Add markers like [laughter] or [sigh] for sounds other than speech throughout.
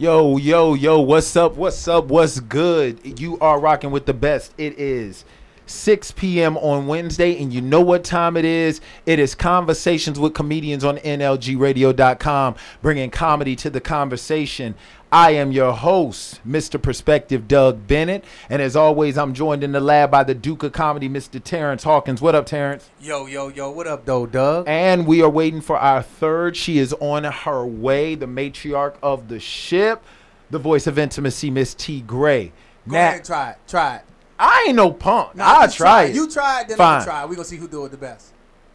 Yo, yo, yo, what's up? What's up? What's good? You are rocking with the best. It is 6 p.m. on Wednesday, and you know what time it is? It is Conversations with Comedians on NLGradio.com, bringing comedy to the conversation. I am your host, Mr. Perspective Doug Bennett, and as always, I'm joined in the lab by the Duke of Comedy, Mr. Terrence Hawkins. What up, Terrence? Yo, yo, yo, what up, though, Doug? And we are waiting for our third. She is on her way, the matriarch of the ship, the voice of intimacy, Miss T. Gray. Go ahead, try it, try it. I ain't no punk. Nah, I'll you try it. You try it, then Fine. I'll try it. We gonna see who do it the best.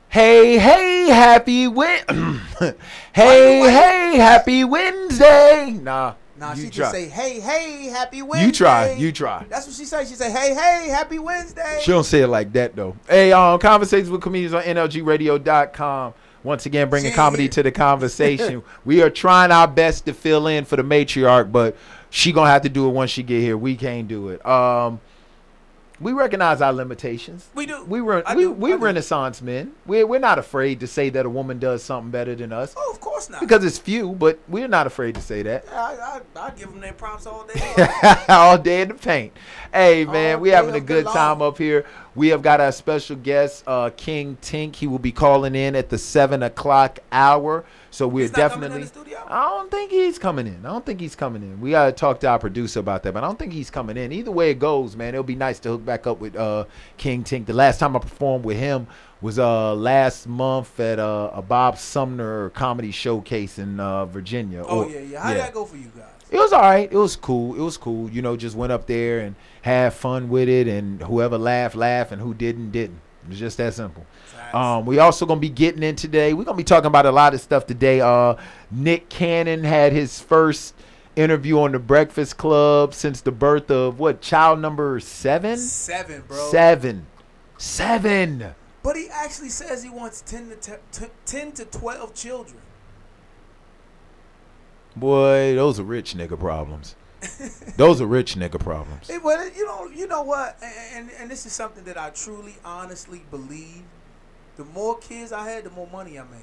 Hey, hey, happy Wed. [coughs] hey, wait. hey, happy Wednesday. Nah, Nah, you she try. just say, "Hey, hey, happy Wednesday." You try. You try. That's what she say. She say, "Hey, hey, happy Wednesday." She don't say it like that though. Hey, um, conversations with comedians on NLGradio.com. Once again, bringing comedy to the conversation. [laughs] we are trying our best to fill in for the matriarch, but she gonna have to do it once she get here. We can't do it. Um, we recognize our limitations. We do. We re- we, do. we. Renaissance men. We're we're not afraid to say that a woman does something better than us Oh, of course not. because it's few, but we're not afraid to say that. I, I, I give them their prompts all day. [laughs] all day in the paint. Hey man, All we day having a good time up here. We have got our special guest, uh, King Tink. He will be calling in at the seven o'clock hour. So we're He's not coming in definitely. the studio? I don't think he's coming in. I don't think he's coming in. We gotta talk to our producer about that, but I don't think he's coming in. Either way it goes, man, it'll be nice to hook back up with uh, King Tink. The last time I performed with him was uh last month at uh, a Bob Sumner comedy showcase in uh, Virginia. oh Or- yeah, yeah. How did that go for you guys? it was all right. It was cool. It was cool. You know, just went up there and had fun with it, and whoever laughed, laughed, and who didn't, didn't. It was just that simple. Um, we also gonna be getting in today. We're gonna be talking about a lot of stuff today. Uh, Nick Cannon had his first interview on the Breakfast Club since the birth of what child number seven? Seven, bro. Seven, seven. But he actually says he wants ten to te- t- ten to twelve children. Boy, those are rich nigga problems. [laughs] those are rich nigga problems. Hey, well, you know, you know what, and, and and this is something that I truly, honestly believe. The more kids I had, the more money I made.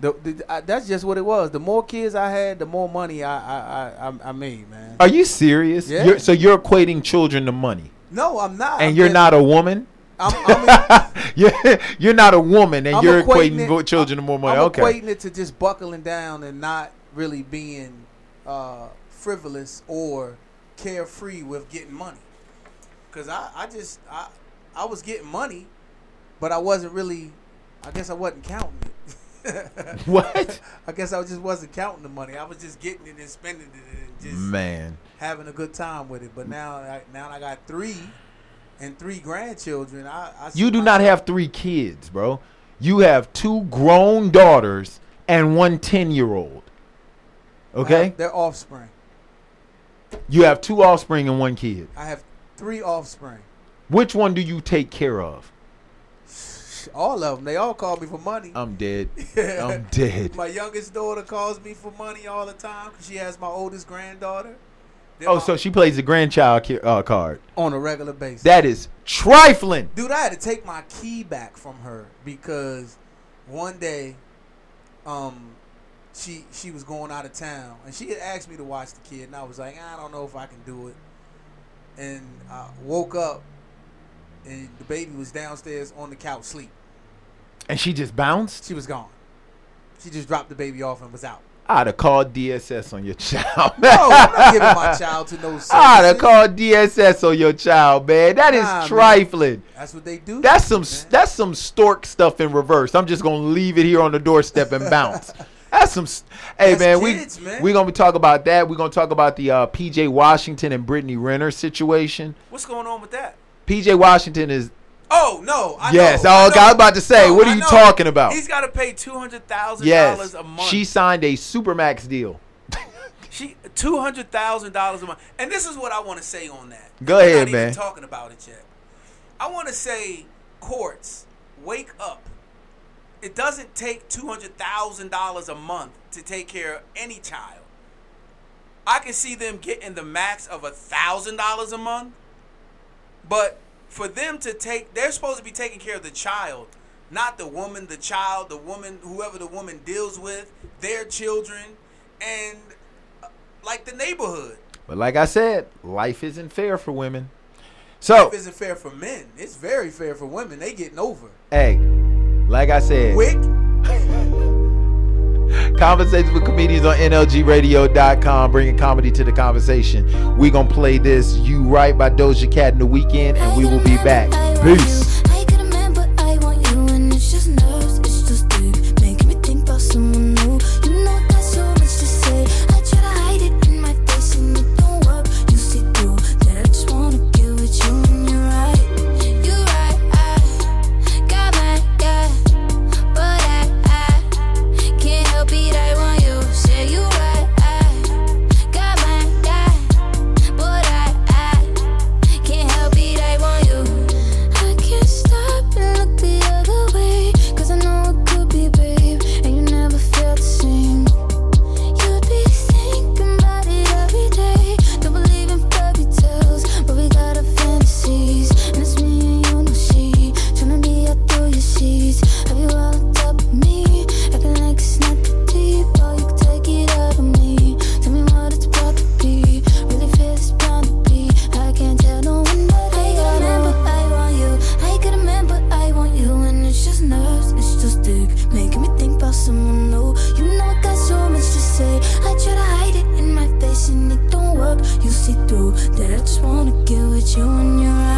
The, the, I, that's just what it was. The more kids I had, the more money I I, I, I made, man. Are you serious? Yeah. You're, so you're equating children to money, No, I'm not. and I'm you're not a woman. I'm, I'm, [laughs] you're, you're not a woman, and I'm you're equating equating it- children to more money. I'm okay. equating it to just buckling down and not really being uh, frivolous or carefree with getting money. Cause I, I just I I was getting money, but I wasn't really. I guess I wasn't counting it. [laughs] What? I guess I just wasn't counting the money. I was just getting it and spending it and just Man, having a good time with it. But now, I, now I got three and three grandchildren. I, I you do not have three kids, bro. You have two grown daughters and one 10 year old. Okay? have their offspring. You have two offspring and one kid. I have three offspring. Which one do you take care of? [sighs] All of them. They all call me for money. I'm dead. [laughs] I'm dead. My youngest daughter calls me for money all the time because she has my oldest granddaughter. They're Oh, so she plays the grandchild ki- uh, card. on a regular basis. That is trifling. Dude, I had to take my key back from her because one day, um, she she was going out of town and she had asked me to watch the kid and I was like, I don't know if I can do it. And I woke up and the baby was downstairs on the couch sleep. And she just bounced? She was gone. She just dropped the baby off and was out. I'd have called DSS on your child. No, I'm not giving my child to no services. [laughs] I'd have called DSS on your child, man. That is Nah, man. trifling. That's what they do. That's some man. that's some stork stuff in reverse. I'm just gonna leave it here on the doorstep and bounce. [laughs] That's some. Hey That's man, kids, we man. we gonna be talking about that. We're gonna talk about the uh, PJ Washington and Brittany Renner situation. What's going on with that? PJ Washington is Oh no! I Yes, know, oh, I okay, I was about to say, what are you talking about? He's got to pay two hundred thousand yes. dollars a month. She signed a supermax deal. she two hundred thousand dollars a month, and this is what I want to say on that. Go ahead, man. Talking about it yet. I want to say, courts, wake up. It doesn't take two hundred thousand dollars a month to take care of any child. I can see them getting the max of a thousand dollars a month, but for them to take, they're supposed to be taking care of the child, not the woman, the child, the woman, whoever the woman deals with, their children, and uh, like the neighborhood. But like I said, life isn't fair for women. So Life isn't fair for men. It's very fair for women. They getting over. hey, like I said, Quick. [laughs] conversations with comedians on NLGradio.com, bringing comedy to the conversation. We gonna play this "You Right" by Doja Cat in the Weeknd, and we will be back. Peace. See through that I just wanna get with you and you're right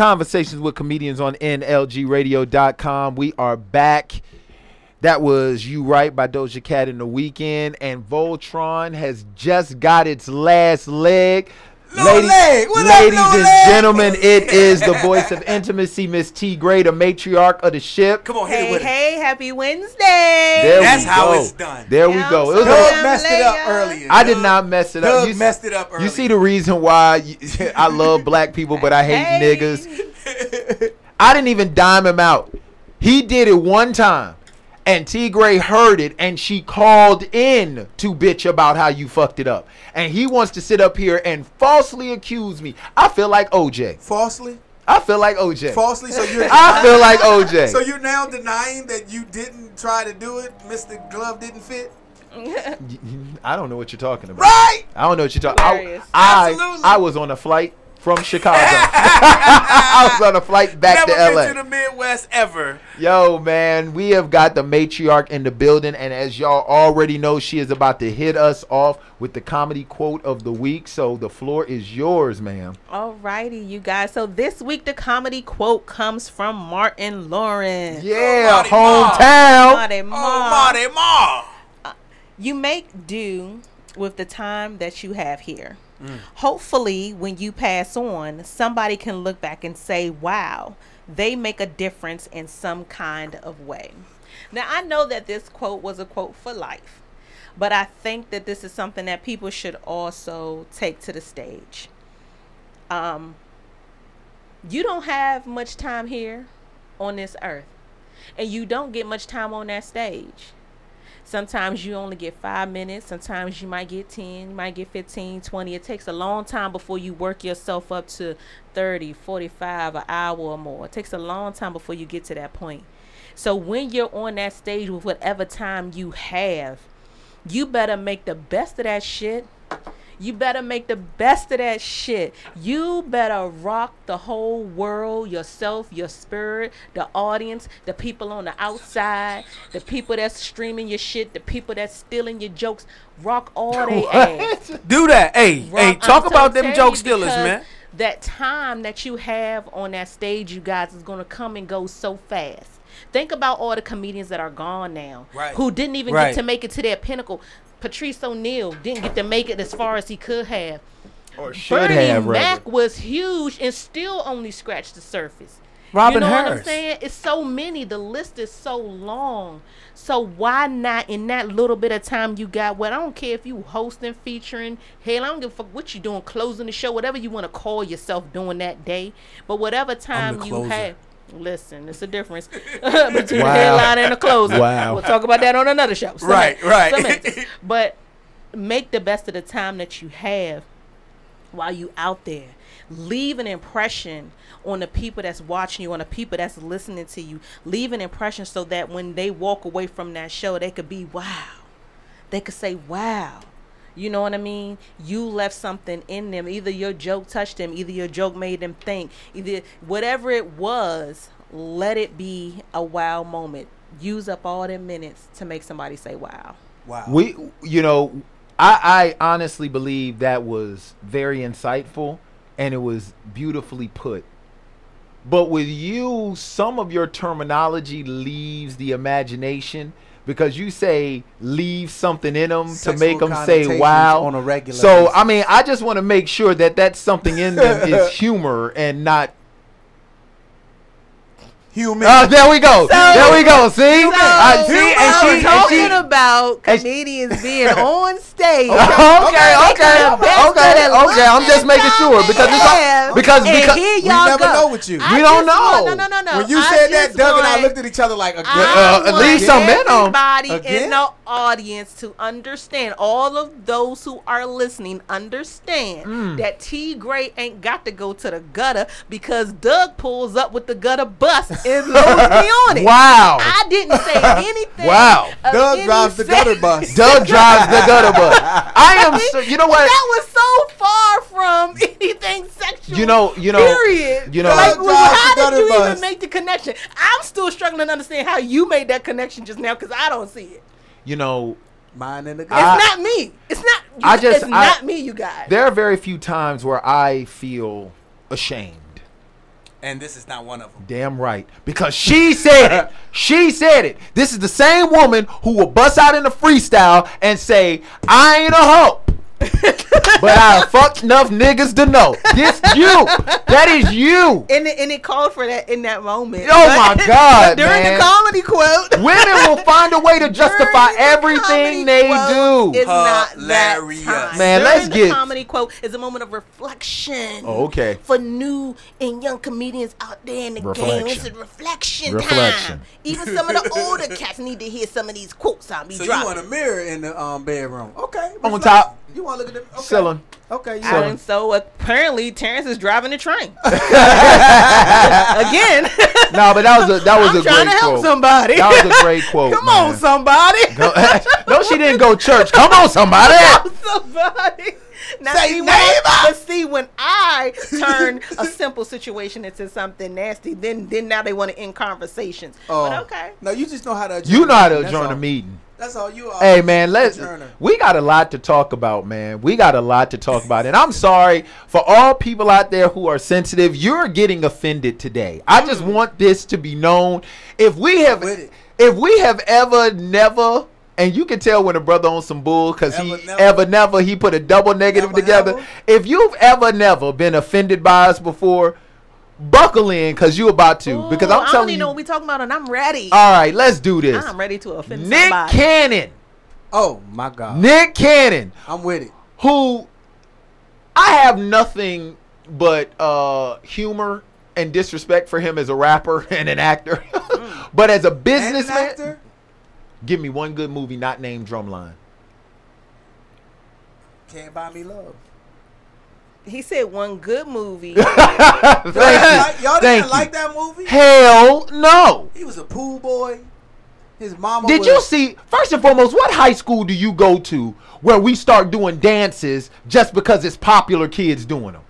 Conversations with comedians on NLGradio.com. We are back. That was You Right by Doja Cat in the Weeknd. And Voltron has just got its last leg. Little leg. What up, ladies and leg? gentlemen, it [laughs] is the voice of intimacy, Miss T Gray, the matriarch of the ship. Come on, hit it Hey, with it. hey, happy Wednesday. There That's we how go. it's done. There we go. I'm It was sorry. a- Doug messed it up Leia. earlier. I did not mess it up. Doug You- messed it up earlier. You see the reason why you- [laughs] I love black people, but I hate Hey. niggas. I didn't even dime him out. He did it one time, and T Gray heard it, and she called in to bitch about how you fucked it up. And he wants to sit up here and falsely accuse me. I feel like OJ. falsely, I feel like OJ. falsely. So you're [laughs] I feel like OJ. So you're now denying that you didn't try to do it. Mr. Glove didn't fit. I don't know what you're talking about. Right. I don't know what you're talking. I, I, I was on a flight from Chicago. [laughs] I was on a flight back Never to been LA. to the Midwest ever. Yo, man, we have got the matriarch in the building, and as y'all already know, she is about to hit us off with the comedy quote of the week. So the floor is yours, ma'am. Alrighty, you guys. So this week the comedy quote comes from Martin Lawrence. Yeah, oh, Marty Ma. hometown. Marty Oh, Ma. Marty Ma. Uh, you make do with the time that you have here. Mm. Hopefully, when you pass on, somebody can look back and say, wow, they make a difference in some kind of way. Now, I know that this quote was a quote for life, but I think that this is something that people should also take to the stage. Um, you don't have much time here on this earth, and you don't get much time on that stage. Sometimes you only get five minutes. Sometimes you might get 10, you might get 15, 20. It takes a long time before you work yourself up to 30, 45, an hour or more. It takes a long time before you get to that point. So when you're on that stage with whatever time you have, you better make the best of that shit. You better make the best of that shit. You better rock the whole world, yourself, your spirit, the audience, the people on the outside, the people that's streaming your shit, the people that's stealing your jokes. Rock all [laughs] they ass. Do that. Hey, Rock- hey, talk I'm about them joke stealers, man. That time that you have on that stage, you guys, is gonna come and go so fast. Think about all the comedians that are gone now, Right. who didn't even Right. get to make it to their pinnacle. Patrice O'Neal didn't get to make it as far as he could have. Or should Bernie have, Mac was huge and still only scratched the surface. Robin you know what I'm saying? It's so many. The list is so long. So why not in that little bit of time you got? What I don't care if you hosting, featuring, hell, I don't give a fuck what you doing, closing the show, whatever you want to call yourself doing that day. But whatever time you have. Listen, it's a difference [laughs] between Wow. the headline and the closer. Wow. We'll talk about that on another show. [laughs] Right, right. But make the best of the time that you have while you out there. Leave an impression on the people that's watching you, on the people that's listening to you. Leave an impression so that when they walk away from that show, they could be wow. They could say wow. You know what I mean? You left something in them. Either your joke touched them, either your joke made them think, either whatever it was, let it be a wow moment. Use up all them minutes to make somebody say wow. Wow. We, you know, I, I honestly believe that was very insightful and it was beautifully put. But with you, some of your terminology leaves the imagination because you say leave something in them to make them say wow on a regular So basis. I mean, I just want to make sure that that something in them [laughs] is humor and not. Human. Oh, there we go. there we go. See, I, see, I'm and she, and talking she, about and comedians being on stage. [laughs] okay, okay, the best okay, okay. I'm just making sure because it's all, because and because here we y'all never go. know with you. I We don't just want- know. no, no, no, no. when you I said that, just Doug and I looked at each other like, I Uh, again. at least some want men on. everybody in the audience to understand. All of those who are listening understand Mm. that T Gray ain't got to go to the gutter because Doug pulls up with the gutter bus and loads me [laughs] on it. Wow. I didn't say [laughs] anything. Wow. Doug any drives the gutter bus. Doug [laughs] drives the gutter bus. I am. So, you know what? That was so far from anything sexual. You know. You know. Period. You know. like, Doug well, drives how did gutter you bus. even make the connection? I'm still struggling to understand how you made that connection just now because I don't see it. You know. Mine in the It's not me. It's not. You, I just- It's I- not me. You guys. There are very few times where I feel ashamed. And this is not one of them. Damn right. Because she said it. [laughs] She said it. This is the same woman who will bust out in the freestyle and say, I ain't a hoe. [laughs] but I fucked enough niggas to know. This you. That is you. and it, and it called for that in that moment. Oh my [laughs] God, during man. the comedy quote, Women will [laughs] find a way to justify during the everything comedy they quote do. It's not that Hilarious. time. Man, During let's the get- comedy quote is a moment of reflection. Oh, okay. For new and young comedians out there in the game, it's a reflection, Reflection. time. Even some of the older cats need to hear some of these quotes I'll be So you want a mirror in the um, bedroom? Okay. On top. You want to look at the okay. Ceiling. Okay. You Ceiling. and so apparently Terrence is driving the train [laughs] again. [laughs] No, but that was a that was I'm a trying great to help quote. somebody. That was a great [laughs] quote. Come on, somebody. Go- no, she didn't go church. Come on, somebody. somebody. Now, Say see, when I- but see, when I turn a simple situation into something nasty, then then now they want to end conversations. Oh. But okay. No, you just know how to. Adjourn You know how to That's adjourn all. a meeting. That's all you are. Hey man, let's. We got a lot to talk about, man. We got a lot to talk about, and I'm sorry for all people out there who are sensitive. You're getting offended today. I mm. just want this to be known. If we have, if we have ever never. And you can tell when a brother on some bull because he Ever never. ever never he put a double negative together. If you've ever never been offended by us before, buckle in because you about to. because I'm I don't telling even you. know what we talking about, and I'm ready. all right, let's do this. I'm ready to offend Nick somebody. Cannon. Oh my God. Nick Cannon. I'm with it. who I have nothing but uh, humor and disrespect for him as a rapper [laughs] and an actor, [laughs] but as a businessman. Give me one good movie not named Drumline. Can't buy me love. He said one good movie. [laughs] Y'all didn't like, y'all didn't like that movie? Hell no. He was a pool boy. His mama. Did was, you see? First and foremost, what high school do you go to where we start doing dances just because it's popular kids doing them?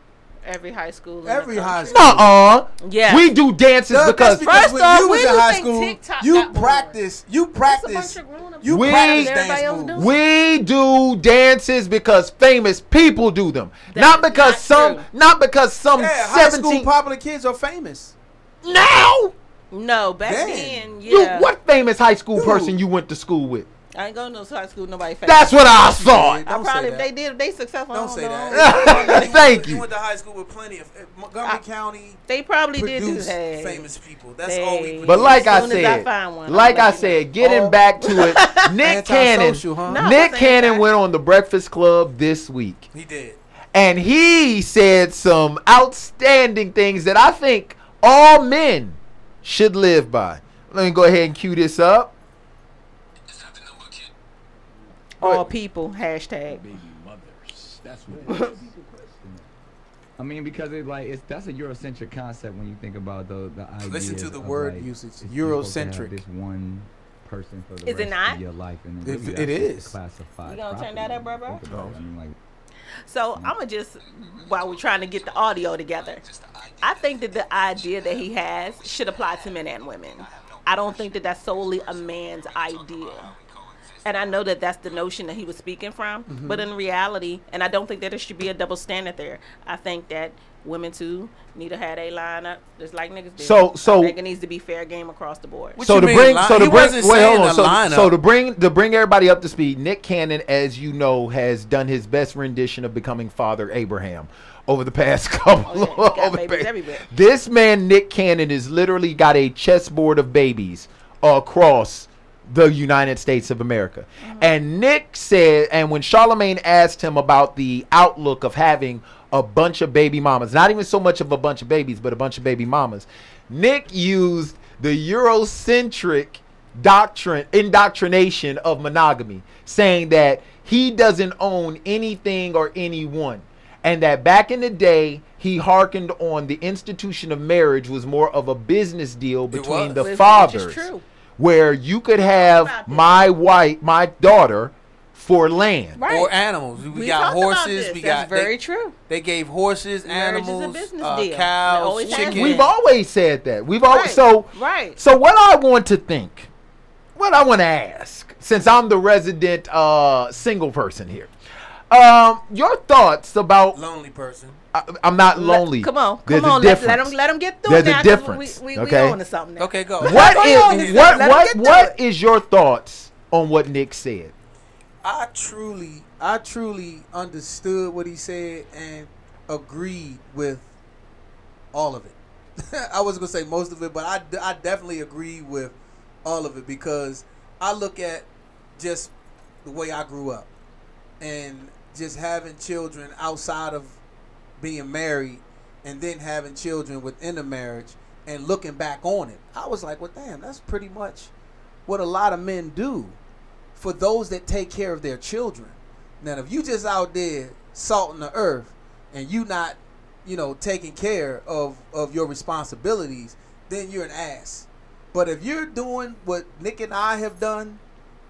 Every high school. in the Every high school. Nuh-uh. Yeah. We do dances No, because because First when off, you was in do high school, TikTok you practice. You practice. bunch of grown-ups You We- practice Everybody dance do. we do dances because famous people do them. That not because not some true. not because some Yeah, high school 17 popular kids are famous. now. No, back Damn. then, You what famous high school Dude. person you went to school with? I ain't going to no high school. Nobody. Famous. That's what I thought. Yeah, I Don't probably say if they did, if they successful. I Don't don't say know. that. [laughs] Thank You you. went to high school with plenty of uh, Montgomery I- County They probably did do that. famous people. That's Hey. all we. Produce. But like I Soon as I said, find one, like I you know. said, getting Oh. back to it, [laughs] Nick Cannon, huh? No. Nick Cannon went on the Breakfast Club this week, he did. and he said some outstanding things that I think all men should live by. Let me go ahead and cue this up. All people hashtag. baby mothers. That's what it [laughs] is. I mean, because it's like it's that's a Eurocentric concept when you think about the the idea. Listen to the of, word like, usage. it's you're supposed to have Eurocentric. This one person for the Is it rest not? of your life, and It- really it that's classified. You gonna turn that up, properly bro, when you think about it. I mean, like So I'm gonna just while we're trying to get the audio together. I think that the idea that he has should apply to men and women. I don't think that that's solely a man's idea. And I know that that's the notion that he was speaking from, Mm-hmm. but in reality, and I don't think that there should be a double standard there. I think that women too need to have a lineup just like niggas do. So- so- I think it needs to be fair game across the board. What so to bring, line- so to bring, wait, hold on. So, lineup. so to bring to bring everybody up to speed, Nick Cannon, as you know, has done his best rendition of becoming Father Abraham over the past [laughs] couple. Oh, yeah, he got over the babies past- everywhere. This man, Nick Cannon, has literally got a chessboard of babies across the United States of America. Uh-huh. And Nick said, and when Charlemagne asked him about the outlook of having a bunch of baby mamas, not even so much of a bunch of babies, but a bunch of baby mamas, Nick used the Eurocentric doctrine, indoctrination of monogamy, saying that he doesn't own anything or anyone. And that back in the day, he hearkened on the institution of marriage was more of a business deal between was. the Which is fathers true. Where you could have my wife, my daughter, for land. Right. Or animals. We, We got talked about horses. this. We That's got very they, true. They gave horses, Marriage animals, uh, cows, always chickens. We've always said that. We've always Right. so Right. So what I want to think, what I want to ask, since I'm the resident uh, single person here, um, your thoughts about? Lonely person. I, I'm not Let- lonely. Come on, There's come a on. Let, let difference. him let him get through There's it a difference, We, we, okay? we on to something. now. Okay, go. What Let him is on this what stuff. Let him what get to what it. is your thoughts on what Nick said? I truly, I truly understood what he said and agreed with all of it. [laughs] I was gonna say most of it, but I, I definitely agree with all of it because I look at just the way I grew up and just having children outside of being married and then having children within a marriage and looking back on it. I was like, well, damn, that's pretty much what a lot of men do for those that take care of their children. Now, if you just out there salting the earth and you not, you know, taking care of of your responsibilities, then you're an ass. But if you're doing what Nick and I have done,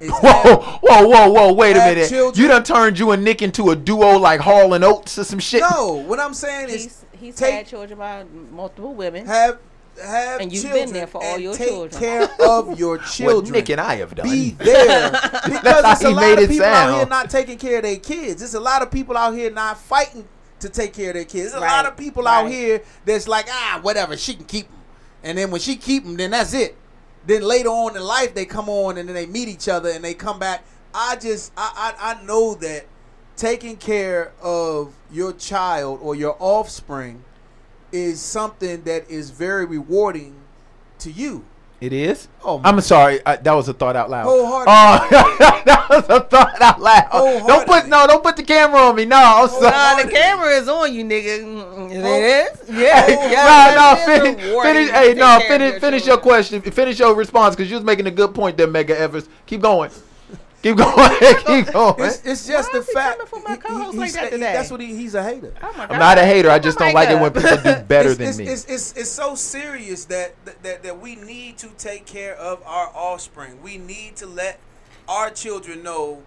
Whoa, whoa, whoa, whoa! Wait a minute. children- You done turned you and Nick into a duo like Hall and Oates or some shit. no, what I'm saying is He's he's take- had children by multiple women. have have And you've been there for all your take children. care of your [laughs] What children. Nick and I have done. be [laughs] there because how it's a lot of it people out here not taking care of their kids. It's a lot of people out here not fighting to take care of their kids. There's a lot of people out here that's like, ah, whatever, she can keep them. And then when she keep them, then that's it. Then later on in life, they come on and then they meet each other and they come back. I just, I, I, I know that taking care of your child or your offspring is something that is very rewarding to you. It is. Oh, I'm sorry. I, that was a thought out loud. Oh, [laughs] that was a thought out loud. Don't put no. Don't put the camera on me. No, I'm sorry. Nah, the camera is on you, nigga. Mm, It is. [laughs] Hey, Yeah. yeah, no, no, that is a finish, finish, hey, no, finish, finish your question, finish your response, because you was making a good point there, Medgar Evers. Keep going, keep going, [laughs] keep going. It's, it's just Why the is he fact. coming for my he- co-host he- like he's- that he- That's what he, he's a hater. Oh I'm not a hater. I oh just Oh don't my like it when people do [laughs] better it's, than it's, me. It's, it's, it's so serious that, that that we need to take care of our offspring. We need to let our children know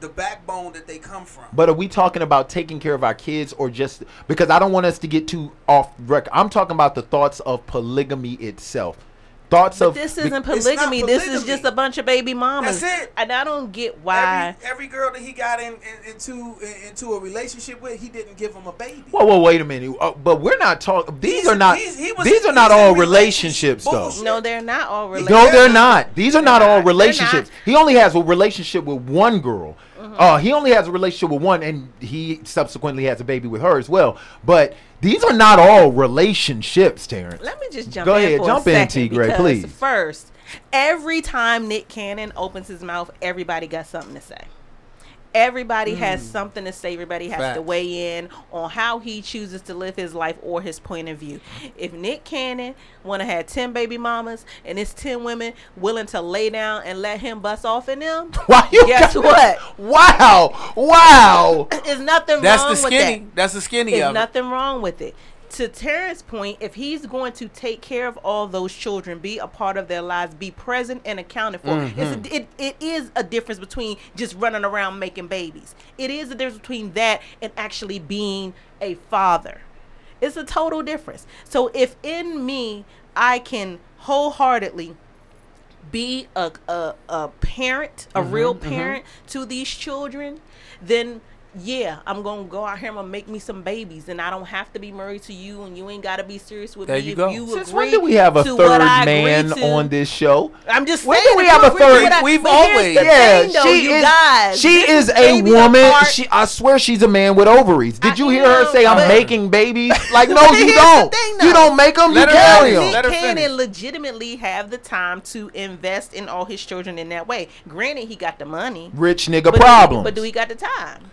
the backbone that they come from. But are we talking about taking care of our kids or just because I don't want us to get too off record? I'm talking about the thoughts of polygamy itself. Thoughts But of this isn't It's not polygamy. This is just a bunch of baby mamas. That's it. And I don't get why. Every, every girl that he got in, in, into in, into a relationship with, he didn't give them a baby. Whoa, whoa, wait a minute. Uh, but we're not talking. These He's- are not. he was- These are not all relationships. relationships, though. No, they're not all related. No, they're not. These are not They're all not. They're relationships. not. He only has a relationship with one girl. Mm-hmm. Uh, he only has a relationship with one, and he subsequently has a baby with her as well. But these are not all relationships, Terrence. Let me just jump in. Go ahead, for jump in, T. Gray, please. First, every time Nick Cannon opens his mouth, everybody got something to say. Everybody has mm. something to say. Everybody has to weigh in on how he chooses to live his life or his point of view. If Nick Cannon want to have ten baby mamas and it's ten women willing to lay down and let him bust off in them, [laughs] Why you Guess what? Wow! Wow! [laughs] there's nothing That's wrong the with that. skinny. That's the skinny There's of it. nothing wrong with it. To Terrence's point, if he's going to take care of all those children, be a part of their lives, be present and accounted for, Mm-hmm. it's a, it, it is a difference between just running around making babies. It is a difference between that and actually being a father. It's a total difference. So if in me, I can wholeheartedly be a, a, a parent, a real parent to these children, then yeah, I'm gonna go out here. I'm gonna make me some babies, and I don't have to be married to you, and you ain't gotta be serious with There me. you if go. you Since agree when do we have a third man to- on this show? I'm just When saying. do we have a third- I- We've always- Yeah, thing, though, she is. guys. she this is a woman. apart. She, I swear, she's a man with ovaries. Did I you hear her say, "I'm but- making babies"? [laughs] Like, no, you don't. thing, you don't make them. You Let her carry them. Nick Let her Cannon legitimately have the time to invest in all his children in that way. Granted, he got the money. Rich nigga problem. but do he got the time?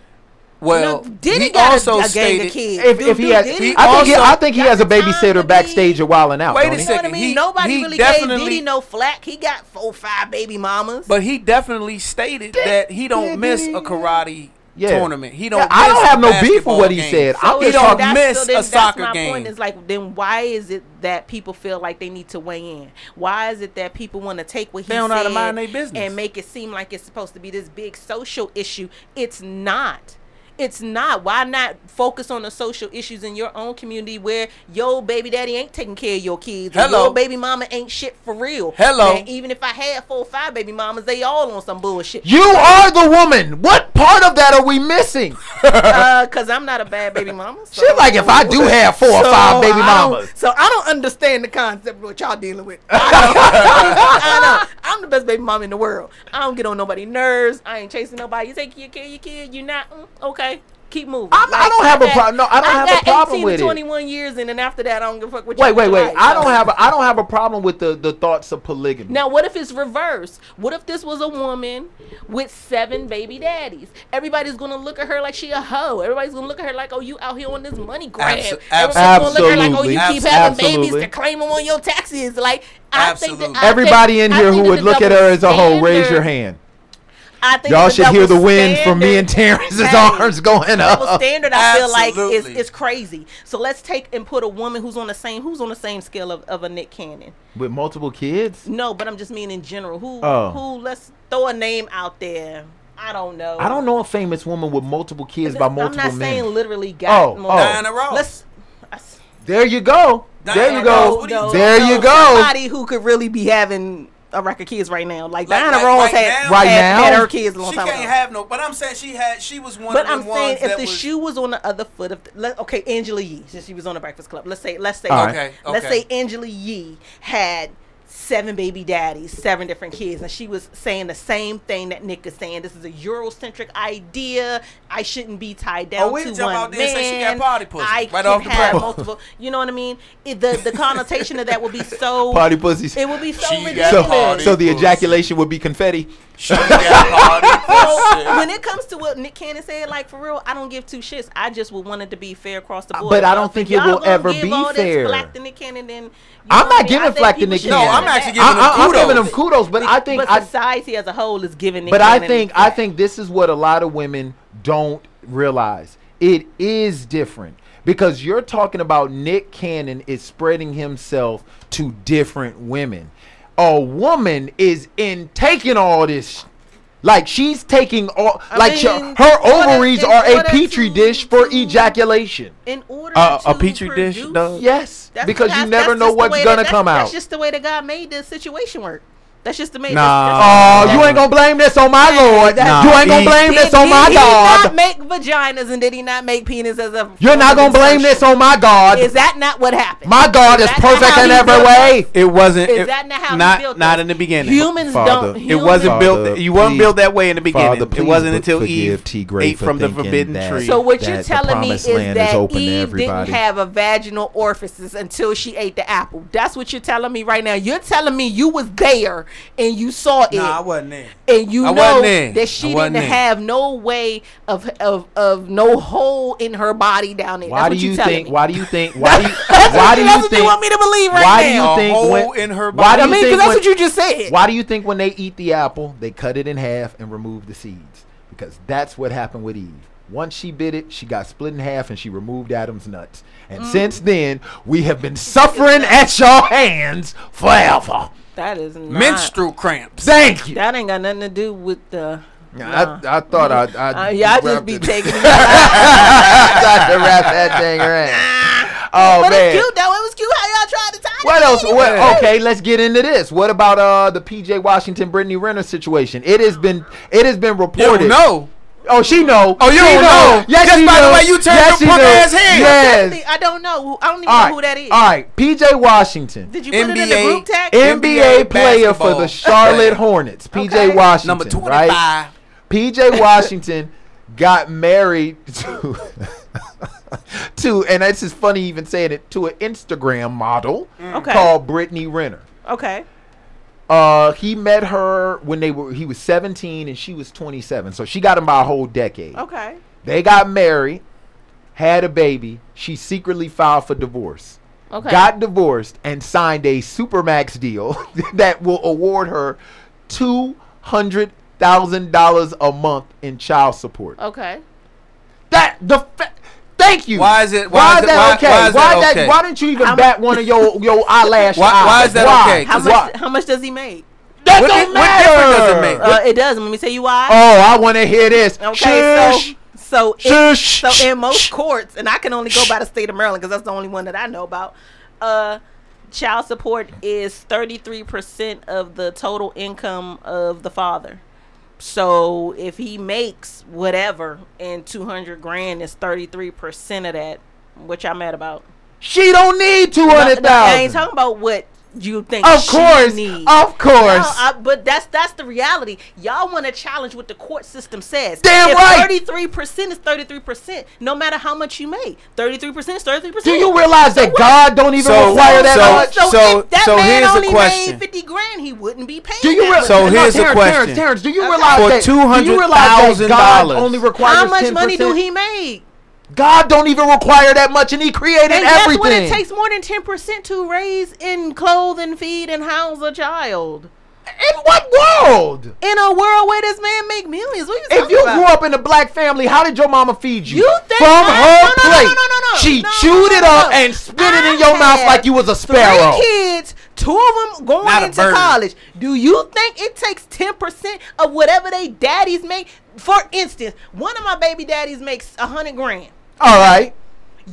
Well, No, Diddy he got also a, a gang stated. of kids. if, if he has, Diddy I think, he, I think he has a the time to babysitter be- backstage at Wildin' Out. Wait a he? You know what I second, mean? he- Nobody he really gave definitely- Diddy no flack. He got four, five baby mamas. But he definitely stated that he don't yeah, miss a karate Yeah. tournament. He don't. Yeah, I don't a have no beef with what he game. said. I'm He don't talking- miss so then a soccer that's my game. Point is like, then why is it that people feel like they need to weigh in? Why is it that people want to take what he They don't know how to said mind their business. and make it seem like it's supposed to be this big social issue? It's not. It's not. Why not focus on the social issues in your own community where your baby daddy ain't taking care of your kids? Hello. Your baby mama ain't shit for real. Hello. Man, even if I had four or five baby mamas, they all on some bullshit. You are the woman. What part of that are we missing? uh, [laughs] cause I'm not a bad baby mama. So. Shit, like if I do have four or five baby I mamas. So I don't understand the concept of what y'all dealing with. [laughs] I know. I know. I'm the best baby mom in the world. I don't get on nobody's nerves. I ain't chasing nobody. You take your kid, your kid. You not mm, okay. Keep moving. I'm- I don't have a got- pro- no, I don't have a problem with to it. 21 years, and then after that, I don't give a fuck what. Wait, you wait, wait. like, I so. don't have a, I don't have a problem with the, the thoughts of polygamy. Now, what if it's reverse? What if this was a woman with seven baby daddies? Everybody's gonna look at her like she a hoe. Everybody's gonna look at her like, oh, you out here on this money grab. Abso- Everybody's gonna look at her like, oh, you Absolutely. keep having babies Absolutely. to claim them on your taxes. Like, I think Absolutely. that I Everybody think- in I here think who that would the look at her double as a hoe, raise your standard- hand. I think Y'all should hear the double wind from me and Terrence's Hey, arms going double up. standard I feel like is, is crazy. So let's take and put a woman who's on the same who's on the same scale of, of a Nick Cannon. With multiple kids? No, but I'm just meaning in general. Who Oh. who let's throw a name out there. I don't know. I don't know a famous woman with multiple kids by multiple I'm not men. saying literally got Oh, multiple- oh. Diana Ross. Let's I s- There you go. There you go. Ross, what you talking There no, you go. Somebody who could really be having a record kids right now, like, Like- Diana like Ross right had, now? Right had, now? had her kids a long She time can't have no. But I'm saying she had. She was one But of I'm the saying if the was. shoe was on the other foot of, the, let, okay, Angela Yee, since she was on the Breakfast Club. Let's say, let's say, All right. Okay, let's say Angela Yee had seven baby daddies, seven different kids, and she was saying the same thing that Nick is saying. This is a Eurocentric idea. I shouldn't be tied down Oh, we to can jump one out there and say she got man. party pussy I right can off the have multiple. You know what I mean? It, the the connotation of that would be [laughs] so Party pussies. It would be so She ridiculous. So, so the ejaculation would be confetti. She got party pussy. So when it comes to what Nick Cannon said, like for real, I don't give two shits. I just would want it to be fair across the uh, board. But I don't y'all- think it will ever give be all this fair. Flack to Nick Cannon, then I'm not what I mean? giving I think flack to Nick Cannon. No, I'm actually giving him I, I, I'm kudos. giving him kudos, but I think but I, society as a whole is giving Nick but I think I think this is what a lot of women don't realize. It is different because you're talking about Nick Cannon is spreading himself to different women. A woman is in taking all this. Like she's taking all, I like she- mean, her in order- ovaries are a petri to- dish for to- ejaculation. in order Uh, to a petri dish, produce- Yes, because you never know what's gonna that- come that's, out. That's just the way that God made this situation work. That's just the way. Nah. Oh, you ain't gonna blame this on my Lord. Nah, you ain't gonna blame Did, this on my did he not God. make vaginas and did he not make penis as a? You're not gonna blame this on my God. Is that not what happened? My God is that not perfect how in every built way. It wasn't. Is it- that not how he not built not us? in the beginning? Humans Father, don't. it It wasn't Father, built. You weren't built that way in the beginning. Father, it wasn't until forgive Eve T. Gray ate for from the forbidden that- tree. So what you're telling me is that open Eve didn't have a vaginal orifices until she ate the apple. That's what you're telling me right now. You're telling me you was there and you saw it. Nah, I wasn't there. and you I know that she didn't there. have no way of of of no hole in her body down there. Why That's do what you you think? me. Why do you think? Why do you? [laughs] That's Why what do you- you that's what think? you want me to believe right Why do now? you think? A hole when- in her Why do I you mean, think? because that's when- what you just said. Why do you think when they eat the apple, they cut it in half and remove the seeds? Because that's what happened with Eve. Once she bit it, she got split in half and she removed Adam's nuts. And Mm. since then, we have been suffering at your hands forever. That is not, Menstrual cramps. Thank you. That ain't got nothing to do with the. I, I thought I, I Uh, yeah, I just be it- taking. [laughs] I tried to wrap that thing around. [laughs] Oh but man. it's cute though. It was cute how y'all tried to tie it? What else? in. What, okay, let's get into this. What about uh the PJ Washington Brittany Renner situation? It has been it has been reported. don't know. Oh, she know. Oh, you She don't know. Yes, Just she by the way you turned yes, your punk know. ass head. Yes. I don't know. I don't even All know who that is. All right. PJ Washington, Did you put it in the NBA group text? NBA, NBA player for the Charlotte. [laughs] Hornets. PJ Okay. Washington, Number 25. right? [laughs] PJ Washington got married [laughs] to to and this is funny even saying it to an Instagram model mm. Okay. called Brittany Renner. Okay. Uh, he met her when they were he was 17 and she was 27. So she got him by a whole decade. Okay. They got married, had a baby. She secretly filed for divorce. Okay. Got divorced and signed a supermax deal [laughs] that will award her two hundred thousand dollars a month in child support. Okay. That the fa- thank you. Why is it- Why, why is is that why- okay? why is that okay? Why didn't you even How bat one of your your eyelash? Why- eyes? why is that Why? okay? How Cause much? How much does he make? That What don't di- what matter. difference does it make? Uh, it does. Let me tell you why. Oh, I want to hear this. Okay, Shush. so so in, Shush. so in most courts, and I can only go by the state of Maryland because that's the only one that I know about. Uh, child support is thirty three percent of the total income of the father. So if he makes whatever and two hundred grand is thirty three percent of that, which I'm at about. she don't need two No, hundred no, I ain't talking about what you think. Of she course, needs. of course. No, I, but that's that's the reality. Y'all want to challenge what the court system says. Damn if right. Thirty-three percent is thirty-three percent, no matter how much you make. Thirty-three percent is 33% Do you realize that God don't even So- require that so- much? So, So- if that so man here's the only question. made fifty grand, he wouldn't be paying. Do you that realize? So much. here's the Terrence, question. Terrence, Terrence, do you realize For that? Do you realize that God $200,000 only requires How much 10%? money do he make? God don't even require that much, and He created And guess everything. what? It takes more than ten percent to raise and clothe and feed and house a child. In what world? In a world where this man make millions, what you If you about? grew up in a black family, how did your mama feed you? You think from I- her no, no, no, plate? no, no, no. She No, chewed no, it up no. and spit it I in your mouth like you was a sparrow. Three kids, two of them going Not into college. Do you think it takes ten percent of whatever they daddies make? For instance, one of my baby daddies makes a hundred grand. All right,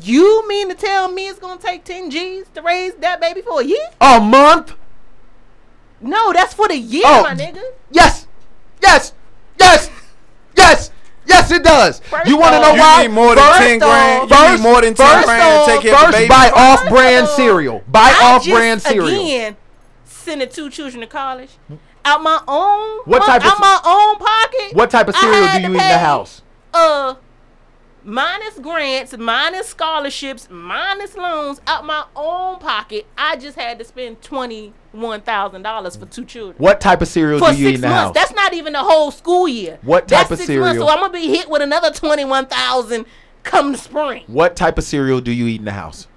You mean to tell me it's gonna take ten G's to raise that baby for a year? a month. No, that's for the year, Oh, my nigga. Yes, yes, yes, yes, yes. It does. First you want to off- know You why? need more than First 10 off- grand. You First, need more than 10 first grand to off- take care of the first baby. buy off-brand of cereal. Buy I off-brand just, cereal. Again, sending two children to college out my own What mon- type of out my own pocket. What type of cereal do you eat in the house? Uh, minus grants, minus scholarships, minus loans out my own pocket. I just had to spend twenty one thousand dollars for two children. What type of cereal For do you eat six in the months. That's not even the whole school year. What That's type of six months, cereal? so I'm gonna be hit with another twenty one thousand come the spring. What type of cereal do you eat in the house?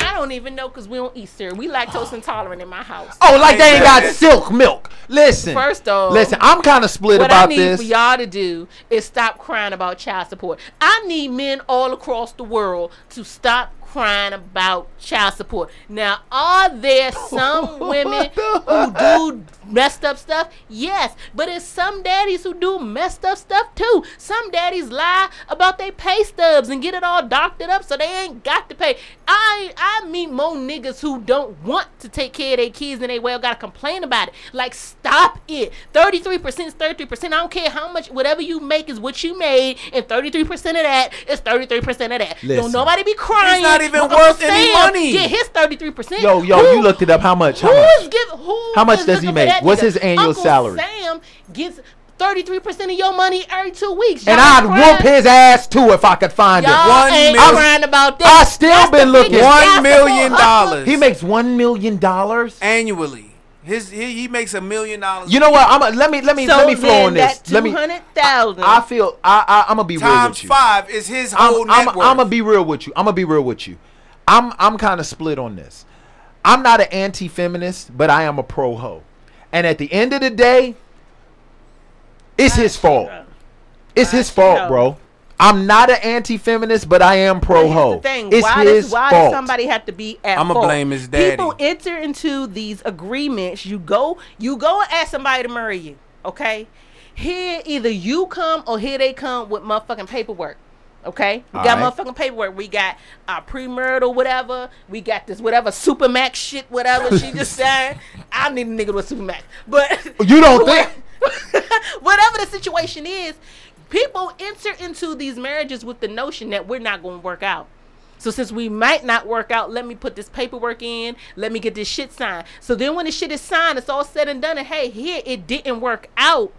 I don't even know because we don't eat cereal. We lactose intolerant in my house. Oh, like they ain't got silk milk. Listen. First off, listen, I'm kind of split about this. what I need this. for y'all to do is stop crying about child support. I need men all across the world to stop crying about child support. Now, are there [laughs] some women who do messed up stuff? Yes, but it's some daddies who do messed up stuff too. Some daddies lie about their pay stubs and get it all doctored up so they ain't got to pay. I I meet more niggas who don't want to take care of their kids and they well gotta complain about it. Like stop it. 33% is 33%. I don't care how much whatever you make is what you made, and 33% of that is 33% of that. Listen. Don't nobody be crying. Not even Uncle worth any money. Get his 33%. Yo, yo, Who- you looked it up. How much? How who much? give, who How much does he make? What's nigga? his annual Uncle salary? Sam gets 33% of your money every two weeks. And Y'all I'd crying- whoop his ass too if I could find Y'all it. One ain't mil- crying about this. I still That's been looking- biggest One child million [laughs] dollars. He makes one million dollars. annually. His he, he makes a million dollars. You know what? I'm a, let me let me So let me flow on this. that Let me. 200,000. I feel I, I I'm gonna be real with you. five is his I'm, whole I'm, worth. I'm gonna be real with you. I'm gonna be real with you. I'm I'm kind of split on this. I'm not an anti-feminist, but I am a pro ho. And at the end of the day, it's his fault. It's his fault, true. bro. I'm not an anti-feminist, but I am pro Here's ho. the thing. It's why his does, why fault. does somebody have to be at I'ma fault? blame his daddy. People enter into these agreements. You go, you go and ask somebody to marry you. Okay, here either you come or here they come with motherfucking paperwork. Okay, we All got right. motherfucking paperwork. We got our premarital whatever. We got this whatever supermax shit whatever. She just [laughs] said, I need a nigga with supermax, but You don't [laughs] think? [laughs] whatever the situation is, people enter into these marriages with the notion that we're not going to work out. So since we might not work out, let me put this paperwork in. Let me get this shit signed. So then when the shit is signed, it's all said and done. And hey, here it didn't work out.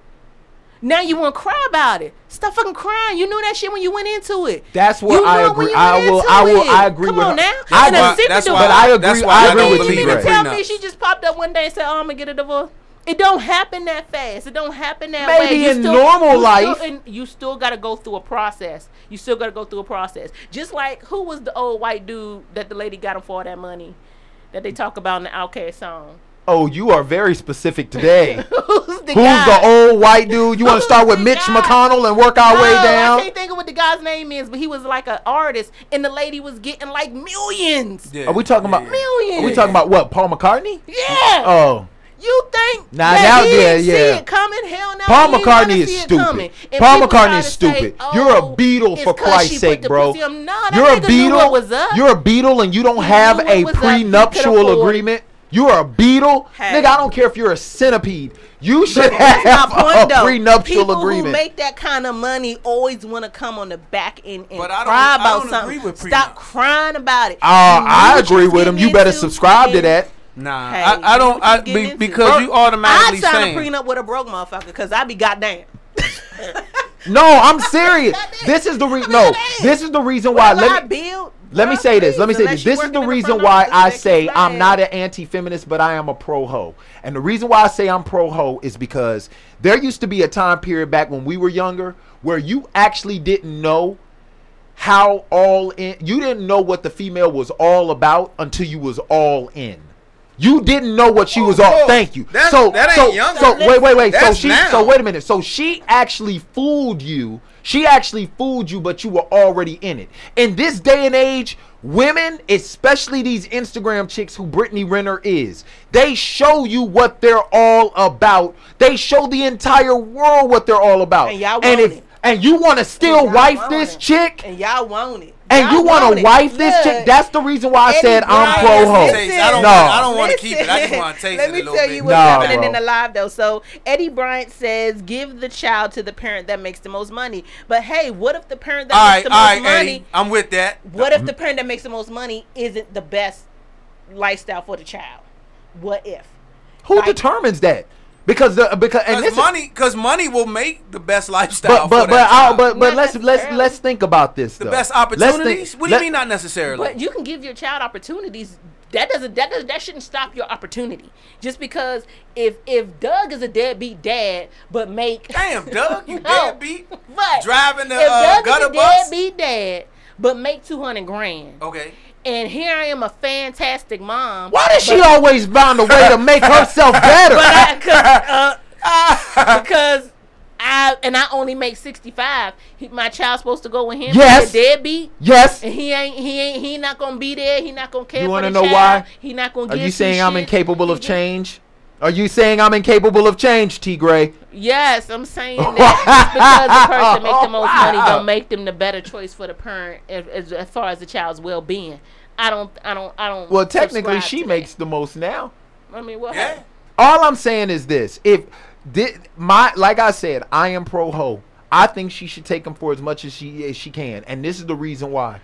Now you want to cry about it? Stop fucking crying. You knew that shit when you went into it. That's where You I knew agree. I will- I will- it. I agree Come with on her. now. I and agree- that's why- But I that's why I I agree with You you, mean to tell prenups. me she just popped up one day and said, "Oh, I'm gonna get a divorce"? It don't happen that fast. It don't happen that way. Maybe You in normal you life. still, and you still got to go through a process. You still got to go through a process. Just like who was the old white dude that the lady got him for all that money that they talk about in the OutKast song? Oh, you are very specific today. [laughs] Who's the Who's guy? the old white dude? You want to start with Mitch guy? McConnell and work our no, way down? I down? can't think of what the guy's name is, but he was like an artist, and the lady was getting like millions. Yeah, Are we talking about yeah. Millions. Are we talking about what? Paul McCartney? Yeah. Oh, You think Nah, that now- he yeah, didn't yeah. see it coming? Hell no. Paul he didn't McCartney wanna is see it stupid. Paul McCartney is to say, stupid. You're a "Oh, Beatle it's for 'cause Christ's sake, bro. pussy. Nah, You're a nigga knew what was Beatle. You're a Beatle, and you don't He have a what was up. He could prenuptial agreement. You're a beetle, Hey. nigga. I don't care if you're a centipede. You should That's have my point, a though. prenuptial People agreement. who make that kind of money always want to come on the back end and But I don't- cry I about don't something. agree with Stop crying about it. Uh, I agree with him. You better subscribe to that. Nah, Hey, I, I don't. I, be, because Bro, you automatically I'd sign saying. a prenup with a broke motherfucker because I'd be goddamn. [laughs] No, I'm serious. [laughs] this is the reason. No, this is the reason why. Whatever I Let me build, let me say this. Let me say this. This is the in the reason why I that can say I'm not an anti-feminist, but I am a pro-ho. And the reason why I say I'm pro-ho is because there used to be a time period back when we were younger where you actually didn't know how all in. You didn't know what the female was all about until you was all in. You didn't know what she oh, was all. whoa. Thank you. That- so that ain't so younger. so wait wait wait. So she now. so wait a minute. So she actually fooled you. She actually fooled you, but you were already in it. In this day and age, women, especially these Instagram chicks who Brittany Renner is, they show you what they're all about. They show the entire world what they're all about. And y'all and want if it. and you want to still wife this it. chick, and y'all want it. And you want to wife this Look, chick, that's the reason why I said I'm pro ho. I don't No. want- I don't want to keep it. I just want to taste Let it Let me tell bit. you what's happening bro. in the live though. So Eddie Bryant says, "Give the child to the parent that makes the most money." But hey, what if the parent that all makes right, the most right, money? Eddie. I'm with that. What if the parent that makes the most money isn't the best lifestyle for the child? What if? Who Like- determines that? Because the because and Because money, because money will make the best lifestyle. but but for but I'll, but but Not let's let's let's think about this. the though. best Let's think- opportunities. what do you mean not necessarily? But you can give your child opportunities. That doesn't that does that shouldn't stop your opportunity. Just because if if Doug is a deadbeat dad, but make Damn, Doug, you [laughs] No. deadbeat. but Driving the if uh, Doug gutter is a bus. deadbeat dad, but make two hundred grand, Okay. And here I am a fantastic mom. Why does she always find a way to make [laughs] herself better? But I, [laughs] uh, because I and I only make sixty five. My child's supposed to go with him. Yes. Deadbeat. yes. And he ain't he ain't he not gonna be there. He not gonna care You wanna know child. why? He not gonna Are you saying I'm shits. incapable of change? Are you saying I'm incapable of change, T. Gray? Yes, I'm saying [laughs] that just because the person make the most money don't [laughs] make them the better choice for the parent as, as, as far as the child's well being. I don't I don't I don't Well, technically, she to makes that. the most now. I mean what Yeah. All I'm saying is this: if thi- my like I said, I am pro ho. I think she should take him for as much as she as she can, and this is the reason why.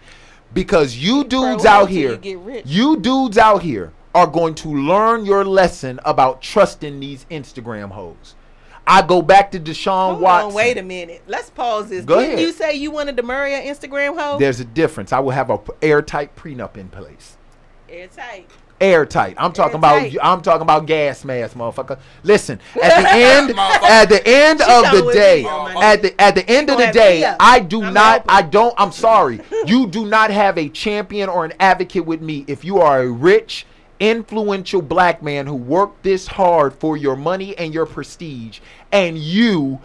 Because you dudes Pro-ho out here, you get rich. you dudes out here are going to learn your lesson about trusting these Instagram hoes. I go back to Deshaun Hold Watson. on, wait a minute. Let's pause this. Go Didn't ahead. you say you wanted to marry an Instagram hoe? There's a difference. I will have a airtight prenup in place. Airtight. Airtight. I'm talking Airtight. about. I'm talking about gas mask, motherfucker. Listen, at the [laughs] end, at the end She of the day, me at the at the end of the day. I do I'm not. I don't. I'm sorry. [laughs] You do not have a champion or an advocate with me if you are a rich, influential black man who worked this hard for your money and your prestige, and you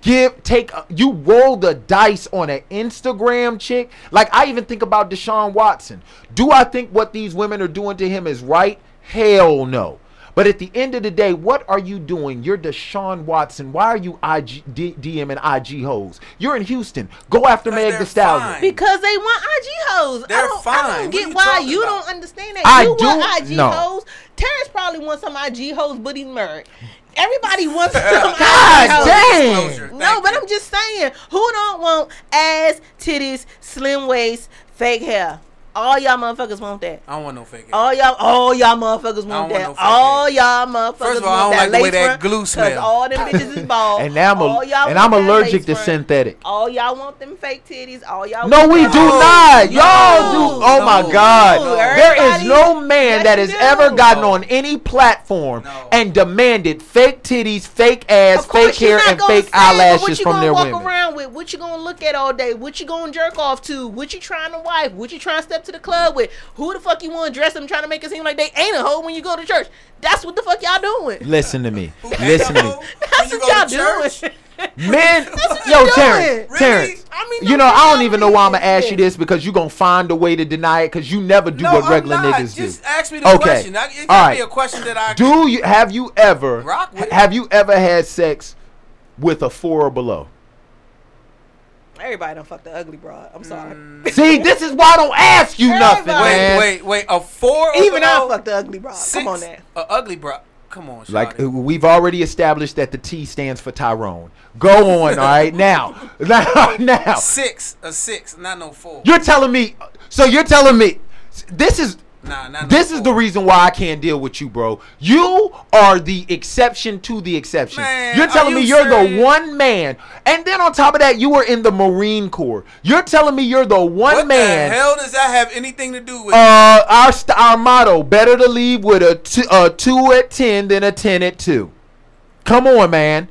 give take you roll the dice on an Instagram chick. Like I even think about Deshaun Watson. Do I think what these women are doing to him is right? Hell no. But at the end of the day, what are you doing? You're Deshaun Watson. Why are you IG, D, DM and IG hoes? You're in Houston. Go after Meg they're the Stallion. fine. Because they want IG hoes. I They're don't, I don't get you why you about? don't understand that. I you do- want IG no. hoes. Terrence probably wants some IG hoes, but he's married. Everybody wants [laughs] some God IG hoes. damn. No, but. I'm just saying, who don't want ass, titties, slim waist, fake hair? All y'all motherfuckers want that. I don't want no fake. ass. All y'all, all y'all motherfuckers don't want want that. no all hair. y'all motherfuckers First of all, I want don't like the way that front, glue 'cause smell. all them bitches is [laughs] bald. And now I'm, all a, y'all and I'm allergic to front. synthetic. All y'all want them fake titties. All y'all. No, want we that- do not. Y'all do. Oh no. Oh my God. No. There is no man that has do. ever gotten No. on any platform No. and demanded fake titties, fake ass, Of fake hair, and gonna fake say it, but what you gonna walk around with? What you gonna look at all day? What you gonna jerk off to? What you trying to wife? What you trying to step to the club with? Who the fuck you want to dress them trying to make it seem like they ain't a hoe when you go to church? That's what the fuck y'all doing. Listen to me. [laughs] Listen to me. That's you what y'all doing. [laughs] Men, yo, Terrence. Really? Terrence. I mean, You know, I don't even know why I'm gonna ask you this. this because you're gonna find a way to deny it because you never do no, what I'm regular not. niggas Just do. ask me the Okay. question. I, it All gotta be a question that I Do you have you ever Rock with have you ever had sex with a four or below? Everybody don't fuck the ugly broad. I'm sorry. [laughs] See, this is why I don't ask you nothing, Everybody. man. Wait, wait, wait. A four. Even I fuck the ugly broad. Six, Come on now. A ugly bro. Come on, Like Shawty. uh, we've already established that the T stands for Tyrone. Go on, all right. [laughs] Now, [laughs] now, now. six. A six. Not no four. You're telling me. So you're telling me this is Nah, this is the reason why I can't deal with you, bro. You are the exception to the exception. Man, you're telling me you you're the one man, and then on top of that, you were in the Marine Corps. You're telling me you're the one What man. What the hell does that have anything to do with? Uh, our st- our motto: better to leave with a a two at ten than a ten at two. Come on, man.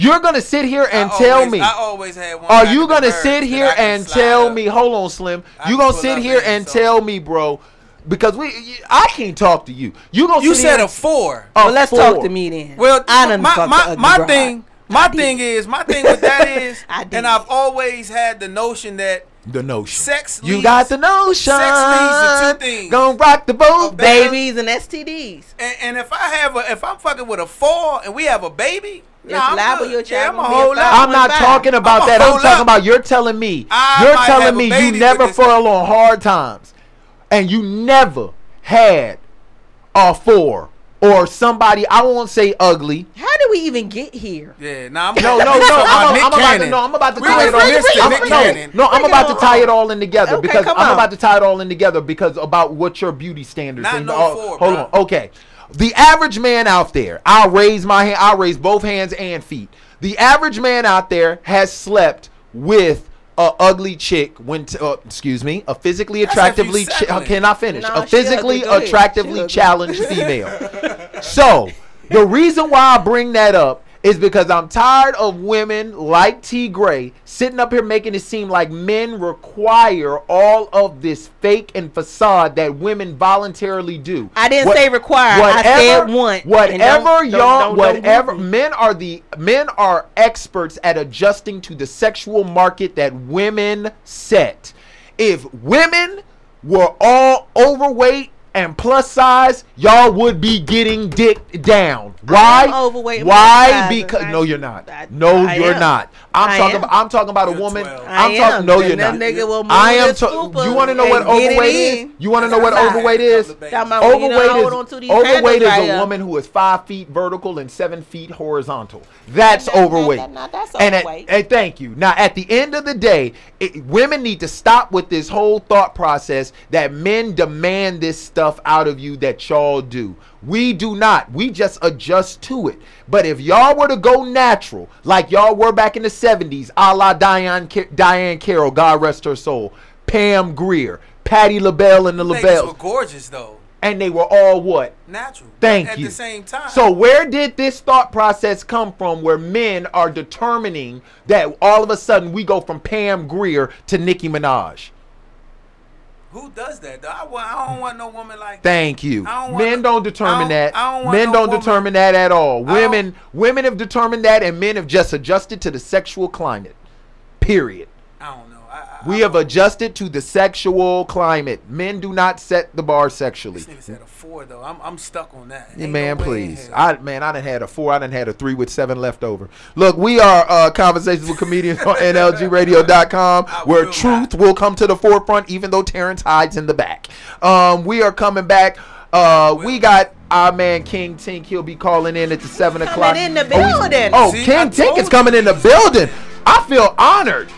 That's funny. You're gonna sit here I and tell always- me. I always had one. Are you gonna sit here and tell up. me? Hold on, Slim. I You gonna sit here and so- tell me, bro? Because we, I can't talk to you. You gonna You sit said here a four. a Well, let's four. talk to me then. Well, I done my fucked my, the my thing, my thing is, my thing with that [laughs] is, and I've always had the notion that The notion. Sex You got the notion. sex leads to two things. Gonna rock the boat, oh, Babies and STDs. And, and if I have a, if I'm fucking with a four and we have a baby, It's nah, I'm liable good. your yeah, I'm a gonna be a whole lot. I'm not Fine. talking about I'ma that. I'm talking up. about you're telling me. I you're telling me you never this- fell on hard times, and you never had a four or somebody. I won't say ugly. How did we even get here? Yeah, nah, I'm No, no, no. I'm, Nick I'm about to no. I'm about to We tie it was all. I'm- no, no, I'm about to tie it all in together Okay, because come I'm on. about to tie it all in together because about what your beauty standards. Not and no all- four, Hold bro. on. Okay. The average man out there, I'll raise my hand, I'll raise both hands and feet. The average man out there has slept with a ugly chick when, t- uh, excuse me, a physically That's if you attractively. Chi- settling. can I finish? No, a physically ugly. Go ahead. She attractively challenged female. [laughs] so the reason why I bring that up is because I'm tired of women like T Gray sitting up here making it seem like men require all of this fake and facade that women voluntarily do. I didn't What- say require. I said want. Whatever don't- don't- y'all, don't- don't whatever move me. men are the men are experts at adjusting to the sexual market that women set. If women were all overweight and plus size, y'all would be getting dick down. Why? am overweight Why? Because no, you're not. I- No, I you're am. not. I'm I talking. am. About, I'm talking about a You're woman. 12. I'm I talking. am. No, And you're not. nigga will move I am. his ta- you want to know what and get it overweight is? You want to know what overweight is? Talking Talking about when you know, Overweight is on to these overweight is a woman who is five feet vertical and seven feet horizontal. That's That- that- overweight. that- that- that's and, at- and thank you. Now, at the end of the day, it, women need to stop with this whole thought process that men demand this stuff out of you that y'all do. We do not. We just adjust to it. But if y'all were to go natural, like y'all were back in the 70s, a la Diane, Diahann Carroll, God rest her soul, Pam Grier, Patti LaBelle and the LaBelles, were gorgeous though, and they were all what? natural. Thank at you. the same time. So where did this thought process come from where men are determining that all of a sudden we go from Pam Grier to Nicki Minaj? Who does that? I, I don't want no woman like. Thank you. Don't Men don't determine don't- that. I don't want Men no don't woman- determine that at all. Women women have determined that and men have just adjusted to the sexual climate. Period. I don't know. I, I, We have adjusted to the sexual climate. Men do not set the bar sexually. This nigga said a four though. I'm I'm stuck on that. Yeah, Ain't man, no please. I man, I done had a four. I done had a three with seven left over. Look, we are uh, conversations with comedians on [laughs] NLGRadio.com, I where will truth not. will come to the forefront, even though Terrence hides in the back. Um, we are coming back. Uh, we got our man King Tink. He'll be calling in at the seven Coming o'clock. in the Oh, building. Oh, See, King Tink is coming in the building. I feel honored.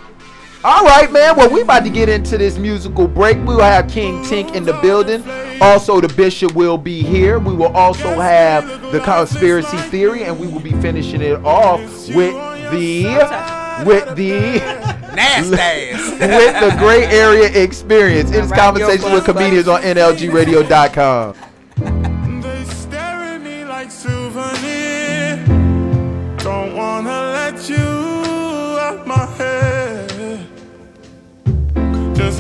All right, man. Well, we about to get into this musical break. We will have King Tink in the building. Also, the Bishop will be here. We will also have the conspiracy theory, and we will be finishing it off with the with the nasty [laughs] with the gray area experience. It is Right, conversation with bus, comedians on NLGRadio.com.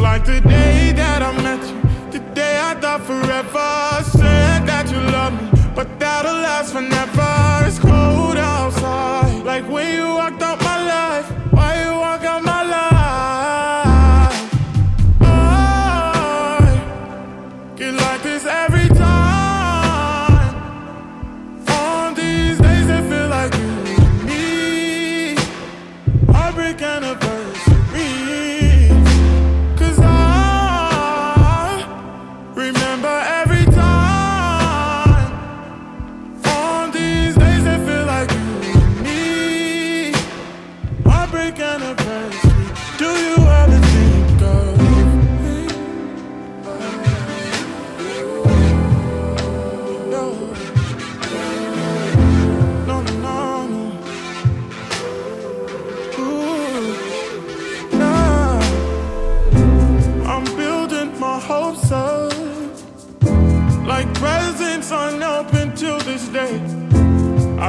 like the day that I met you, the day I thought forever. Said that you love me, but that'll last forever. It's cold outside, like when you walked out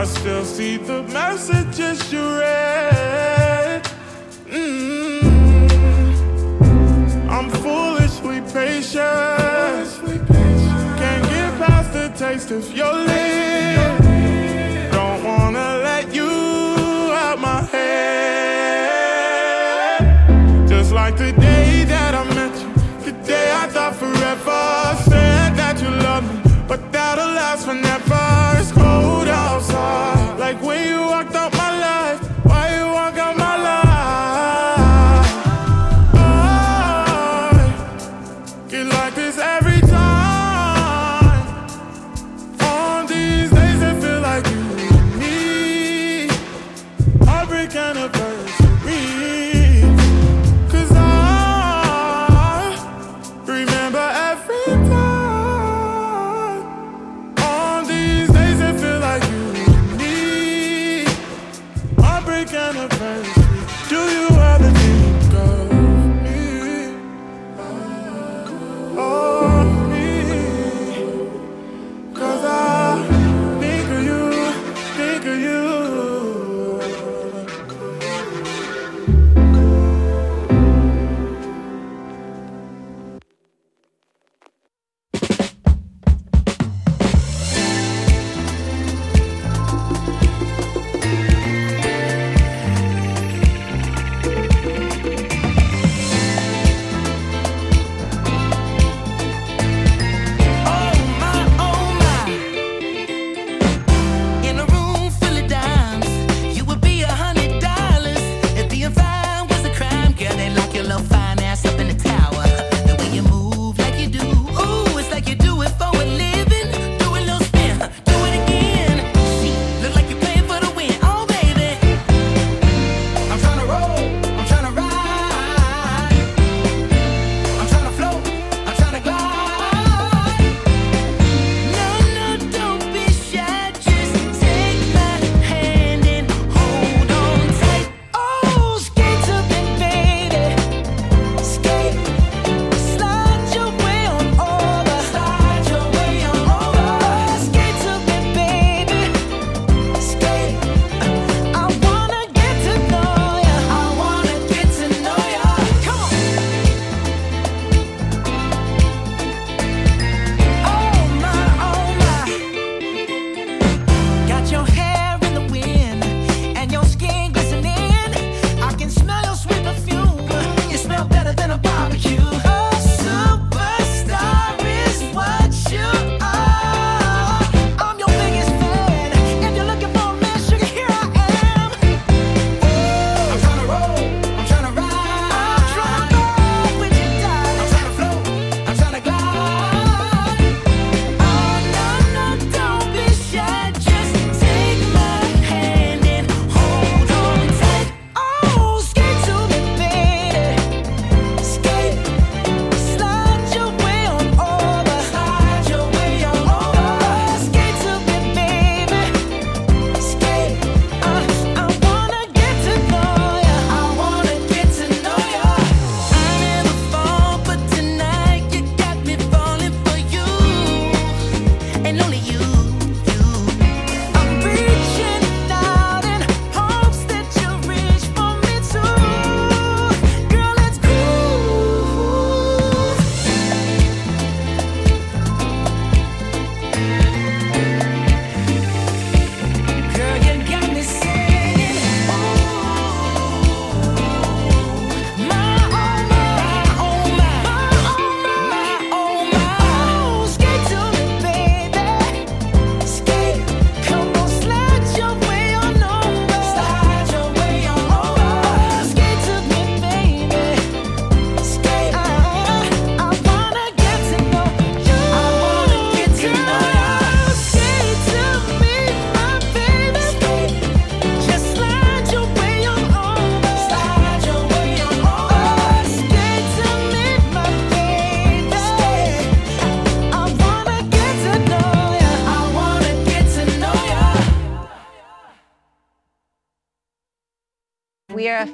I still see the messages you read. Mm. I'm foolishly patient. Can't get past the taste of your lips.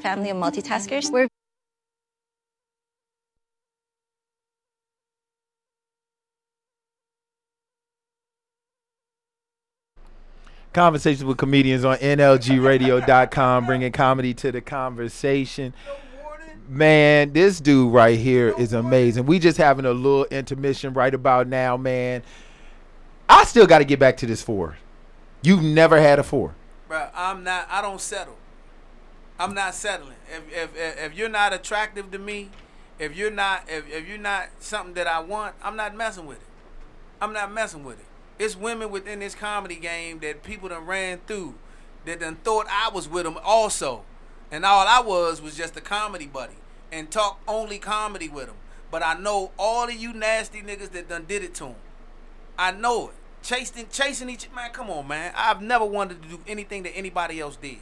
family of multitaskers. Mm-hmm. We're Conversations with comedians on NLGradio.com, bringing comedy to the conversation. Man, this dude right here is amazing. We just having a little intermission right about now, man. I still got to get back to this four. You've never had a four. Bro, I'm not. I don't settle. I'm not settling. If, if, if, if you're not attractive to me, if you're not if, if you're not something that I want, I'm not messing with it. I'm not messing with it. It's women within this comedy game that people done ran through, that done thought I was with them also, and all I was was just a comedy buddy and talk only comedy with them. But I know all of you nasty niggas that done did it to them. I know it. Chasing, chasing each man. Come on, man. I've never wanted to do anything that anybody else did.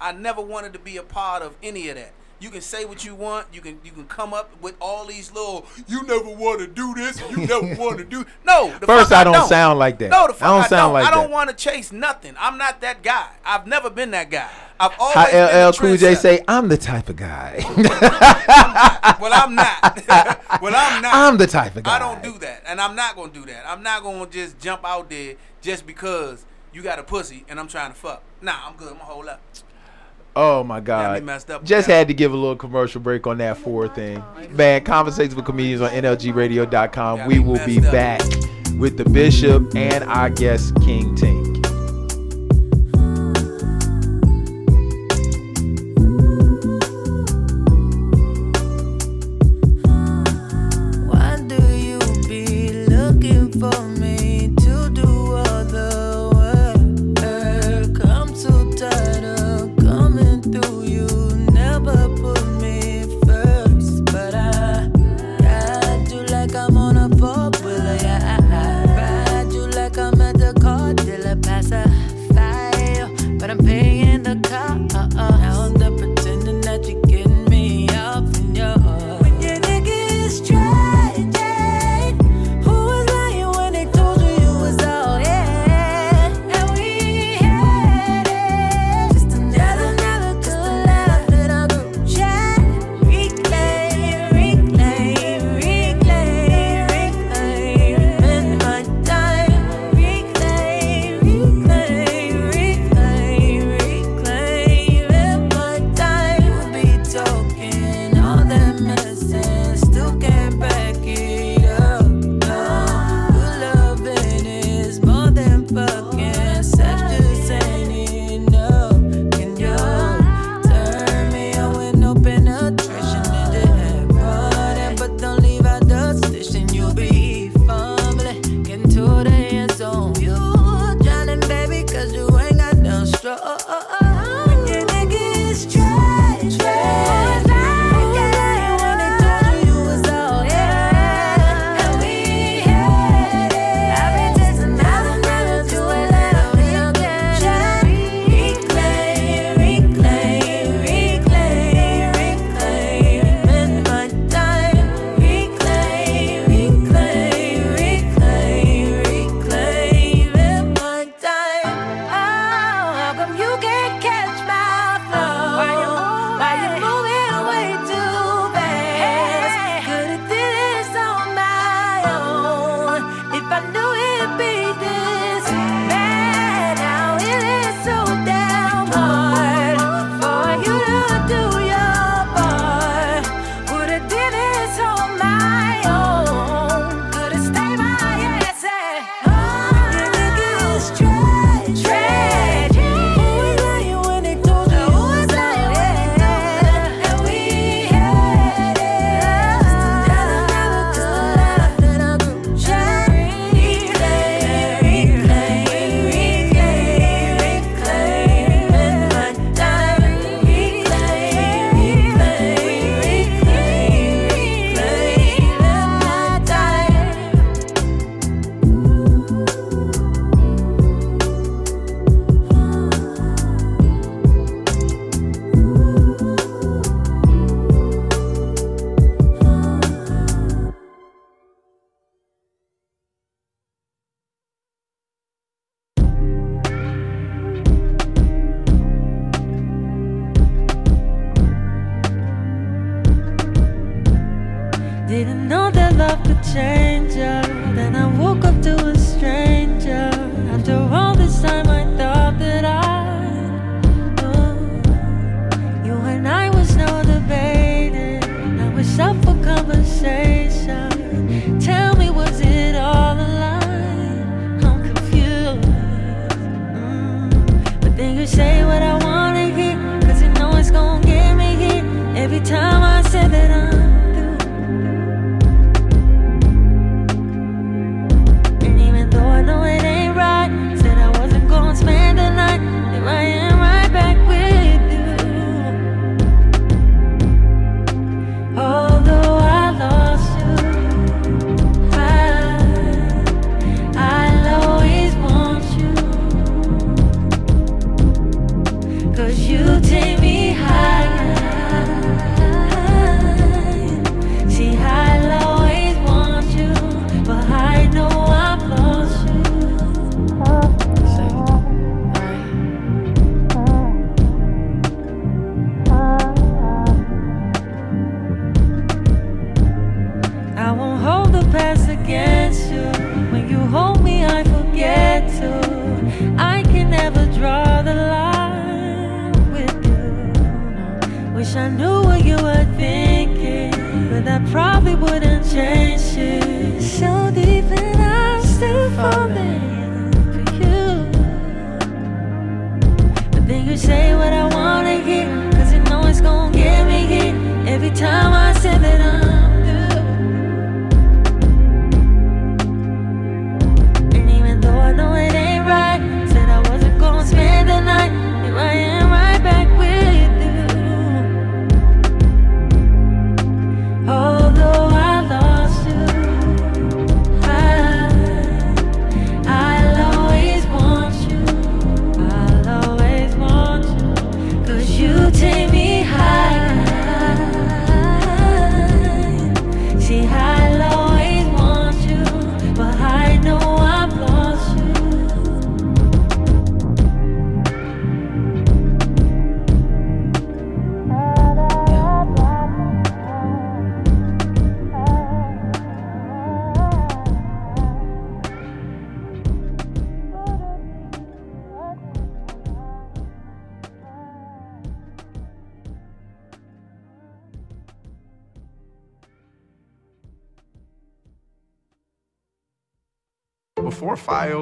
I never wanted to be a part of any of that. You can say what you want. You can you can come up with all these little. You never want to do this. You never [laughs] want to do. No. First, I don't, don't, sound like that. No, the fuck I don't I sound don't. like I don't want to chase nothing. I'm not that guy. I've never been that guy. I've always. How LL Cool J say, I'm the type of guy. [laughs] well, I'm not. [laughs] well, I'm not. I'm the type of guy. I don't do that, and I'm not gonna do that. I'm not gonna just jump out there just because you got a pussy and I'm trying to fuck. Nah, I'm good. I'm gonna hold up. Oh my God! Just had to give a little commercial break on that four thing. Man, conversations with comedians on NLGRadio.com. We will be back with the Bishop and our guest King Tink.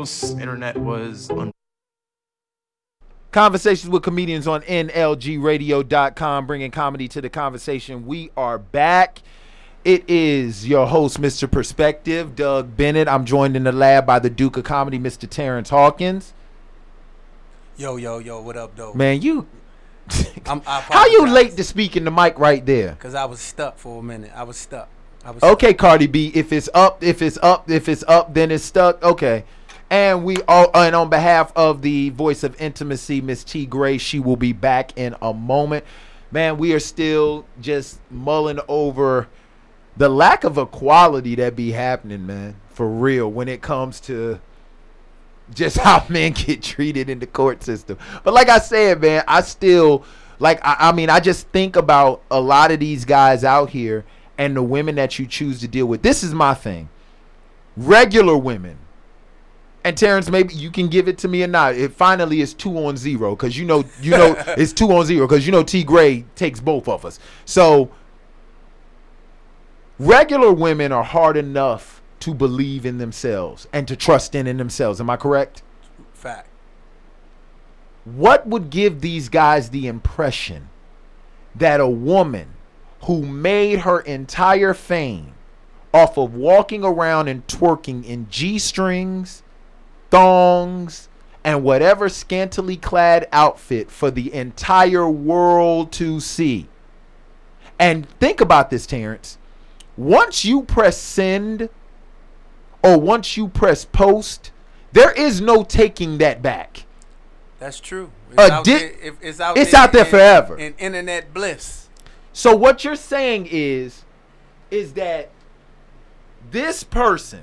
Before internet was un- Conversations with comedians on NLGradio.com, bringing comedy to the conversation. We are back. It is your host, Mr. Perspective, Doug Bennett. I'm joined in the lab by the Duke of Comedy, Mr. Terrence Hawkins. Yo, yo, yo, what up, though? Man, you. [laughs] I'm, I [laughs] How you late to speak in the mic right there? Because I was stuck for a minute. I was stuck. I was Okay, Cardi B. If it's up, if it's up, if it's up, then it's stuck. Okay. And we all and on behalf of the voice of intimacy, Miss T Gray, she will be back in a moment. Man, we are still just mulling over the lack of equality that be happening, man. For real, when it comes to just [laughs] how men get treated in the court system. But like I said, man, I still like I, I mean, I just think about a lot of these guys out here and the women that you choose to deal with. This is my thing. Regular women. And Terrence, maybe you can give it to me or not. It finally is two on zero because you know you know [laughs] it's two on zero because you know T Gray takes both of us. So regular women are hard enough to believe in themselves and to trust in in themselves. Am I correct? Fact. What would give these guys the impression that a woman who made her entire fame off of walking around and twerking in G strings, thongs, and whatever scantily clad outfit for the entire world to see? And think about this, Terrence. Once you press send or once you press post, there is no taking that back. That's true. It's out di- there, it's out it's there out there in- forever. In internet bliss. So what you're saying is is that this person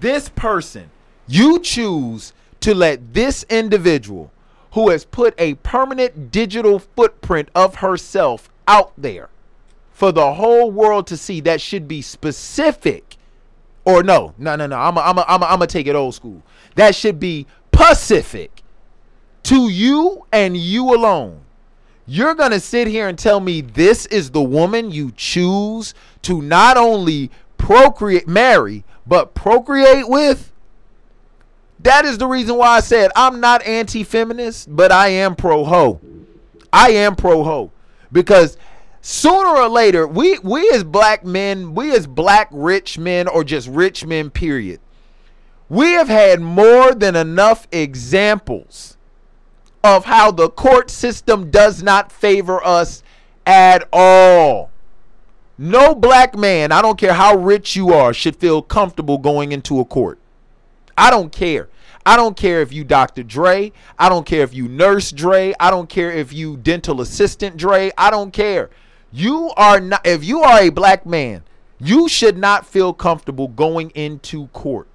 this person you choose to let this individual who has put a permanent digital footprint of herself out there for the whole world to see that should be specific or no no no no i'm i I'm i I'm gonna take it old school that should be pacific to you and you alone you're to sit here and tell me this is the woman you choose to not only procreate, marry, but procreate with? That is the reason why I said I'm not anti feminist, but I am pro ho. I am pro ho. Because sooner or later, we, we as black men, we as black rich men, or just rich men, period, we have had more than enough examples of how the court system does not favor us at all. No black man, I don't care how rich you are, should feel comfortable going into a court. I don't care. I don't care if you Dr. Dre. I don't care if you Nurse Dre. I don't care if you Dental Assistant Dre. I don't care. You are not, if you are a black man, you should not feel comfortable going into court.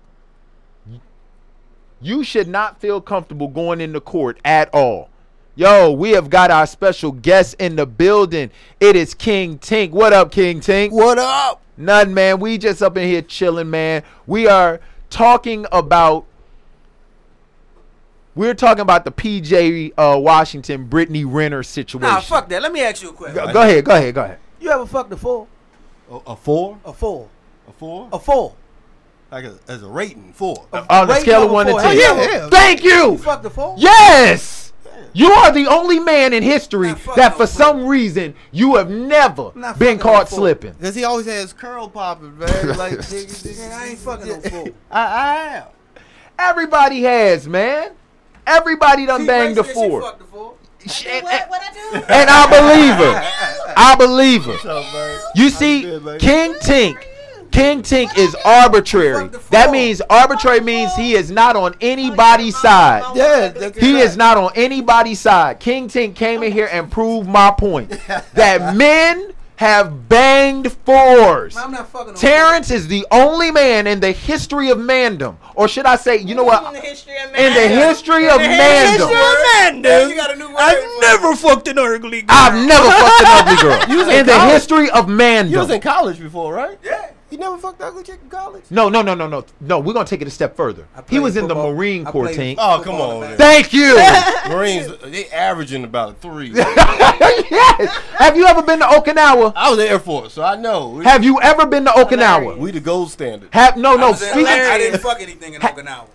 You should not feel comfortable going into court at all. Yo, we have got our special guest in the building. It is King Tink. What up, King Tink? What up? None, man. We just up in here chilling, man. We are talking about We're talking about the PJ uh, Washington Brittany Renner situation. Nah, fuck that. Let me ask you a question. Go, go ahead, go ahead, go ahead. You ever fucked a four? A, a four? A four. A four? A four. Like a, as a rating, four. On the Rate scale of one to four. ten. Hell yeah. Thank you. You fucked a four? Yes. You are the only man in history that, for some reason, you have never been caught slipping. Because he always has curl popping, man. [laughs] Like, nigga, nigga, I ain't fucking no [laughs] four. I, I have. Everybody has, man. Everybody done T. banged a Ray said she four. fucked a four. And, and I believe her. I believe her. You see, King Tink. King Tink is arbitrary. That means arbitrary means he is not on anybody's side. Yeah, He is not on anybody's side. King Tink came in here and proved my point [laughs] that men have banged fours. I'm not fucking Terrence is the only man in the history of mandom, or should I say, you know what? In the history of mandom. You got a new word. I've never fucked an ugly girl. I've never fucked an ugly girl. In in the history of mandom. You was in college before, right? Yeah. You never fucked ugly chick in college? No, no, no, no, no, no. We're gonna take it a step further. He played was in the. Marine Corps, played Tink. Oh, come on. Thank you. [laughs] Marines, they averaging about a three. [laughs] yes. Have you ever been to Okinawa? I was in the Air Force, so I know. We, Have you ever been to Okinawa? we the gold standard. Have no, I no. was in- I, I didn't fuck anything in Okinawa.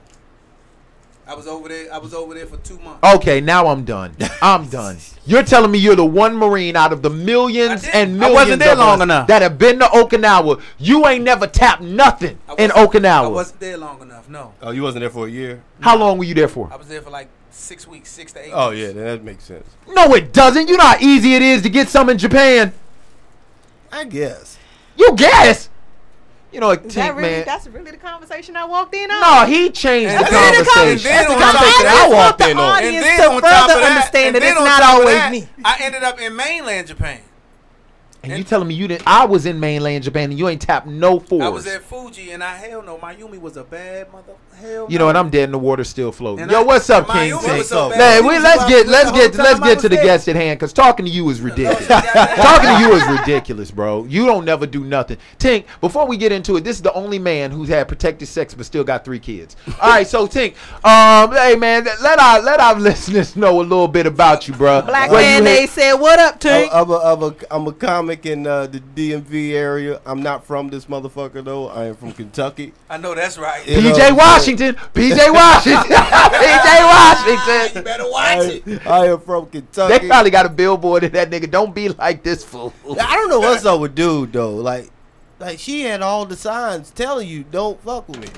I was over there. I was over there for two months. Okay, now I'm done. I'm done. You're telling me you're the one Marine out of the millions I didn't. and I millions wasn't there of long us enough. that have been to Okinawa. You ain't never tapped nothing in wasn't- I wasn't there long enough. No, Oh, you wasn't there for a year? How long were you there for? I was there for like six weeks, six to eight. Oh, weeks. yeah, that makes sense. No, it doesn't. You know how easy it is to get some in Japan. I guess. You guess. You know, Is that really, man. that's really the conversation I walked in on? No, he changed the And then the conversation. That's the on top of conversation I walked in on. And then to on top further of that, understand and that then it's on not top of always that, me. I ended up in mainland Japan. And you telling me you didn't? I was in mainland Japan and you ain't tapped no fours. I was at Fuji and I hell no, Mayumi was a bad mother. Hell You know, and I'm dead and the water still floating. And Yo, I- what's up, King Mayumi Tink? was so bad. Man, we, let's get let's get let's get to the guest at hand because talking to you is [laughs] ridiculous. [laughs] talking to you is ridiculous, bro. You don't never do nothing. Tink, before we get into it, this is the only man who's had protected sex but still got three kids. All right, so Tink, um, hey man, let our let our [laughs] listeners know a little bit about you, bro. Black Where man, they said, "What up, Tank?" I'm a, I'm, a, I'm a comic in uh, the DMV area. I'm not from this motherfucker, though. I am from Kentucky. I know that's right. You know, PJ Washington, PJ Washington, [laughs] PJ Washington. You better watch it. I, I am from Kentucky. They probably got a billboard in that nigga. Don't be like this fool. I don't know what's up with dude though. Like, like she had all the signs telling you don't fuck with me,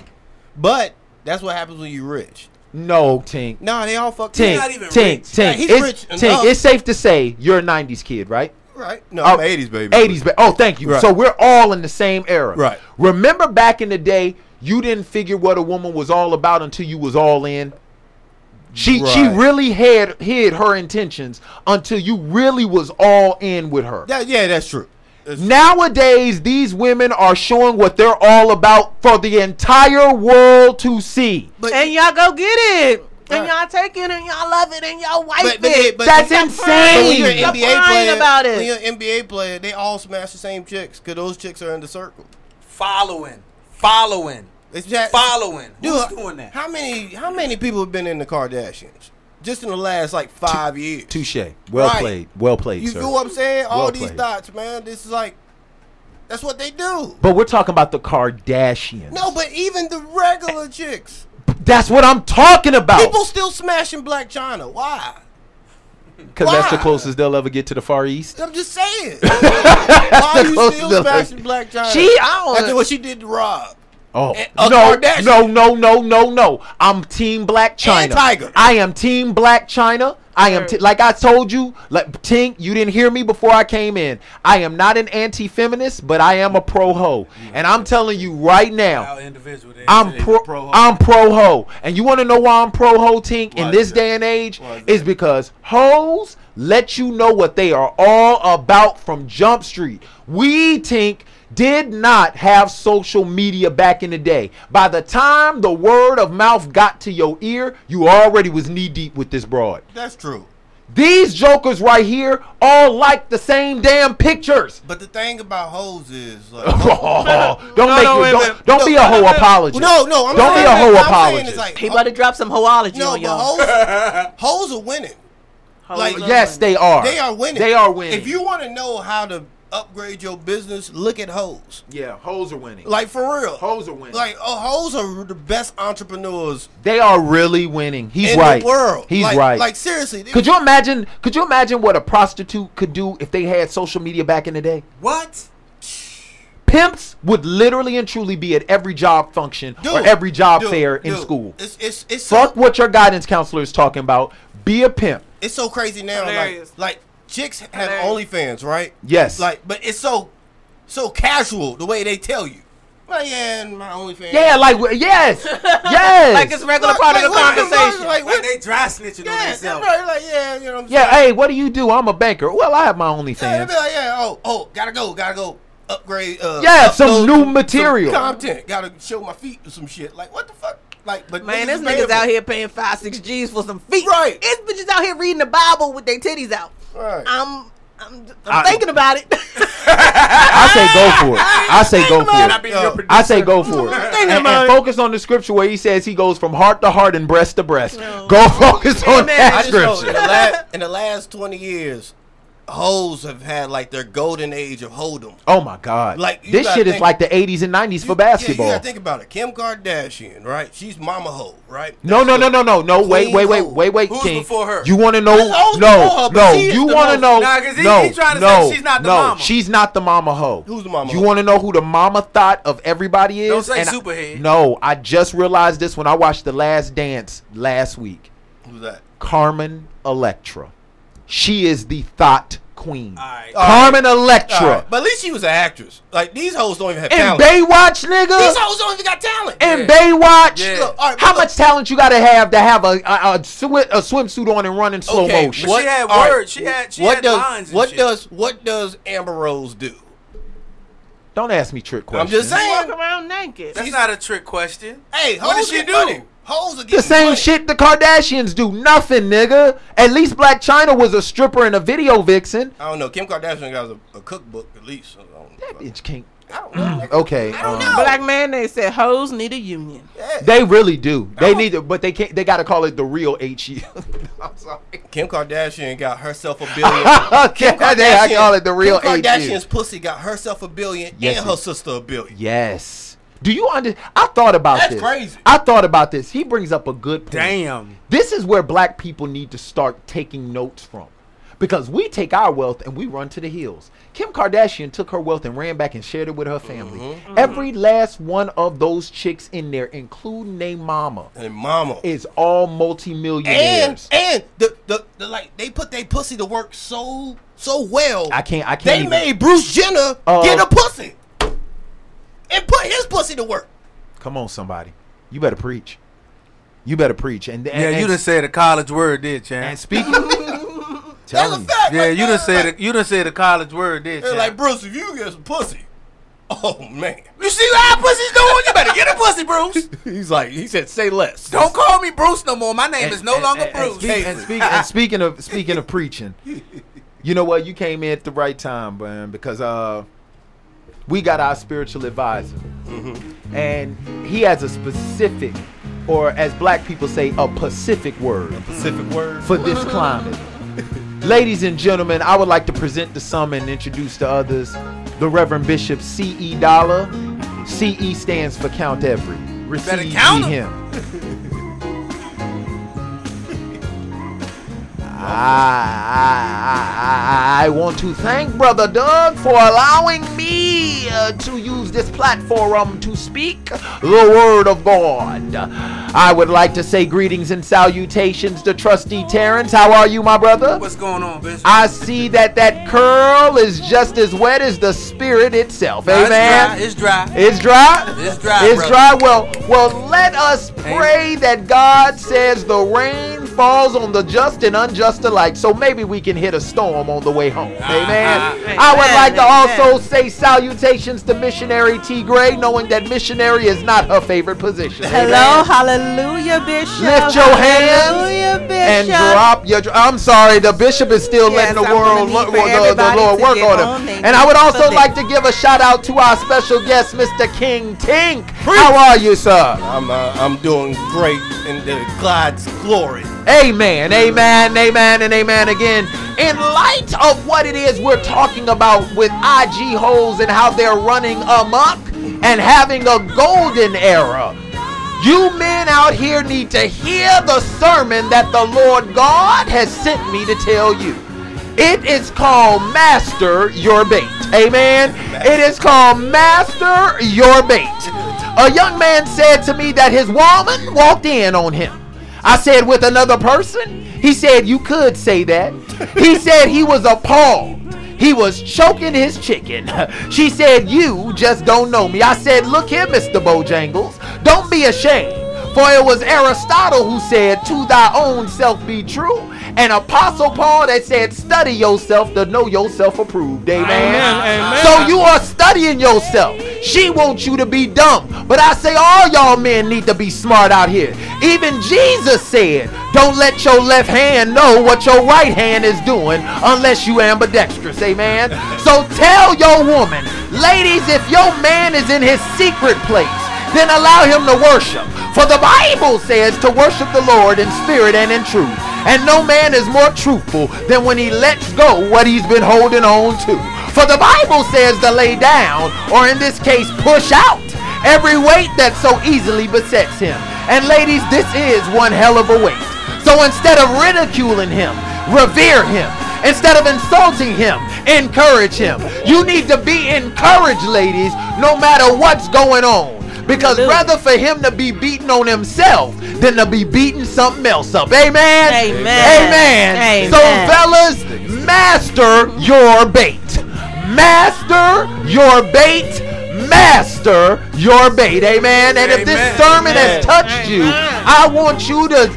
but that's what happens when you rich. No, Tink. Nah, they all fuck. Tink, not even Tink, rich. Tink. Yeah, he's it's, rich Tink, it's safe to say you're a 90s kid, right? Right? No, Oh, I'm 80s baby. 80s, but oh, thank you. Right. So we're all in the same era. Right. Remember back in the day, you didn't figure what a woman was all about until you was all in. She she really had hid her intentions until you really was all in with her. That, yeah, that's true. That's Nowadays, these women are showing what they're all about for the entire world to see. But, and y'all go get it, and y'all take it, and y'all love it, and y'all wipe but, but, it. but, That's but insane. when you're an Stop NBA player, about it. when you're an NBA player, they all smash the same chicks because those chicks are in the circle. Following, following, It's just, following. Dude, Who's doing that? How many how many people have been in the Kardashians? Just in the last like five years. Touche. Well Right. played. Well played, You sir. feel what I'm saying? All Well these played. thoughts, man. This is like that's what they do. But we're talking about the Kardashians. No, but even the regular chicks. That's what I'm talking about. People still smashing Blac Chyna. Why? Because that's the Why? closest they'll ever get to the Far East. I'm just saying. [laughs] Why are you closest still they'll smashing Blac Chyna? She, I don't- After what she did to Rob. Oh a no, Kardashian. no, no, no, no, no! I'm Team Blac Chyna. Tiger. I am Team Blac Chyna. I am t- like I told you, like Tink. You didn't hear me before I came in. I am not an anti-feminist, but I am a pro ho, and I'm telling you right now, Our individual. they- I'm pro, pro-ho. I'm pro ho. And you want to know why I'm pro ho, Tink, in this day and age? Is Is because hoes let you know what they are all about from Jump Street. We, Tink, did not have social media back in the day. By the time the word of mouth got to your ear, you already was knee deep with this broad. That's true. These jokers right here all like the same damn pictures. But the thing about hoes is like, [laughs] Oh, don't No, make no, me, don't, don't No, be a hoe no, no. apologist. No, no, I'm don't be a hoe I'm apologist. like- He about to drop some hoology no, on y'all. hoes, [laughs] hoes are winning. Like yes, they are. They are winning. They are winning. If you want to know how to upgrade your business, look at hoes. yeah, hoes are winning. Like for real, Hoes are winning. Like oh, hoes are the best entrepreneurs They are really winning. He's in right. the world. He's Like- right. Like seriously, they- could you imagine? Could you imagine what a prostitute could do if they had social media back in the day? What? Pimps would literally and truly be at every job function or every job dude, fair in dude, school. It's it's it's Fuck so, what your guidance counselor is talking about. Be a pimp. it's so crazy now. Like like chicks have Hilarious. OnlyFans, right? Yes. Like, but it's so so casual the way they tell you. Like yeah, and my OnlyFans. Yeah, like yes, [laughs] yes. Like it's a regular Like, part of the like, what- conversation. Like, Like what? they dry snitching on Yeah, themselves. right, like yeah, you know what I'm yeah. saying? Hey, what do you do? I'm a banker. Well, I have my Yeah, they OnlyFans. be like, yeah, oh, oh, gotta go, gotta go, upgrade. Uh, Yeah, some upload new material. content. Gotta show my feet or some shit. Like, what the fuck? Like, but Man, niggas this paying niggas for out here paying five, six G's for some feet. Right. This bitches out here reading the Bible with their titties out. Right. I'm, I'm, I'm I- thinking about it. [laughs] I say go for it. I say go for it. your Yo, producer? I say go for it. Thinking And, about and focus on the scripture where he says he goes from heart to heart and breast to breast. No. Go [laughs] focus on Amen. that I just know in scripture. the, last, in the last twenty years, hoes have had like their golden age of hold'em. Oh my God! Like, you this shit is like the 80s and 90s for Yeah, basketball. you think about it. Kim Kardashian, right? She's mama hoe, right? No, no, no, no, no, no. Wait, wait, wait, wait, wait, Who's King. before her? You want to know? No, her, no. You want to know? Nah, 'cause he- no, he trying to say no, she's not the no. mama. She's not the mama hoe. Who's the mama You want to know who the mama thought of everybody is? Don't say And I- Superhead. no, I just realized this when I watched The Last Dance last week. Who's that? Carmen Electra. She is the thought queen. All right. Carmen All Electra. right, But at least she was an actress. Like these hoes don't even have In talent. Baywatch, nigga. these hoes don't even got talent. In Yeah. Baywatch. Yeah. Look, all right, How look, much talent you gotta have to have a a, a, swi- a swimsuit on and run in slow Okay, motion? But she had all right, words. She had- she what had does lines and what shit. does what does Amber Rose do? Don't ask me trick questions. I'm just saying. Walk around naked. That's not a trick question. Hey, What hoes does she do? money. Hoes are The same money. shit the Kardashians do. Nothing, nigga. At least Blac Chyna was a stripper and a video vixen. I don't know. Kim Kardashian got a, a cookbook at least. I don't, That bitch can't. I don't know. Okay. I don't um, know. Black man, they said hoes need a union. Yeah. They really do. They need it, but they can't. They got to call it the real HE. [laughs] I'm sorry. Kim Kardashian got herself a [laughs] billion. okay, they I call it the real Kim HE. Kardashian's pussy got herself a billion Yes, and her sister a billion. Yes. Do you under? I thought about That's this. crazy. I thought about this. He brings up a good point. Damn. This is where black people need to start taking notes from. Because we take our wealth and we run to the hills. Kim Kardashian took her wealth and ran back and shared it with her family. Mm-hmm. Every last one of those chicks in there, including their mama, And mama. is all And multimillionaires. and the, the the like they put their pussy to work so so well. I can't. I can't. they even- made Bruce Jenner Uh, get a pussy and put his pussy to work. Come on, somebody. You better preach. You better preach. And, and Yeah, you and, done said a college word, did And speaking, [laughs] That's tell a me. fact. Yeah, right you there. done said like, a, you done said a college word, did they're like Bruce, if you get some pussy, [laughs] oh man. you see how pussy's doing? You better get a pussy, Bruce. [laughs] He's like he said, say less. Don't call me Bruce no more. My name And- is no and- longer and- and Bruce. speak- and, speak- and speaking of speaking of preaching, you know what? You came in at the right time, man, because uh, we got our spiritual advisor, mm-hmm. and he has a specific, or as black people say, a Pacific word Pacific word. for this climate. [laughs] Ladies and gentlemen, I would like to present to some and introduce to others the Reverend Bishop C.E. Dollar. C.E. stands for Count Every. Receive count ye 'em. him. [laughs] I, I, I want to thank Brother Doug for allowing me uh, to use this platform to speak the Word of God. I would like to say greetings and salutations to Trustee Terrence. How are you, my brother? What's going on, Bishop? I see that that curl is just as wet as the Spirit itself. Nah, Amen. It's dry. It's dry. It's dry, It's brother. dry. Well, well, let us pray that God says the rain falls on the just and unjust alike. So maybe we can hit a storm on the way home. Amen. I would like to also say salutations to missionary T. Gray, knowing that missionary is not her favorite position. Hello, hallelujah, Bishop. Lift your hands Bishop. and drop your. I'm sorry, the bishop is still Yes, letting the I'm world, lo- the, the Lord work on him. And I would also like to give a shout out to our special guest, Mr. King Tink. How are you, sir? I'm uh, I'm doing great in the God's glory. Amen, amen, amen, and amen again. In light of what it is we're talking about with IG holes and how they're running amok and having a golden era, you men out here need to hear the sermon that the Lord God has sent me to tell you. It is called Master Your Bait. Amen. It is called Master Your Bait. A young man said to me that his woman walked in on him. I said, with another person? He said, you could say that. [laughs] He said he was appalled. He was choking his chicken. [laughs] She said, You just don't know me. I said, Look here, Mr. Bojangles. Don't be ashamed. For it was Aristotle who said, To thy own self be true. And Apostle Paul that said, Study yourself to know yourself approved. Amen. Amen. So you are studying yourself. She wants you to be dumb. But I say, all y'all men need to be smart out here. Even Jesus said, Don't let your left hand know what your right hand is doing unless you ambidextrous. Amen. So tell your woman, ladies, if your man is in his secret place, then allow him to worship. For the Bible says to worship the Lord in spirit and in truth. And no man is more truthful than when he lets go what he's been holding on to. For the Bible says to lay down, or in this case, push out every weight that so easily besets him. And ladies, this is one hell of a weight. So instead of ridiculing him, revere him. Instead of insulting him, encourage him. You need to be encouraged, ladies, no matter what's going on. Because rather for him to be beaten on himself than to be beating something else up. Amen. Amen. Amen. Amen. So fellas, master your bait. Master your bait. Master your bait. Amen. And if this sermon Amen. has touched you, I want you to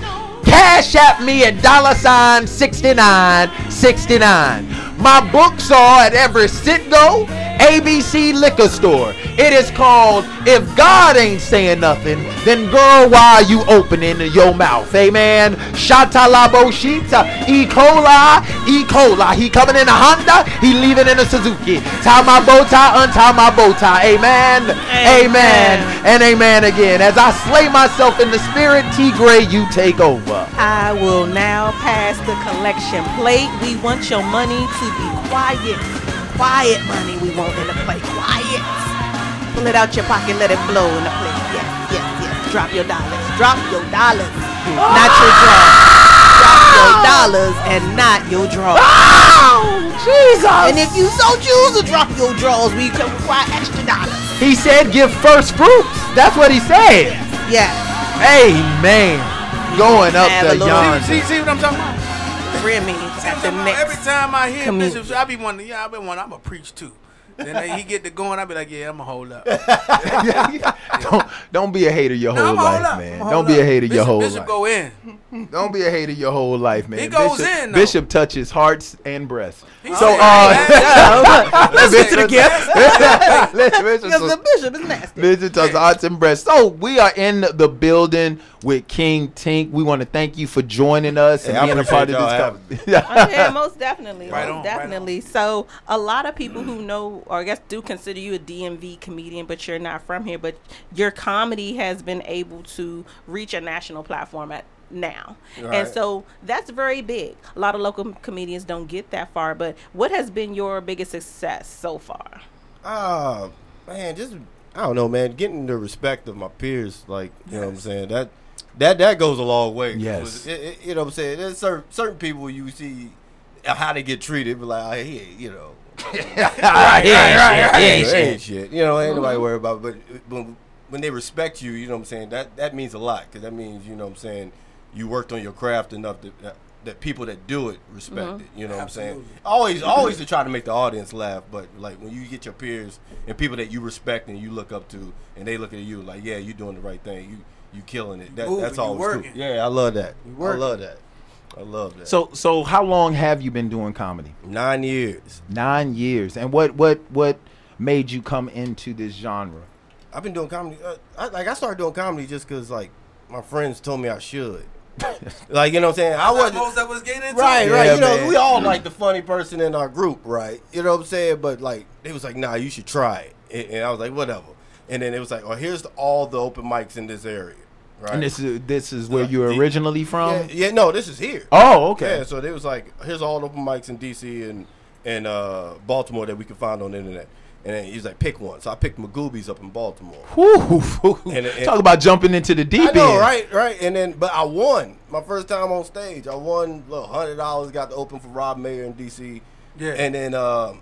cash at me at dollar sign 6969. My books are at every Citgo, ABC liquor store. It is called If God Ain't Saying Nothing, Then Girl, Why Are You Opening Your Mouth? Amen. Shatalabo Shita, E. coli, E. coli. He coming in a Honda, he leaving in a Suzuki. Tie my bow tie, untie my bow tie. Amen. Amen. And amen again. As I slay myself in the spirit, T. Gray, you take over. I will now pass the collection plate. We want your money to be quiet. Quiet money we want in the plate. Quiet. Pull it out your pocket, let it flow in the plate. Yes, yes, yes. Drop your dollars. Drop your dollars. Not your draws. Drop your oh! dollars and not your draws. Oh, Jesus. And if you so choose to drop your draws, we can require extra dollars. He said, give first fruits. That's what he said. Yes. Amen. Going up Have a the little- yonder. See, see what I'm talking about? Remy at the next. Every time I hear community. Bishop, I be wondering, yeah, I be wondering, I'm going to preach too. Then they- he get to going, I be like, yeah, I'm going to hold up. [laughs] don't don't be a hater your No, whole life, up. man. Don't hold be a up. hater your Bishop- whole Bishop life. go in. Don't be a hater your whole life, man. He goes Bishop, in, though. Bishop touches hearts and breasts. He's so, saying, uh, Listen to the Bishop, Because the bishop is nasty. Bishop touches hearts and breasts. So we are in the building with King Tink. We want to thank you for joining us Hey, and I being a part of this. conversation. yeah, most definitely, Right most on, right definitely. so, a lot of people who know, or I guess, do consider you a DMV comedian, but you're not from here. But your comedy has been able to reach a national platform at now, and so that's very big. A lot of local comedians don't get that far. But what has been your biggest success so far? Ah, man, just I don't know, man. Getting the respect of my peers, like you know what I'm saying. That that that goes a long way. Yes. It- it- you know what I'm saying. There's certain certain people you see uh, how they get treated, but like, ah, I hear, you know. [laughs] [laughs] right, right, right, right. Ain't shit. shit. You know, ain't nobody mm-hmm. worried about. It. But when, when they respect you, you know what I'm saying. That that means a lot because that means you know what I'm saying. You worked on your craft enough that that, that people that do it respect Mhm. it. You know what I'm saying. Always, always to try to make the audience laugh. But like when you get your peers and people that you respect and you look up to, and they look at you like, yeah, you're doing the right thing. You you killing it. That, moving, that's you always cool. Yeah, I love that. I love that. I love that. So so how long have you been doing comedy? nine years. Nine years. And what what what made you come into this genre? I've been doing comedy. Uh, I, like I started doing comedy just because like my friends told me I should. [laughs] like you know what I'm saying. I wasn't most that was getting into. right, it. right. Yeah, You know, we all like the funny person in our group, right? You know what I'm saying. But like, they was like, "Nah, you should try it," and, and I was like, "Whatever." And then it was like, "Oh, here's the, all the open mics in this area." Right. And this is this is where Yeah, you're the- originally from? yeah, yeah, no, this is here. Oh, okay. Yeah, so they was like, here's all the open mics in DC and and uh, Baltimore that we can find on the internet. And then he's like, pick one. So I picked Magooby's up in Baltimore. Whew, [laughs] And- and- Talk about jumping into the deep I know, end. right, right. And then, but I won my first time on stage. I won look, hundred dollars. Got to open for Rob Mayer in DC. Yeah. And then, um,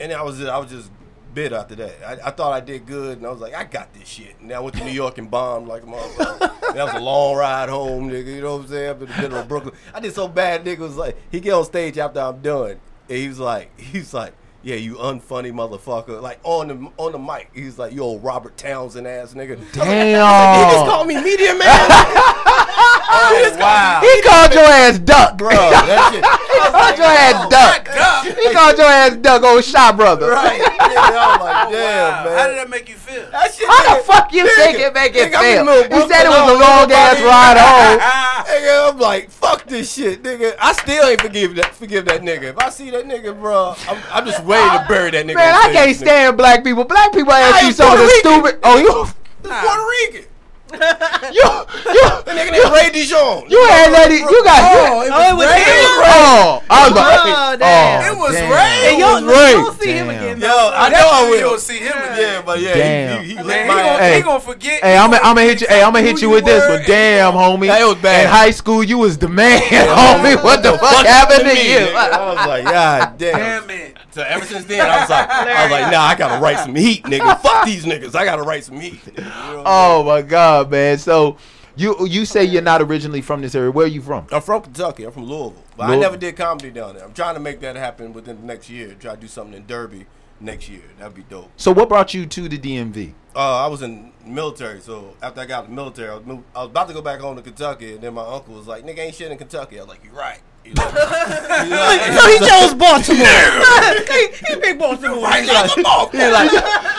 and then I was I was just bitter after that. I, I thought I did good, and I was like, I got this shit. And then I went to New York and bombed like a motherfucker. [laughs] That was a long ride home, nigga. You know what I'm saying? Up in the middle of Brooklyn. I did so bad, nigga was like, he get on stage after I'm done, and he was like, he's like. Yeah, you unfunny motherfucker. Like on the on the mic, he's like, yo, Robert Townsend ass nigga." Was like, [laughs] Damn. he just called me Meteor Man. [laughs] Oh, wow. He called your ass duck. bro. That shit. [laughs] he called your ass oh, duck. Duck. He called your ass duck, old shot brother. Right. Yeah, I was like, Oh, damn, [laughs] wow. man. How did that make you feel? That shit, How the fuck you nigga, think it make it nigga, I'm feel? the middle of You said it was a long ass ride home. [laughs] Nigga, I'm like, fuck this shit, nigga. I still ain't forgive that forgive that nigga. If I see that nigga, bro, I'm, I'm just waiting to bury that nigga. Man, I can't nigga. stand black people. Black people ask you ain't some of the Puerto Rican. stupid. Oh, you, This Puerto Rican. You, you, That nigga named Ray Dijon. you had lady. You got. Oh, it Oh, it was Ray. him? Oh, I was like, Oh, damn. It was damn. Ray. And you It don't, Ray. you don't see him again. Yo. I know I You will. don't see him again. But yeah, Damn. he, he, he Man, he my gonna. Hey. he gonna forget. Hey, I'm gonna gonna hit you. Hey, I'm gonna hit you with this one. Damn, homie. That was bad. In high school, you was the man, homie. What the fuck happened to you? I was like, God damn. Damn it. So ever since then, I was like, I was like, nah, I gotta write some heat, nigga. Fuck these niggas. I gotta write some heat. You [laughs] know Oh my god, man. So you you say you're not originally from this area. Where are you from? I'm from Kentucky. I'm from Louisville. But I never did comedy down there. I'm trying to make that happen within the next year. Try to do something in Derby next year. That'd be dope. So what brought you to the DMV? Uh, I was in military, so after I got out of the military, I was, move, I was about to go back home to Kentucky, and then my uncle was like, "Nigga, ain't shit in Kentucky." I was like, "You're right." He like, he So he chose Baltimore. [laughs] he, he picked Baltimore. Right, like, come He like,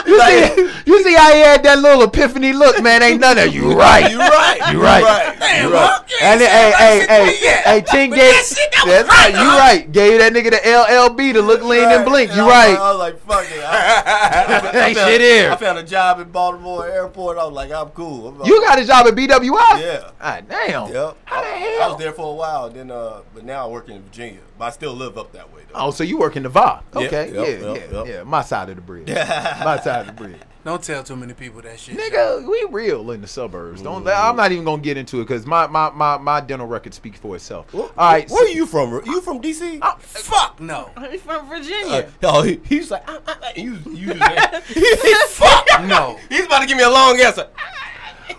you see, you see how he had that little epiphany look, man. Ain't none of you right. You right. You right. Damn, You right. Mark, you ain't And then, said hey, that hey, shit hey, to me yet. hey, Ting But gave, that shit, that was that's right, right, you huh? right. Gave that nigga the LLB to look, lean, and blink. And You I was right. like- I was like, "Fuck it." I, I [laughs] Ain't found- shit here. I found a job in Baltimore Airport. I was like, "I'm cool." I'm You got a job at BWI? Yeah. Ah, damn. Yep. How the I, hell? I was there for a while. Then, uh, but now I work in Virginia. But I still live up that way though. Oh, so you work in the VA. Okay. yep, Yeah, yep, yeah, yep. yeah. My side of the bridge. [laughs] My side of the bridge. Don't tell too many people that shit. Nigga, we real in the suburbs. Don't. I'm not even gonna get into it because my, my, my, my dental record speaks for itself. Wh- All right. Where are you from? You from DC? Oh, fuck no. He's from Uh, Virginia. oh, he, he's like, ah, ah, you, you just, [laughs] [laughs] Fuck no. he's about to give me a long answer.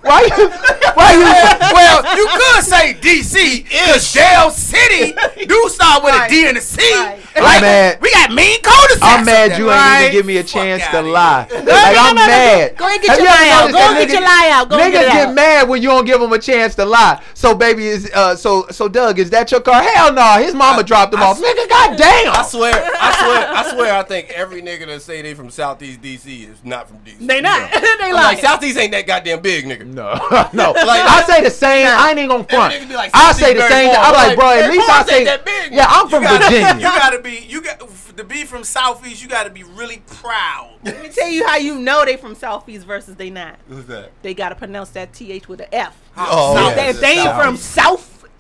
Why you? Why you? Well, you could say DC, because Dale City do start with a D and a C. Right. I'm mad. We got mean cul-de-sacs. I'm up mad there, you ain't right? even give me a Fuck chance to lie. Like no, I'm no, no, mad. go and get Have your you ever lie out. noticed Go that and get niggas- your lie out. Go Niggas get it get out. mad when you don't give them a chance to lie. So baby is uh so so Doug is that your car? Hell no. His mama dropped him I off. s- Nigga, goddamn. I swear, I swear, I swear. I think every nigga that say they from Southeast DC is not from DC. They not. [laughs] they I'm like like Southeast ain't that goddamn big, nigga. No, [laughs] no. [laughs] Like- I say the same. I ain't even gonna front. like, I say the same. I'm like, bro. At Very least far I say that big. Yeah, I'm from You gotta- You gotta be, you got to be from Southeast. You gotta be really proud. Let me tell you how you know they from Southeast versus they not. Who's that? They gotta pronounce that th with an F. Oh, Now, yeah. if they ain't from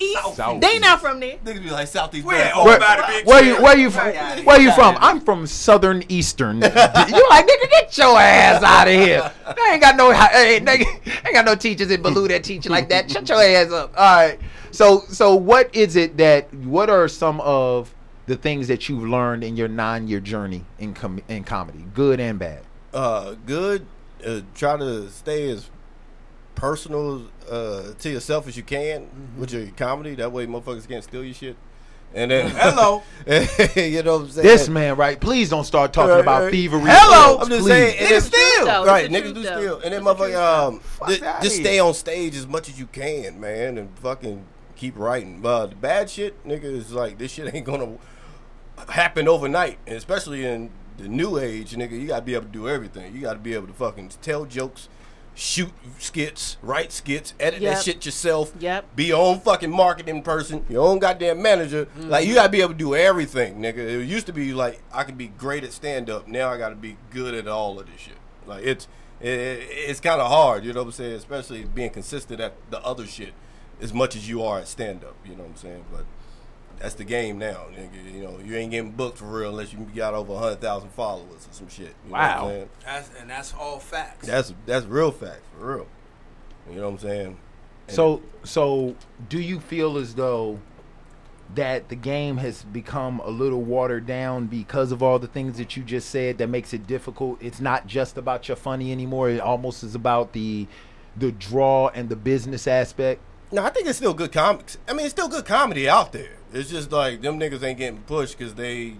Southeast, Southeast. they not from there. Niggas be like Southeast. Where? very far. about a big Where you chair. where you from? Where you from? I'm from Southern Eastern. [laughs] you like nigga, get your ass out of here. I ain't got no hey, nigga, ain't got no teachers in Baloo that teach you like that. Shut your ass up. All right. So so what is it that what are some of the things that you've learned in your nine year journey in com- in comedy, good and bad? uh, good. Uh, try to stay as personal uh, to yourself as you can Mm-hmm. with your comedy. That way, motherfuckers can't steal your shit. And then, [laughs] Hello. [laughs] you know what I'm saying? This man, right? Please don't start talking Right, about right. thievery. Hello, Please. I'm just saying. and Niggas steal. though. Right, It's niggas do truth, though. steal, and then It's motherfucker, um, th- just here. stay on stage as much as you can, man, and fucking keep writing. But the bad shit, nigga, is like this shit ain't gonna happen overnight, and especially in the new age, nigga. You gotta be able to do everything. You gotta be able to fucking tell jokes. Shoot skits, write skits, edit Yep. that shit yourself. Yep. Be your own fucking marketing person, your own goddamn manager. Mm-hmm. Like you gotta be able to do everything, nigga. It used to be like I could be great at stand up. Now I gotta be good at all of this shit. Like it's it, it's kind of hard, you know what I'm saying? Especially being consistent at the other shit as much as you are at stand up. You know what I'm saying? But that's the game now, nigga. You know you ain't getting booked for real unless you got over hundred thousand followers or some shit. You know what I'm Wow. saying? That's, and that's all facts. That's that's real facts for real. You know what I'm saying? And So, so do you feel as though that the game has become a little watered down because of all the things that you just said that makes it difficult? It's not just about your funny anymore. It almost is about the the draw and the business aspect. No, I think it's still good comics. I mean, it's still good comedy out there. It's just like them niggas ain't getting pushed because they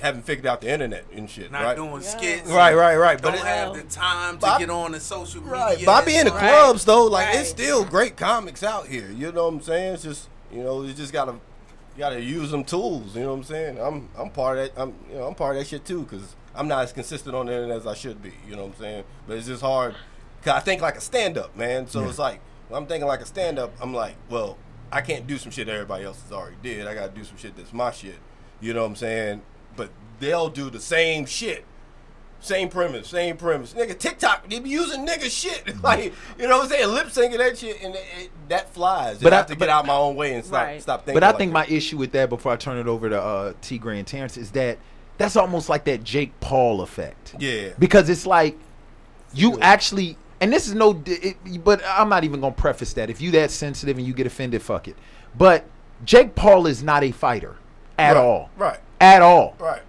haven't figured out the internet and shit. Not right? doing skits. Right, right, right. Don't But it- have the time to I- get on the social media. Right, but I be in the Right. clubs though. Like Right. it's still great comics out here. You know what I'm saying? It's just you know you just gotta you gotta use them tools. You know what I'm saying? I'm I'm part of that. I'm you know I'm part of that shit too because I'm not as consistent on the internet as I should be. You know what I'm saying? But it's just hard. Cause I think like a stand up man. So it's like when I'm thinking like a stand up. I'm like, well, I can't do some shit everybody else has already did. I gotta do some shit that's my shit. You know what I'm saying? But they'll do the same shit. Same premise, same premise. Nigga, TikTok, they be using nigga shit. [laughs] like, you know what I'm saying? Lip syncing that shit, and it, it, that flies. But But I I- have to but- get out my own way and stop, Right. stop thinking. But I like think that. my issue with that before I turn it over to uh, T Gray and Terrence is that that's almost like that Jake Paul effect. Yeah. Because it's like you actually, and this is no, it, but I'm not even gonna preface that. If you that sensitive and you get offended, fuck it. But Jake Paul is not a fighter at Right, all. right. At all. Right.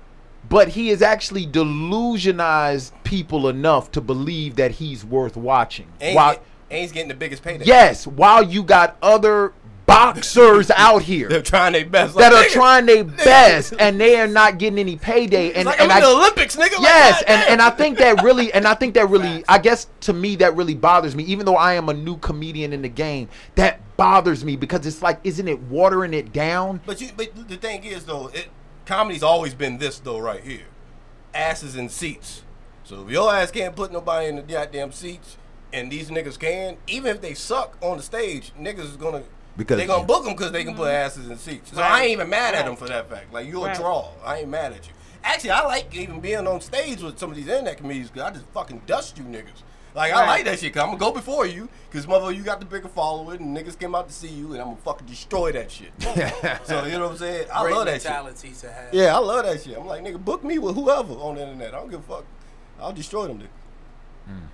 But he has actually delusionized people enough to believe that he's worth watching. And, While- and he's getting the biggest payday. yes, while you got other boxers out here They're trying their best. that are nigga, trying their [laughs] best and they are not getting any payday and like and I'm in I, the Olympics, nigga. Like, yes and and I think that really and I think that really [laughs] I guess to me that really bothers me even though I am a new comedian in the game that bothers me because it's like isn't it watering it down But you, but the thing is though, it comedy's always been this though right here, asses in seats. So if your ass can't put nobody in the goddamn seats, and these niggas can, even if they suck on the stage, niggas is gonna Because- they gonna book them because they can put mm-hmm. asses in seats. So I ain't even mad at them for that fact. Like you a Right. draw, I ain't mad at you. Actually, I like even being on stage with some of these internet comedians because I just fucking dust you niggas. Like I like that shit. Cause I'm gonna go before you, cause mother, you got the bigger following, and niggas came out to see you, and I'm gonna fucking destroy that shit. [laughs] so you know what I'm saying? I Great love that shit. to have. Yeah, I love that shit. I'm like, nigga, book me with whoever on the internet. I don't give a fuck. I'll destroy them. Nigga. Hmm.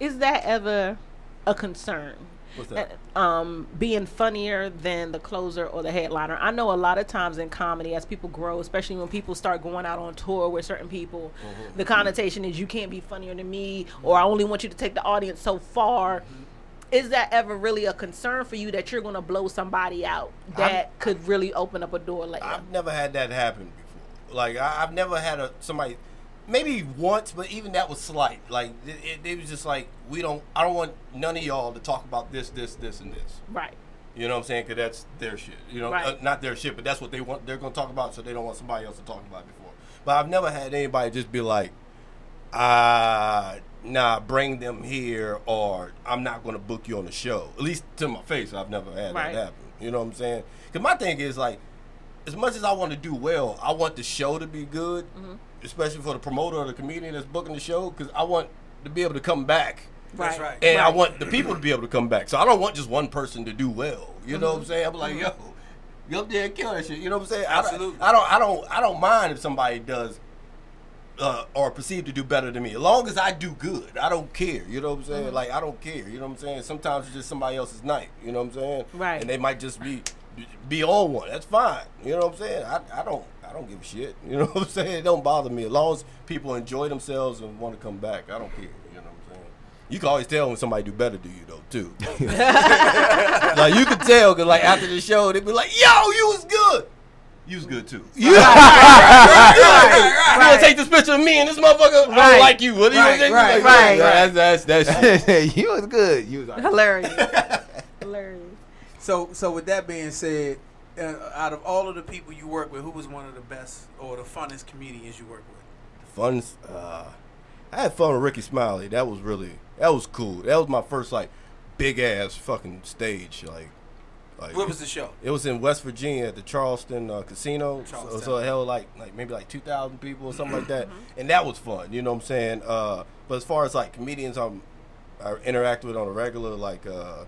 Is that ever a concern? What's that? Uh, Um, being funnier than the closer or the headliner. I know a lot of times in comedy, as people grow, especially when people start going out on tour with certain people, Mm-hmm. the connotation is you can't be funnier than me, or I only want you to take the audience so far. Is that ever really a concern for you that you're going to blow somebody out that could really open up a door later? I've never had that happen before. Like I, I've never had a somebody, maybe once, but even that was slight. Like it, it, it was just like we don't. I don't want none of y'all to talk about this, this, this, and this. right. You know what I'm saying? Because that's their shit. You know, Right. uh, not their shit, but that's what they want. They're gonna talk about, so they don't want somebody else to talk about it before. But I've never had anybody just be like, "Ah, nah, bring them here," or "I'm not gonna book you on the show." At least to my face, I've never had Right. that happen. You know what I'm saying? Because my thing is like, as much as I want to do well, I want the show to be good, especially for the promoter or the comedian that's booking the show, because I want to be able to come back. That's Right. right. And I want the people to be able to come back. So I don't want just one person to do well. You know what I'm saying? I'm like, yo, you up there and kill that shit. You know what I'm saying? I don't- Absolutely. I don't, I don't, I don't mind if somebody does uh, or perceived to do better than me. As long as I do good, I don't care. You know what I'm saying? Like I don't care. You know what I'm saying? Sometimes it's just somebody else's night. You know what I'm saying? Right. And they might just be be on one. That's fine. You know what I'm saying? I, I don't I don't give a shit. [laughs] You know what I'm saying? It don't bother me as long as people enjoy themselves and want to come back. I don't care. You know what I'm saying? You can always tell when somebody do better to you though too. [laughs] like you can tell because like after the show they'd be like, "Yo, you was good." You was good too. You, [laughs] you gonna take this picture of me and this motherfucker? I Right. don't like you. What are you Right, right, Like, right, That's that's that's shit. you was good you was like, Hilarious. Hilarious. So, so with that being said, uh, out of all of the people you work with, who was one of the best or the funnest comedians you work with? Fun. Uh, I had fun with Rickey Smiley. That was really that was cool. That was my first like big ass fucking stage. Like, like What was the show? It was in West Virginia at the Charleston uh, Casino. So, so it held like like maybe like two thousand people or something like that, Mm-hmm. and that was fun. You know what I'm saying? Uh, but as far as like comedians, I'm I interact with on a regular, like uh,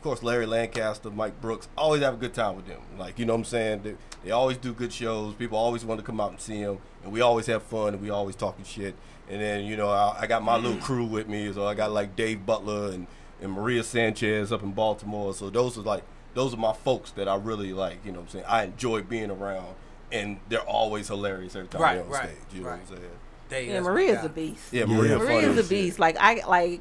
of course Larry Lancaster, Mike Brooks. Always have a good time with them. Like you know what I'm saying? They, they always do good shows. People always want to come out and see them, and we always have fun and we always talking shit. And then you know I, I got my little mm. crew with me, so I got like Dave Butler and, and Maria Sanchez up in Baltimore. So those are like those are my folks that I really like. You know what I'm saying? I enjoy being around, and they're always hilarious every time Right, they're on right, stage. You know right. what I'm saying? Dave, Yeah, that's my Maria's a beast. Yeah, Maria. funny Maria's a beast. Like I like.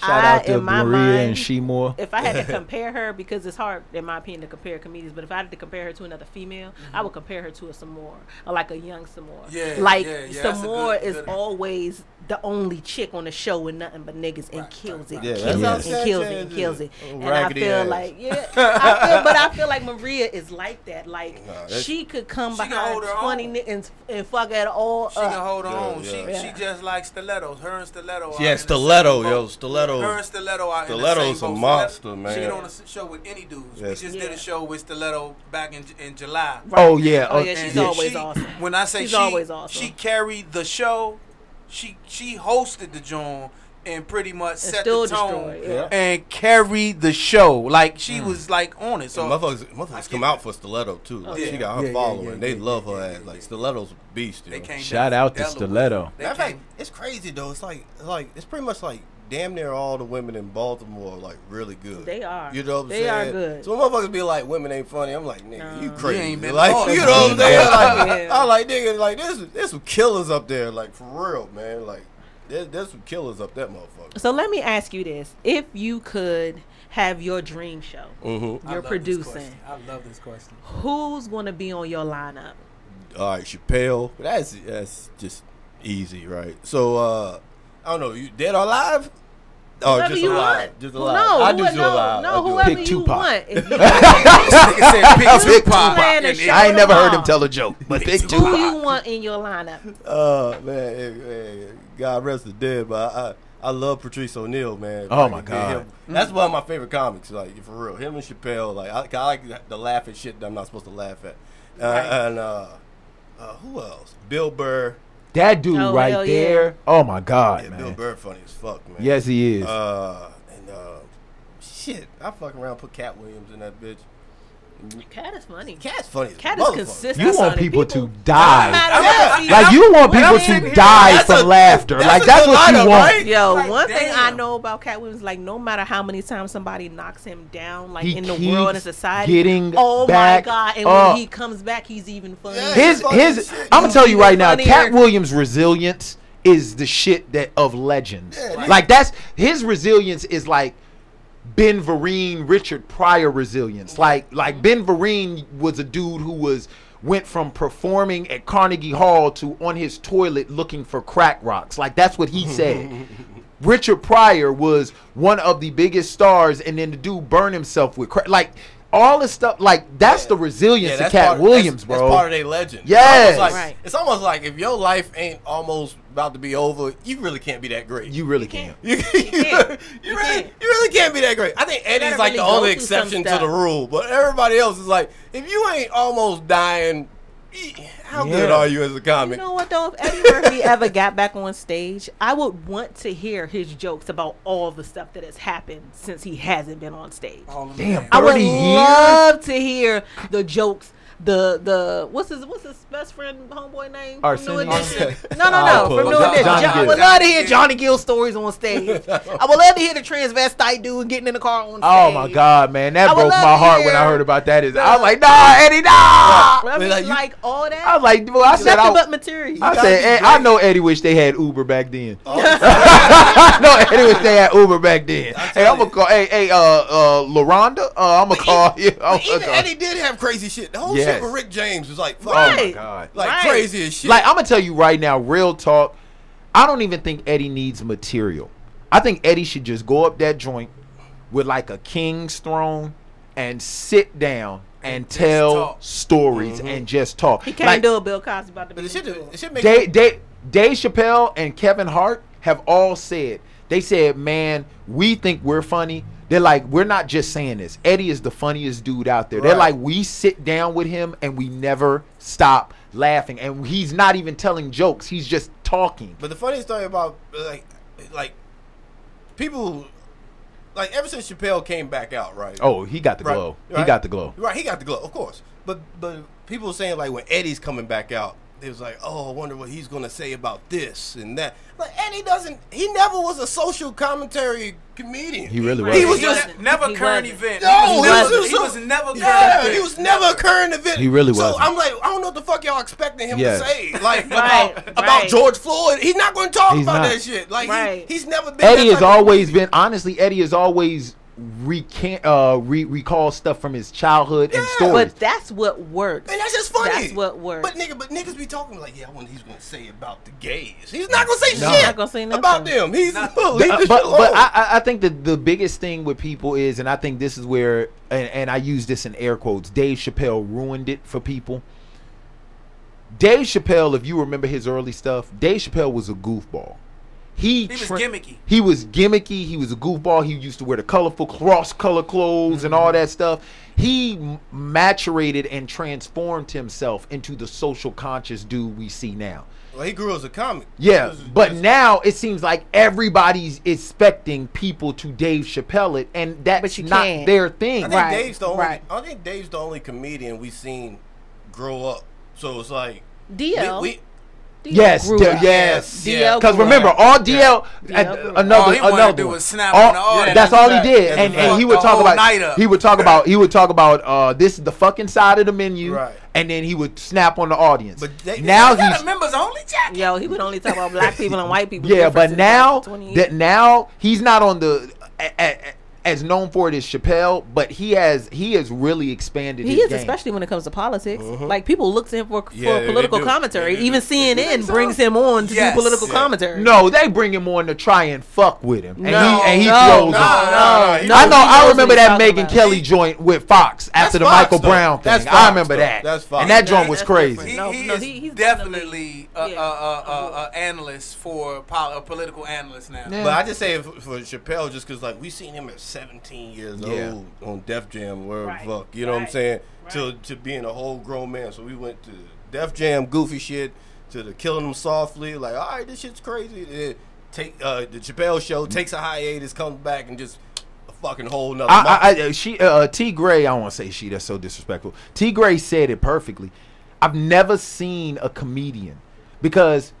Shout I, out to Maria mind, and Shemore. If I had to [laughs] compare her, because it's hard in my opinion to compare comedians, but if I had to compare her to another female, I mm-hmm. would compare her to a Samora or like a young Samora. Yeah, like yeah, yeah, that's Samora good- is good- always the only chick on the show with nothing but niggas and Right, kills it. Yeah, kills that's it, what and I'm kills it, and kills it. And I feel ass. like yeah, I feel, but I feel like Maria is like that. Like Nah, that's- she could come She behind hold her twenty own. niggas and, and fuck at all. She can uh, hold her Yeah, own. yeah. She Yeah. she just like stilettos. Her and stiletto. She are had in stiletto, yo, boat. stiletto. Her and stiletto are the Stiletto's a boat. monster, Stiletto- man. She get on a show with any dudes. Yes. We just Yeah. did a show with stiletto back in in July. Oh yeah. Oh, yeah, uh, she's always awesome. When I say She's always awesome. she carried the show. She she hosted the joint and pretty much set the tone yeah. and carried the show. Like she mm. was like on it. So So motherfuckers, motherfuckers come that. out for Stiletto too. Oh, like, yeah. She got her Yeah, yeah, following. yeah, they yeah, love yeah, her yeah, ass. Like Stiletto's beast. They came Shout out to Delaware. Stiletto. They Matter of fact, it's crazy though. It's like, it's like it's pretty much like damn near all the women in Baltimore are like really good. They are. You know what I'm They saying? are good. So motherfuckers be like, women ain't funny. I'm like, nigga, No. you You crazy. ain't been like, you know what I'm saying? Like, Yeah. I'm like, nigga, like there's there's some killers up there. Like for real, man. Like there's, there's some killers up that motherfucker. So let me ask you this: If you could have your dream show, Mm-hmm. You're love this producing. I love this question. who's going to be on your lineup? All right, Chappelle. That's that's just easy, right? So uh I don't know, you dead or alive? Oh, Whoever just you alive. want. Just Well. No, I do who- still no, alive. I no, do. whoever Pick you Tupac. want. If you, [laughs] Nigga pick Pick Tupac. Man, And the it- I ain't never heard him tell a joke, but pick who Tupac. you want in your lineup? [laughs] Oh man, eh, eh, God rest the dead, but I, I I love Patrice O'Neal, man. Oh, Like, my him- God. That's one of my favorite comics, like for real. Him and Chappelle, like I, I like the laugh at shit that I'm not supposed to laugh at. Uh, Right. And uh, uh, who else? Bill Burr. That dude Oh, right hell yeah. there. Oh my god, Yeah, man. Bill Burr funny as fuck, man. Yes, he is. Uh, and uh, shit, I fucking around put Katt Williams in that bitch. Katt is funny. Katt's funny. Katt is consistent. you want people, People- to die. matter what, Like you want people to in- die That's from a- laughter. that's like that's what you lineup, want. right? Yo, Like, one thing I know about Katt Williams, like no matter how many times somebody knocks him down, like He in the world and society, getting oh back my god! And up. when he comes back, he's even funny. Yeah. His his. I'm gonna tell you right now. Katt Williams' resilience is the shit that of legends. Yeah, Like that's his resilience is like Ben Vereen, Richard Pryor resilience. Like like Ben Vereen was a dude who was went from performing at Carnegie Hall to on his toilet looking for crack rocks. Like that's what he said. [laughs] Richard Pryor was one of the biggest stars, and then the dude burned himself with crack. Like all this stuff. Like that's the resilience of that's Katt part- Williams, that's, bro. That's part of their legend. Yes. It's almost, like, Right. it's almost like if your life ain't almost about to be over, you really can't be that great. you really can't. You, [laughs] you, can't. you You really, can't. you really can't be that great. I think Eddie's like really the only exception to the rule, but everybody else is like, if you ain't almost dying, y- how good are you as a comic? You comic? know what though? If Eddie Murphy [laughs] ever got back on stage, I would want to hear his jokes about all the stuff that has happened since he hasn't been on stage. All of Damn, them. I would 30 years? love to hear the jokes. The the what's his what's his best friend homeboy name? from Arsenio? New Edition? No, no, Oh, no. From New Edition. I would love to hear Johnny Gill stories on stage. [laughs] I would love to hear the transvestite dude getting in the car on stage. Oh my god, man, that broke my heart when I heard about that. Is I was like, nah, Eddie, nah. I mean, Like, like, all that. I was like, well, I said, nothing I, but material. I said, be [laughs] I know Eddie wish they had Uber back then. I know Eddie wish they had Uber back then. Hey, I'm gonna call. Hey, hey, uh, uh, Laronda, uh, [laughs] I'm gonna call you. I'm But gonna even call- Eddie did have crazy shit. The whole Yes. Shit with Rick James was like, fuck, Oh my god. like Right. crazy as shit. Like I'm gonna tell you right now, real talk. I don't even think Eddie needs material. I think Eddie should just go up that joint with like a king's throne and sit down and just tell talk. stories mm-hmm. and just talk. He can't Like, do a Bill Cosby about to be. But the shit, in jail. the make Dave, Dave, Dave Chappelle and Kevin Hart have all said they said, "Man, we think we're funny." They're like, "We're not just saying this. Eddie is the funniest dude out there." They're like, "We sit down with him and we never stop laughing, and he's not even telling jokes. He's just talking." But the funniest thing about like like people like ever since Chappelle came back out, right? Oh, he got the Right, glow. He right. got the glow. Right, he got the glow, of course. But but people saying like when Eddie's coming back out, it was like, oh, I wonder what he's gonna say about this and that. Like he doesn't. He never was a social commentary comedian. He really Right. He was. was He just. was never He current wasn't. event. No, he was, he was, never- he so- was never current Yeah, event. he was never a current event. He really was. So I'm like, I don't know what the fuck y'all expecting him Yes. to say, like [laughs] Right, about about. George Floyd. He's not going to talk He's about not. that shit. Like Right. he, he's never been. Eddie has always been honestly. Eddie has always recant uh re- recall stuff from his childhood and Yeah. stories. But that's what works. And that's just funny. That's what works. But nigga, but niggas be talking like, yeah, I wonder he's gonna say about the gays. He's not gonna say No. shit Not gonna say nothing. about them. He's Not- [laughs] leave this but but. I, I- I think that the biggest thing with people is, and I think this is where, and, and I use this in air quotes, Dave Chappelle ruined it for people. Dave Chappelle, if you remember his early stuff, Dave Chappelle was a goofball. He, He was tra- gimmicky. He was gimmicky. He was a goofball. He used to wear the colorful cross color clothes and all mm-hmm. that stuff. He m- maturated and transformed himself into the social conscious dude we see now. well, he grew as a comic. Yeah, This but just- now it seems like everybody's expecting people to Dave Chappelle it, and that's But you not can't. their thing. I think Right, Dave's the only. right. I think Dave's the only comedian we've seen grow up. So it's like DL. We, we, DL Yes, grew D- up. yes, DL Because grew remember, all DL, DL and grew another All he wanted to another do one. snap All- on the. That's all he did, fact. and, and he would talk about he would talk about he would talk about uh this is the fucking side of the menu, Right. and then he would snap on the audience. But they- now He got he's a members only jacket. Yo, he would only talk about black people and white people. [laughs] Yeah, but now for 20 years. that now he's not on the a, a, as known for it as Chappelle, but he has he has really expanded. he his is, game. especially when it comes to politics. Uh-huh. Like people look to him for, Yeah, for they political do. commentary. They do. Even They do. CNN brings him on to Yes. do political Yeah. commentary. No, they bring him on to try and fuck with him, and No, he and he no, throws. no, him. no, no, I know. I remember that talking Megyn about. Kelly joint with Fox after the Fox, Michael though. Brown thing. That's I remember though. that. That's Fox. And that joint was crazy. He, No, no, is he's definitely a, yeah. a, a, a, a analyst for a political analyst now. But I just say for, for Chappelle just because like we seen him at 17 years Yeah. old on Def Jam, where Right. fuck, you know what I'm saying? Right. To to being a whole grown man. So we went to Def Jam, goofy shit, to the killing them softly. Like, all right, this shit's crazy. Then take uh, the Chappelle show takes a hiatus, comes back and just a fucking whole nother. month. I, I, I, she, uh, T. Gray. I don't want to say she. That's so disrespectful. T. Gray said it perfectly. I've never seen a comedian because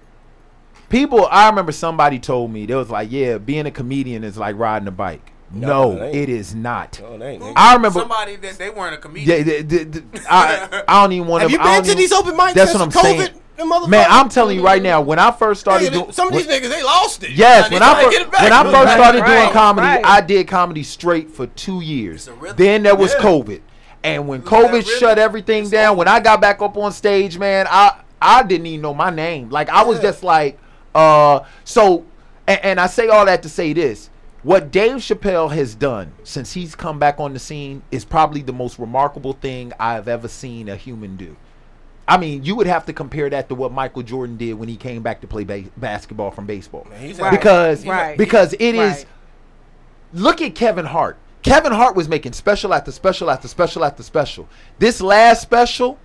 people. I remember somebody told me they was like, "Yeah, being a comedian is like riding a bike." No, No, it it is not. No, it ain't. I remember. somebody that they weren't a comedian. Yeah, the- the- the- I, I don't even want to. Have you been to these open mics That's what I'm COVID? saying. Man, I'm telling you right now. When I first started Nigga, doing some of these niggas they lost it. Yes, when I trying to first get it back. when I first Right, started doing comedy, right. I did comedy straight for two years. Then there was Yeah. COVID, and when COVID shut everything It's down, over. when I got back up on stage, man, I I didn't even know my name. Like I was Yeah. just like, uh, so, and, and I say all that to say this. What Dave Chappelle has done since he's come back on the scene is probably the most remarkable thing I've ever seen a human do. I mean, you would have to compare that to what Michael Jordan did when he came back to play ba- basketball from baseball. Man, he's Right. Because Right. because it is. Right. Look at Kevin Hart. Kevin Hart was making special after special after special after special. This last special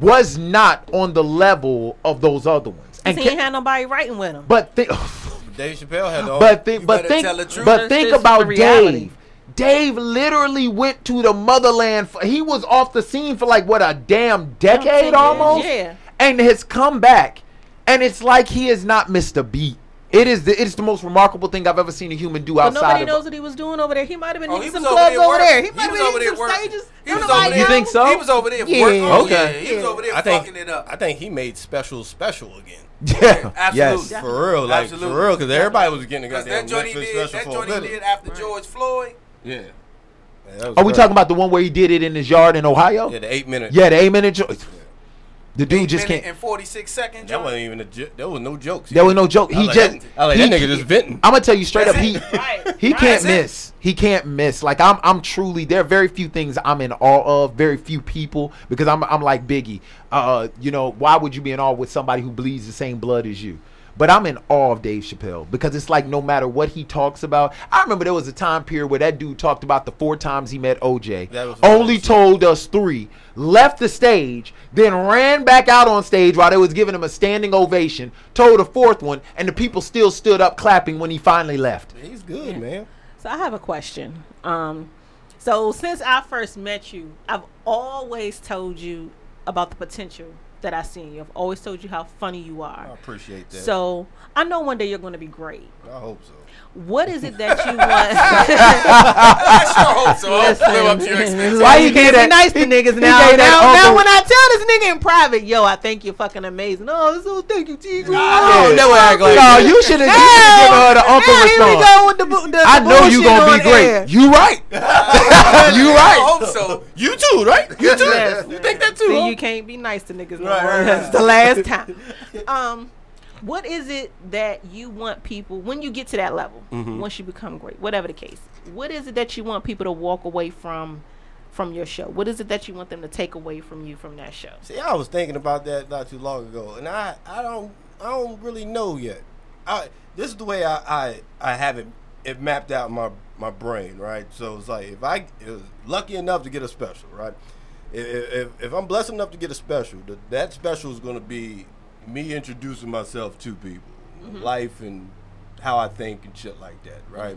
was not on the level of those other ones. And And he ain't Ke- had nobody writing with him. but think, [laughs] Dave Chappelle had the but think, but think, tell the truth. but think about reality. Dave. Dave literally went to the motherland. For, he was off the scene for like what a damn decade almost, yeah. and has come back, and it's like he has not missed a beat. It is the it is the most remarkable thing I've ever seen a human do But outside nobody of. knows what he was doing over there. He might have been Oh, hitting he some was over clubs there over there. He working. might have He been was over hitting some there working. stages. He was over there. You think so? He was over there Yeah, working. Okay. yeah, he was over there I think fucking it up. I think he made special special again. Yeah, Absolutely. yes. For real, like Absolutely. for real, because everybody was getting a goddamn that joint he did, special that for joint he did after George Floyd. Yeah. Yeah, Are we great. talking about the one where he did it in his yard in Ohio? Yeah, the eight minute. Yeah, the eight minute. Jo- The dude just Minute can't. and 46 seconds. That wasn't even a jo- there was no jokes. There was no joke. He was just. like, that, I like, he, that nigga just venting. I'm gonna tell you straight up. That's He. [laughs] Right. he Right. can't That's it. miss. He can't miss. Like I'm I'm truly. There are very few things I'm in awe of. Very few people because I'm I'm like Biggie. Uh, you know why would you be in awe with somebody who bleeds the same blood as you? But I'm in awe of Dave Chappelle because it's like no matter what he talks about. I remember there was a time period where that dude talked about the four times he met OJ. That was Only told us three, left the stage, then ran back out on stage while they was giving him a standing ovation, told a fourth one, and the people still stood up clapping when he finally left. He's good, man. So I have a question. Um, so since I first met you, I've always told you about the potential that I see in you. I've always told you how funny you are. I appreciate that. So I know one day you're going to be great. I hope so. What is it that you I sure hope want? [laughs] so. I'll live up to your expectations. Why you can't gave be that- nice to niggas he now? gave that Now, now when I tell this nigga in private, yo, I think you're fucking amazing. Oh, so thank you, T. I never act like no, that. you should have given her the uncle Now here we go with the, bu- the I know you bullshit gonna be great. air. You right. [laughs] you right. I hope so. You too, right? You too. Yes. You think that too? See, huh? you can't be nice to niggas no Right, more. right, That's right. the last time. [laughs] Um, what is it that you want people when you get to that level, Mhm. once you become great, whatever the case? What is it that you want people to walk away from from your show? What is it that you want them to take away from you from that show? See, I was thinking about that not too long ago, and I, I don't, I don't really know yet. I, this is the way I, I, I have it, it mapped out in my, my brain, right? So it's like if I it was lucky enough to get a special, right? If, if, if I'm blessed enough to get a special, that that special is going to be me introducing myself to people, life and how I think and shit like that, right?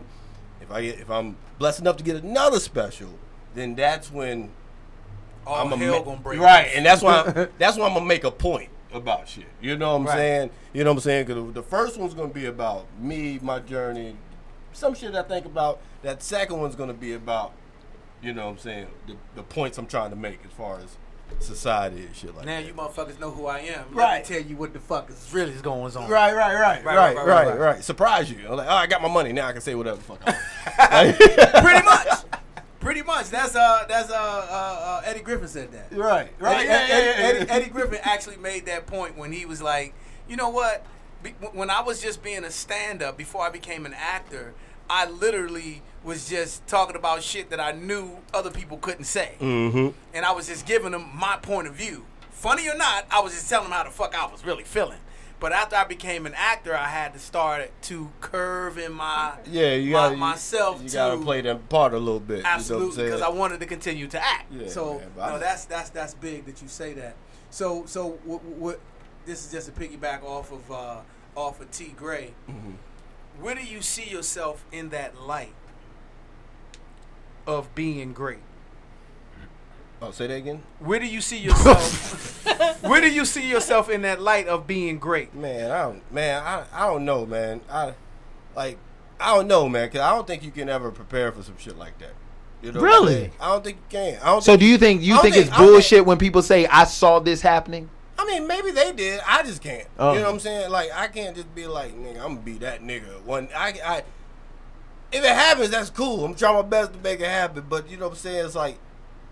If I get, if I'm blessed enough to get another special, then that's when All I'm a hell ma- gonna break right, and that's why [laughs] that's why I'm gonna make a point about shit. You know what I'm Right. saying? You know what I'm saying? Because the first one's gonna be about me, my journey, some shit I think about. That second one's gonna be about, you know what I'm saying, the, the points I'm trying to make as far as society and shit like Now that. you motherfuckers know who I am. Let Right. me tell you what the fuck is really going on. Right, right, right, right, right, right, Surprise you. I'm like, oh, I got my money now. I can say whatever the fuck. I want. [laughs] Pretty [laughs] much. Pretty much. That's uh that's uh, uh, uh Eddie Griffin said that. Right, right, Eddie, yeah, yeah, Eddie, yeah, Eddie, yeah. Eddie Griffin actually made that point when he was like, you know what? Be- when I was just being a stand-up before I became an actor, I literally was just talking about shit that I knew other people couldn't say, Mm-hmm. and I was just giving them my point of view. Funny or not, I was just telling them how the fuck I was really feeling. But after I became an actor, I had to start to curve in my Yeah, you my- gotta myself You to gotta play that part a little bit. Absolutely, you because I wanted to continue to act. Yeah, so man, no, that's that's that's big that you say that. So so what, what this is just a piggyback off of uh, off of T Gray. Mhm. Where do you see yourself in that light of being great? Oh, say that again. Where do you see yourself? [laughs] where do you see yourself in that light of being great? Man, I don't, man, I, I don't know, man. I, like, I don't know, man, because I don't think you can ever prepare for some shit like that. You know what I'm Really? I don't think you can. I don't So think, do you think you don't think it's I don't bullshit when people say I saw this happening? I mean, maybe they did. I just can't. Oh. You know oh. what I'm saying? Like, I can't just be like, nigga, I'm gonna be that nigga. One, I, I, if it happens, that's cool. I'm trying my best to make it happen. But you know what I'm saying? It's like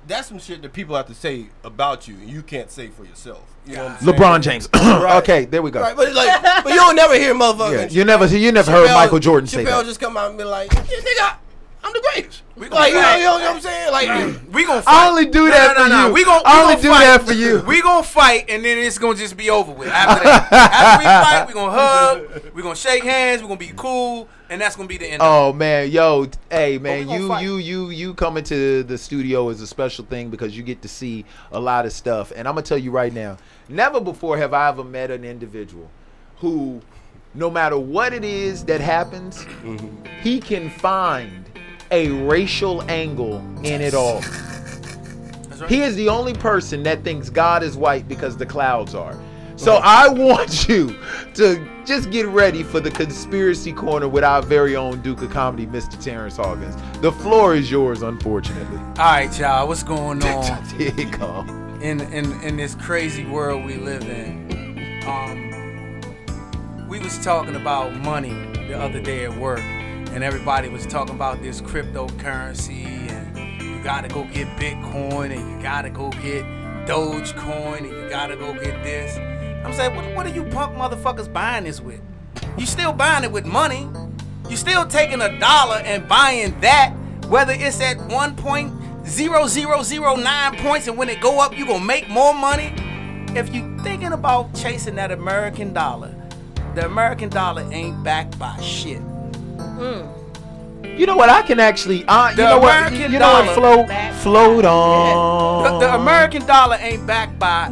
that's some shit that people have to say about you, and you can't say for yourself. You know what I'm? LeBron James. [coughs] Okay, there we go. Right, but like, [laughs] but you don't never hear motherfuckers. Yeah, you never you never heard Michael Jordan say that. just come out and be like, yeah, nigga, I'm the greatest. We Like, you know, you know what I'm saying? Like, we gonna I only do No, that no, for no, you. We gonna, I we only gonna do fight. that for you. We gonna fight, and then it's gonna just be over with. After that, [laughs] after we fight, we gonna hug. We gonna shake hands. We gonna be cool, and that's gonna be the end. of Oh man, yo, hey oh, man, we you fight. you you you coming to the studio is a special thing because you get to see a lot of stuff. And I'm gonna tell you right now, never before have I ever met an individual who, no matter what it is that happens, mm-hmm. he can find a racial angle in it all. He is the only person that thinks God is white because the clouds are. So I want [laughs] you to just get ready for the conspiracy corner with our very own Duke of Comedy, Mr. Terrence Hawkins. The floor is yours, unfortunately. All right, y'all. What's going [laughs] on Here you go. in in in this crazy world we live in? Um, we was talking about money the other day at work, and everybody was talking about this cryptocurrency, and you gotta go get Bitcoin, and you gotta go get Dogecoin and you gotta go get this. I'm saying, what, what are you punk motherfuckers buying this with? You still buying it with money. You still taking a dollar and buying that, whether it's at 1.0009 points and when it go up, you gonna make more money. If you thinking about chasing that American dollar, the American dollar ain't backed by shit. You know what? I can actually. Uh, you The know what? American You know what? dollar- Float, float on. The, the American dollar ain't backed by a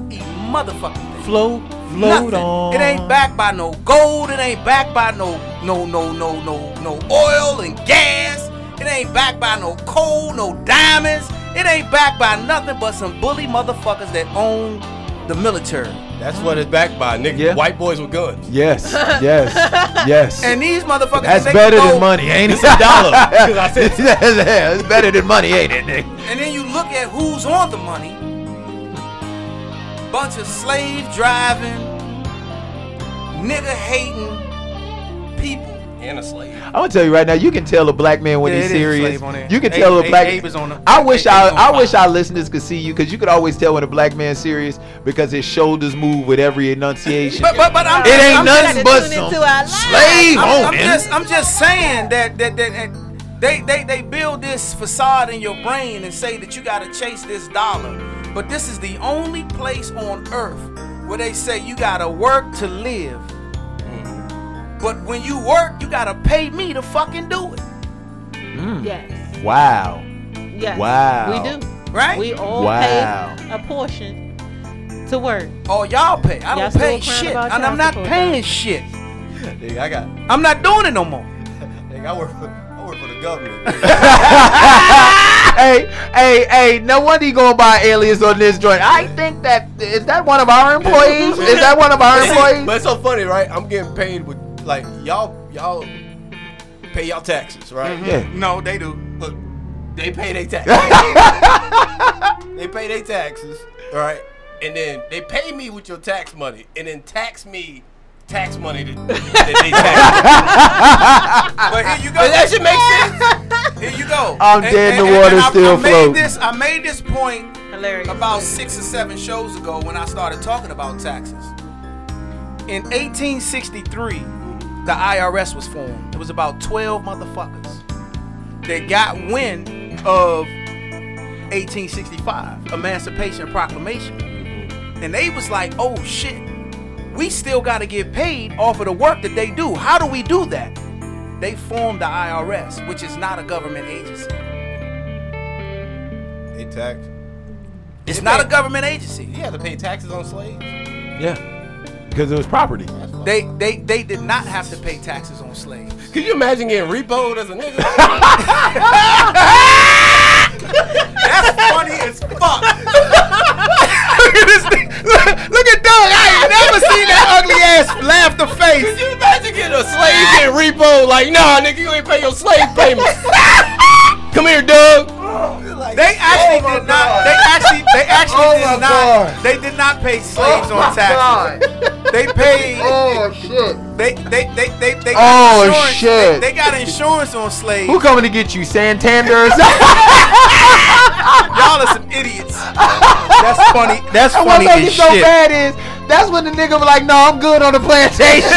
motherfucking thing. float, float Nothing. on. It ain't backed by no gold. It ain't backed by no no no no no no oil and gas. It ain't backed by no coal, no diamonds. It ain't backed by nothing but some bully motherfuckers that own the military. That's what it's backed by, nigga. Yeah. White boys with guns. Yes, [laughs] yes, yes. And these motherfuckers That's they better than money, ain't it? It's [laughs] a [laughs] dollar. 'Cause I said yeah, it's better than money, ain't it, nigga? And then you look at who's on the money. Bunch of slave driving, nigga hating people. and a slave. I'm gonna tell you right now, you can tell a black man when Yeah, he's it is a serious. slave on there. You can Abe- tell a Abe- black. Abe is on the- I wish Abe I, I wish our listeners could see you because you could always tell when a black man's serious because his shoulders move with every enunciation. But but but I'm it ain't I'm nothing just- but some into our slave I'm, I'm just I'm just saying that that that, that they, they they build this facade in your brain and say that you gotta chase this dollar. But this is the only place on earth where they say you gotta work to live. Mm-hmm. But when you work, you gotta pay me to fucking do it. Mm. Yes. Wow. Yes. Wow. We do. Right? We all Wow. pay a portion to work. Oh, y'all pay. I Y'all don't pay shit. And I'm not support, paying huh? shit. [laughs] Nigga, I got. I'm not doing it no more. [laughs] Nigga, I work for. Government. [laughs] hey, hey, hey! No wonder you gonna buy alias on this joint. I think that is that one of our employees. is that one of our employees? But it's so funny, right? I'm getting paid with like y'all y'all pay y'all taxes, right? Mm-hmm. Yeah. No, they do. Look, they pay their taxes. [laughs] they pay their taxes, right? And then they pay me with your tax money, and then tax me tax money that, that they tax. [laughs] But here you go. Does that should make sense? Here you go. I'm dead, the water's I- still I, made this. I made this point Hilarious. about six or seven shows ago when I started talking about taxes. In 1863, the IRS was formed. It was about 12 motherfuckers that got wind of 1865, Emancipation Proclamation. And they was like, oh shit, we still got to get paid off of the work that they do. How do we do that? They formed the IRS, which is not a government agency. They tax. It's They not pay- a government agency. You have to pay taxes on slaves. Yeah, because it was property. They they they did not have to pay taxes on slaves. Could you imagine getting repoed as a nigga? [laughs] [laughs] That's funny as fuck. look at this thing. Look, look at Doug. I ain't never seen that ugly ass laughter face. Could you imagine getting a slave getting repo? Like, nah, nigga, you ain't pay your slave payments. [laughs] Come here, Doug. They actually did not. They actually. They actually did not. They did not pay slaves on taxes. They paid. Oh shit! They they they they they Oh, insurance. shit. They, they got insurance on slaves. Who coming to get you, Santanders? [laughs] [laughs] Y'all are some idiots. That's funny. That's And funny make as it so shit. bad is that's when the nigga was like, "No, I'm good on the plantation. [laughs]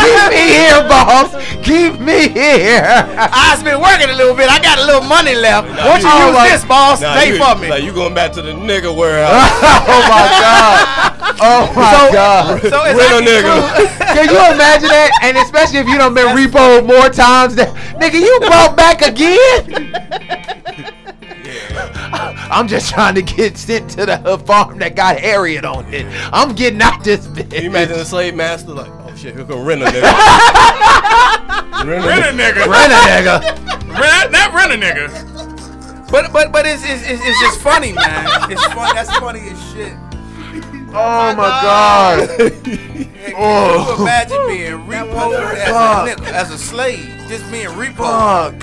Keep me here, boss. Keep me here." I've been working a little bit. I got a little money left. Nah, Why don't you you- use Oh, this, boss? Nah, Pay you, for me. Like, you going back to the nigga warehouse. oh my god. Oh [laughs] my god. so it's Rent a nigga. [laughs] Can you imagine that? And especially if you don't been repoed more times than nigga, you brought back again. I'm just trying to get sent to the farm that got Harriet on it. I'm getting out this bitch. Can you imagine the slave master like, oh shit, here come rent a nigga. [laughs] rent a nigga. Rent a nigga. Rent, not rent a nigga. But but but it's it's, it's, it's just funny, man. It's fun. That's funny as shit. Oh my god. Hey, [laughs] Oh. Can you imagine being repoed as a nigga, as a slave, just being repoed? Fuck.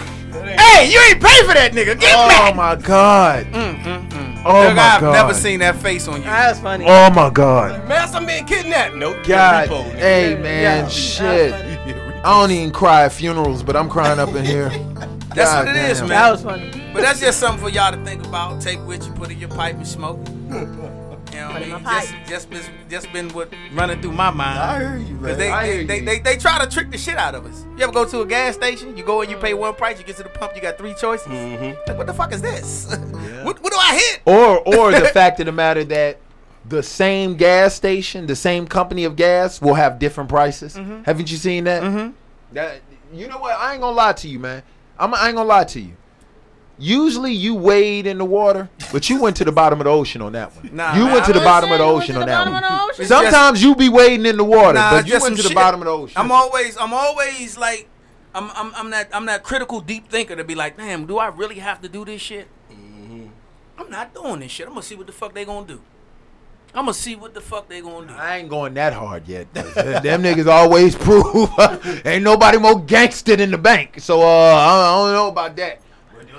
Hey, you ain't pay for that nigga. Get me Oh back. my god. Mm, mm, mm. Oh Nigga, my I've god. never seen that face on you. That's funny. Oh my god. Master, I'm being kidnapped. Nope. you're God. repoed, nigga. Hey man, Yeah. shit. I don't even cry at funerals, but I'm crying up in here. [laughs] That's God what it is, damn. man. That was funny. But that's just something for y'all to think about. Take with you, put in your pipe and smoke. You know what know what Put I mean? pipe. Just, just, been, just been what running through my mind. I hear you, man. They, I they, hear they, you. they, they, try to trick the shit out of us. You ever go to a gas station? You go and you pay one price. You get to the pump. You got three choices. Mm-hmm. Like, what the fuck is this? [laughs] what, what do I hit? or or the [laughs] fact of the matter that the same gas station, the same company of gas will have different prices. Mm-hmm. Haven't you seen that? That you know what? I ain't gonna lie to you, man. I'm I ain't gonna lie to you. Usually you wade in the water, but you went to the bottom of the ocean on that one. Nah, you man, went to the bottom of the saying you went ocean on that one. of the ocean. Sometimes you be wading in the water, Nah, but you went to the shit. bottom of the ocean. I'm always, I'm always like, I'm, I'm, I'm that, I'm that critical deep thinker to be like, damn, do I really have to do this shit? Mm-hmm. I'm not doing this shit. I'm gonna see what the fuck they gonna do. I'm gonna see what the fuck they gonna do. I ain't going that hard yet. [laughs] Them niggas always [laughs] prove ain't nobody more gangster than the bank. So uh, I, I don't know about that.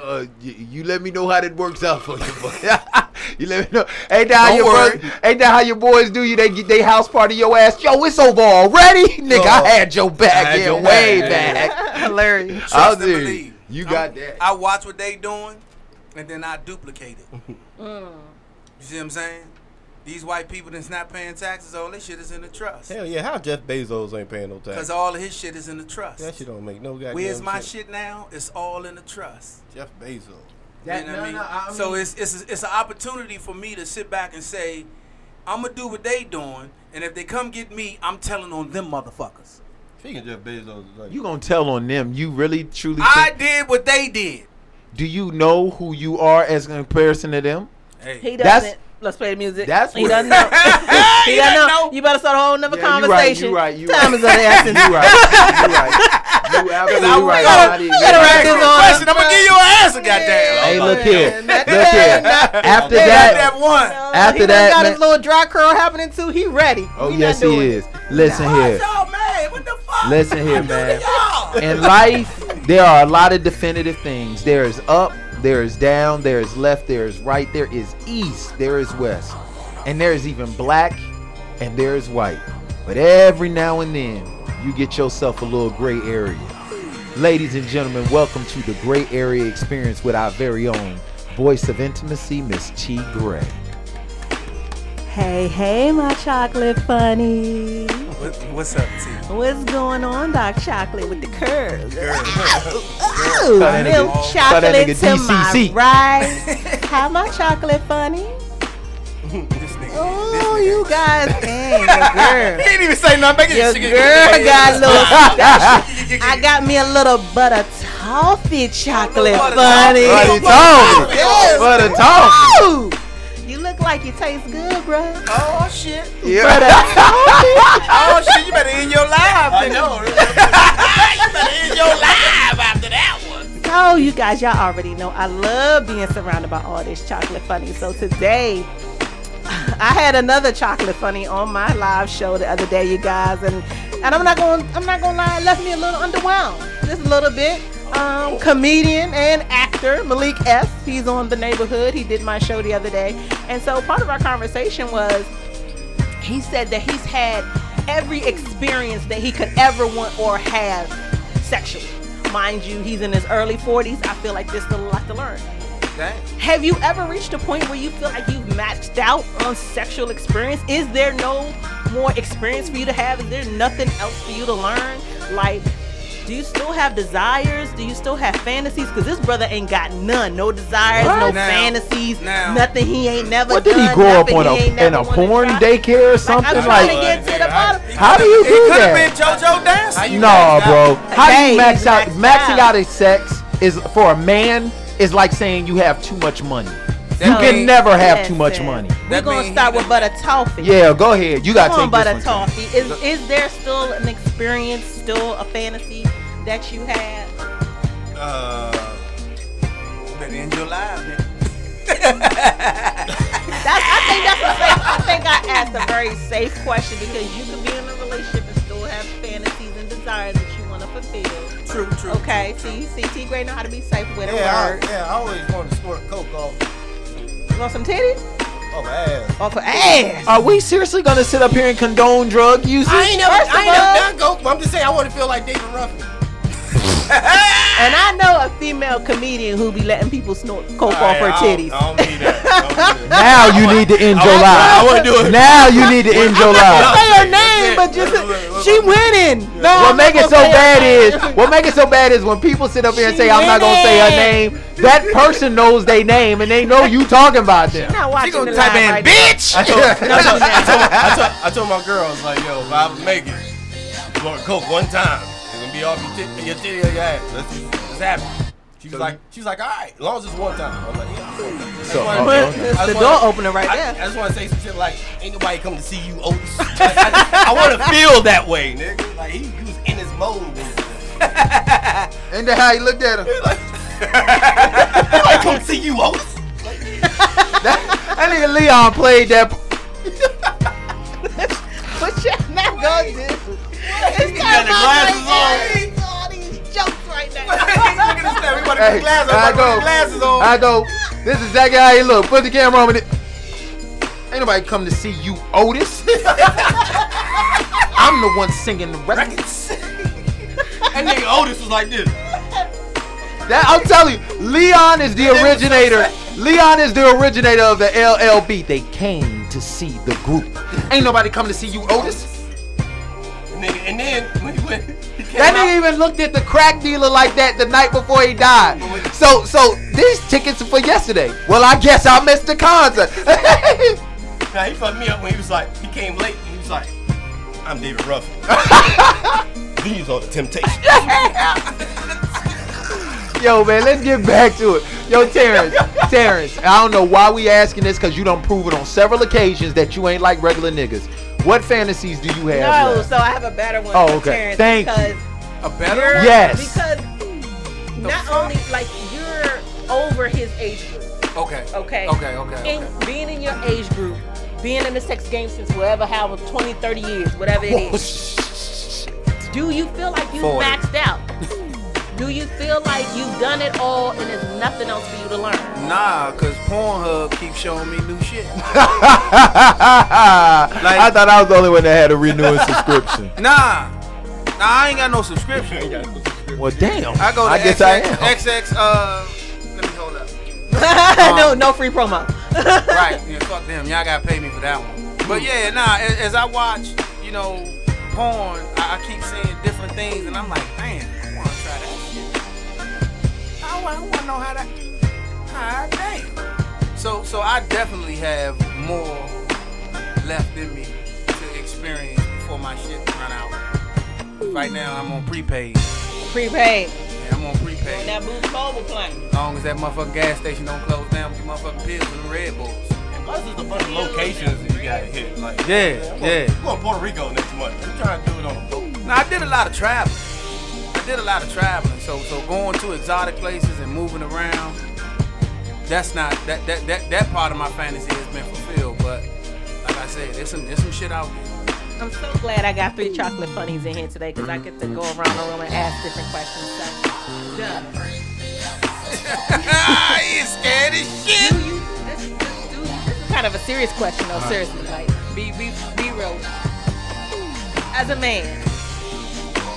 But uh, you, you let me know how that works out for you. boy. [laughs] you let me know. Ain't that how Don't your worry. brother, Ain't that how your boys do you? They get they house party your ass. Yo, it's over already, [laughs] nigga. Oh, I had your back. I had yeah, your way back. back. Hilarious. I'll Trust do you. believe. You I'm- got that. I watch what they doing, and then I duplicate it. [laughs] Mm. You see what I'm saying? These white people that's not paying taxes, all this shit is in the trust. Hell yeah, how Jeff Bezos ain't paying no taxes? Cause all of his shit is in the trust. That shit don't make no goddamn Where's my sense. shit now? It's all in the trust. Jeff Bezos. That- You know what no, I mean? no, I so it's it's it's an opportunity for me to sit back and say, I'm gonna do what they doing, and if they come get me, I'm telling on them motherfuckers. Speaking of Jeff Bezos, like, You gonna tell on them? You really truly? I think- did what they did. do you know who you are as in comparison to them? Hey, He doesn't. Let's play the music. that's he what- doesn't [laughs] know. [laughs] he, He doesn't doesn't know. know. You better start a whole nother Yeah, you right, conversation. you right, you Time right. is of the [laughs] essence. You right. You right. You absolutely I right. gotta- Not even- You gotta write ask this me a on question. I'm gonna give you an answer, goddamn. Hey, look here. Look here. After that, that one. After that, got man- his little dry curl happening too. He ready. oh yes, he is. Listen here. Man, what the fuck? Listen here, I'm new man. y'all. In life, there are a lot of definitive things. There is up, there is down, there is left, there is right, there is east, there is west, and there is even black, and there is white. But every now and then, you get yourself a little gray area. Ladies and gentlemen, welcome to the Gray Area Experience with our very own voice of intimacy, Miss Chi Gray. Hey, hey, my chocolate funny. What, what's up, T? What's going on, Doc Chocolate, with the curves? Girl. Ooh, that milk chocolate that nigga to my right. [laughs] How my chocolate funny? Oh, you guys, [laughs] dang, your girl. He didn't even say nothing. Your girl got a little. I got me a little butter toffee chocolate butter funny. Butter told me. Yes. Butter told me. Ooh, You look like you taste good, bro. Oh shit. Yeah. [laughs] Oh shit. You better end your live. I know. [laughs] you better end your live after that one. So you guys, y'all already know I love being surrounded by all this chocolate funny. So today, [laughs] I had another chocolate funny on my live show the other day, you guys, and and I'm not going I'm not gonna lie, it left me a little underwhelmed, just a little bit. Um, comedian and actor Malik S. He's on the neighborhood. He did my show the other day, and so part of our conversation was he said that he's had every experience that he could ever want or have sexually. Mind you, he's in his early 40s. I feel like there's still a lot to learn. Dang. Have you ever reached a point where you feel like you've maxed out on sexual experience? Is there no more experience for you to have? Is there nothing else for you to learn? Like, do you still have desires? Do you still have fantasies? Because this brother ain't got none. No desires, no Now- fantasies, now- nothing he ain't never What did he done, grow up nothing on he a, ain't in a wanna porn daycare or Like, something? I'm Like, trying to get to the bottom. how do you It do could have been that? JoJo Dance. No, bro. How do you Hey, max out? Maxing out. out his sex is for a man is like saying you have too much money. You That can never have too much Listen, money. We're That gonna start he with butter toffee. Yeah, go ahead. You gotta Come on, take butter this one. toffee. Is is there still an experience, still a fantasy that you had? Uh, You better end your life, nigga. [laughs] That's, I think that's a safe. I think I asked a very safe question because you could be in a relationship and still have fantasies and desires that you want to fulfill. True, true. Okay, see, see, T Gray know how to be safe with a yeah, I, yeah, I always wanted to squirt coke off, You want some titties? off my ass. Off her ass. Are we seriously gonna sit up here and condone drug usage? I ain't never, First of I ain't all- never done coke, but I'm just saying I want to feel like David Ruffin. And I know a female comedian who be letting people snort coke off her titties. Now you need to end your life. I wanna do it. Now you need to end your life. say her name, but just she winning. No, What I'm make it so gonna bad is what make it so bad is when people sit up here and She say I'm not gonna say her name. That person knows their name and they know you talking about them. Not watching gonna the type in, right "Bitch!" I told, I, told, I, told, I, told, I told my girl, I was like, yo, if I ever make it, snort coke one time, it's off your, tit- your titty or your ass. Let's, let's happen. She was like, she was like, all right, as long as it's one time. I was like, yeah. I just So, wanna- uh, okay, I just The wanna- door opener right I, there. I just want to say some shit like, ain't nobody come to see you, Otis. Like, I, I want to feel that way, nigga. Like he, he was in his mode. [laughs] And then how he looked at him. Nobody [laughs] come to see you, Otis. That, that nigga Leon played that. But you're not gonna do. It's got the glasses on. All these jokes right now. [laughs] Look at this thing. We about to Hey, put glasses on. I Put go. glasses on. I go. This is exactly how he look. Put the camera on it. Ain't nobody come to see you, Otis. [laughs] I'm the one singing the records. and [laughs] nigga Otis was like this. That I'm telling you, Leon is the originator. Leon is the originator of the LLB. They came to see the group. Ain't nobody come to see you, Otis. And then, and [laughs] then when he went, he came That out. nigga even looked at the crack dealer like that the night before he died. So, so these tickets are for yesterday. Well, I guess I missed the concert. [laughs] Now he fucked me up when he was like, he came late and he was like, I'm David Ruffin. [laughs] These are the temptations. Yo, man, let's get back to it. Yo, Terrence, Terrence, I don't know why we asking this because you don't prove it on several occasions that you ain't like regular niggas. What fantasies do you have? No, left? so I have a better one. Oh, okay. Terrence Thank you. A better you're- one? Yes. Because not only like you're over his age group. Okay. Okay. Okay, okay, okay. Being in your age group, being in the sex game since whatever, how 20, 30 years, whatever it is. Oh, is. [laughs] Do you feel like you 40. maxed out? [laughs] Do you feel like you've done it all and there's nothing else for you to learn? Nah, cause Pornhub keeps showing me new shit. [laughs] I thought I was the only one that had a renewing subscription. [laughs] Nah, nah, [laughs] I ain't got no subscription. Well, damn. I go to I guess XX, I am. XX. Uh, let me hold up. no, no free promo. right, yeah, fuck them. Y'all gotta pay me for that one. But yeah, nah. As, as I watch, you know, porn, I, I keep seeing different things, and I'm like, man, I want, to know how that. Ah, damn. So, so I definitely have more left in me to experience before my shit run out. Right now, I'm on prepaid. Prepaid. Yeah, I'm on prepaid. On that Boost Mobile plan. As long as that motherfucking gas station don't close down with the motherfucking pills and the Red Bulls. And plus, there's a bunch of locations that you gotta hit. Like, Yeah, I'm yeah. Going, I'm going to Puerto Rico next month. I'm trying to do it on a boat. Now I did a lot of traveling. I did a lot of traveling. So so going to exotic places and moving around. That's not that that that, that part of my fantasy has been fulfilled. But like I said, there's some there's some shit out there. I'm so glad I got three chocolate funnies in here today because I get to go around the room and ask different questions. So, [laughs] he is scared as shit. Do you, this, this, do you, this is kind of a serious question though, seriously. Like, be, be, be real. As a man,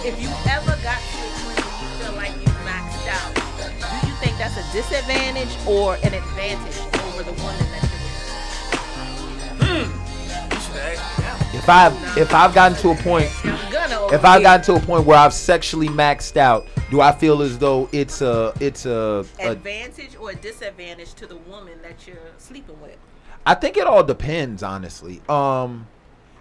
if you ever got to a point where you feel like you maxed out, do you think that's a disadvantage or an advantage over the woman that you're with? You should ask them. If I've if I've gotten to a point, if I've gotten to a point where I've sexually maxed out, do I feel as though it's a it's a, a advantage or a disadvantage to the woman that you're sleeping with? I think it all depends, honestly. Um,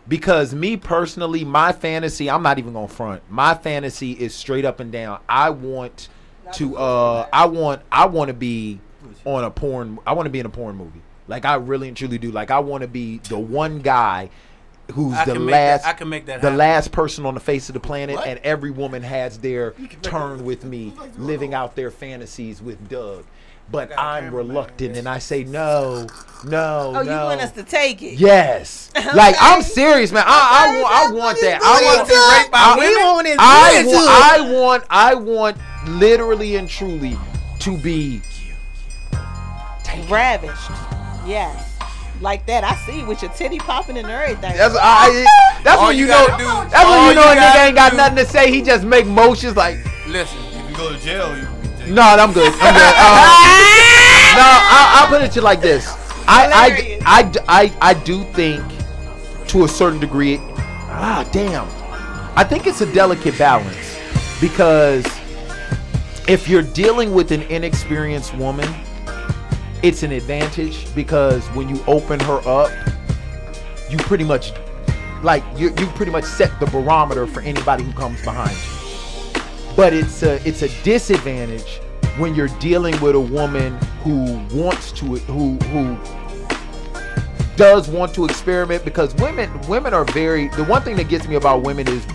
because me personally, my fantasy, I'm not even gonna front. My fantasy is straight up and down. I want to, uh, I want, I want to be on a porn. I want to be in a porn movie. Like I really and truly do. Like I want to be the one guy who's I the can make that- last. I can make that the happen. last person on the face of the planet, What? and every woman has their turn with me, living out their fantasies with Doug. But I'm reluctant, and I say no, no, Oh, no. you want us to take it? Yes. [laughs] Like I'm serious, man. I I, wa- I want that. I wanna want be raped by I, women? want I, good. I want I want literally and truly to be Ravished. Yes. Like that. I see with your titty popping and everything. that's I that's All when you you know gotta do- that's all when you know you a nigga ain't got do- nothing to say. He just make motions like Listen, you You go to jail. You, No, I'm good. I'm good. Uh, [laughs] no, I'll, I'll put it to you like this. I, I, I, I, I do think, to a certain degree, ah, damn. I think it's a delicate balance because if you're dealing with an inexperienced woman, it's an advantage because when you open her up, you pretty much, like, you, you pretty much set the barometer for anybody who comes behind you but it's a it's a disadvantage when you're dealing with a woman who wants to who who does want to experiment because women women are very the one thing that gets me about women is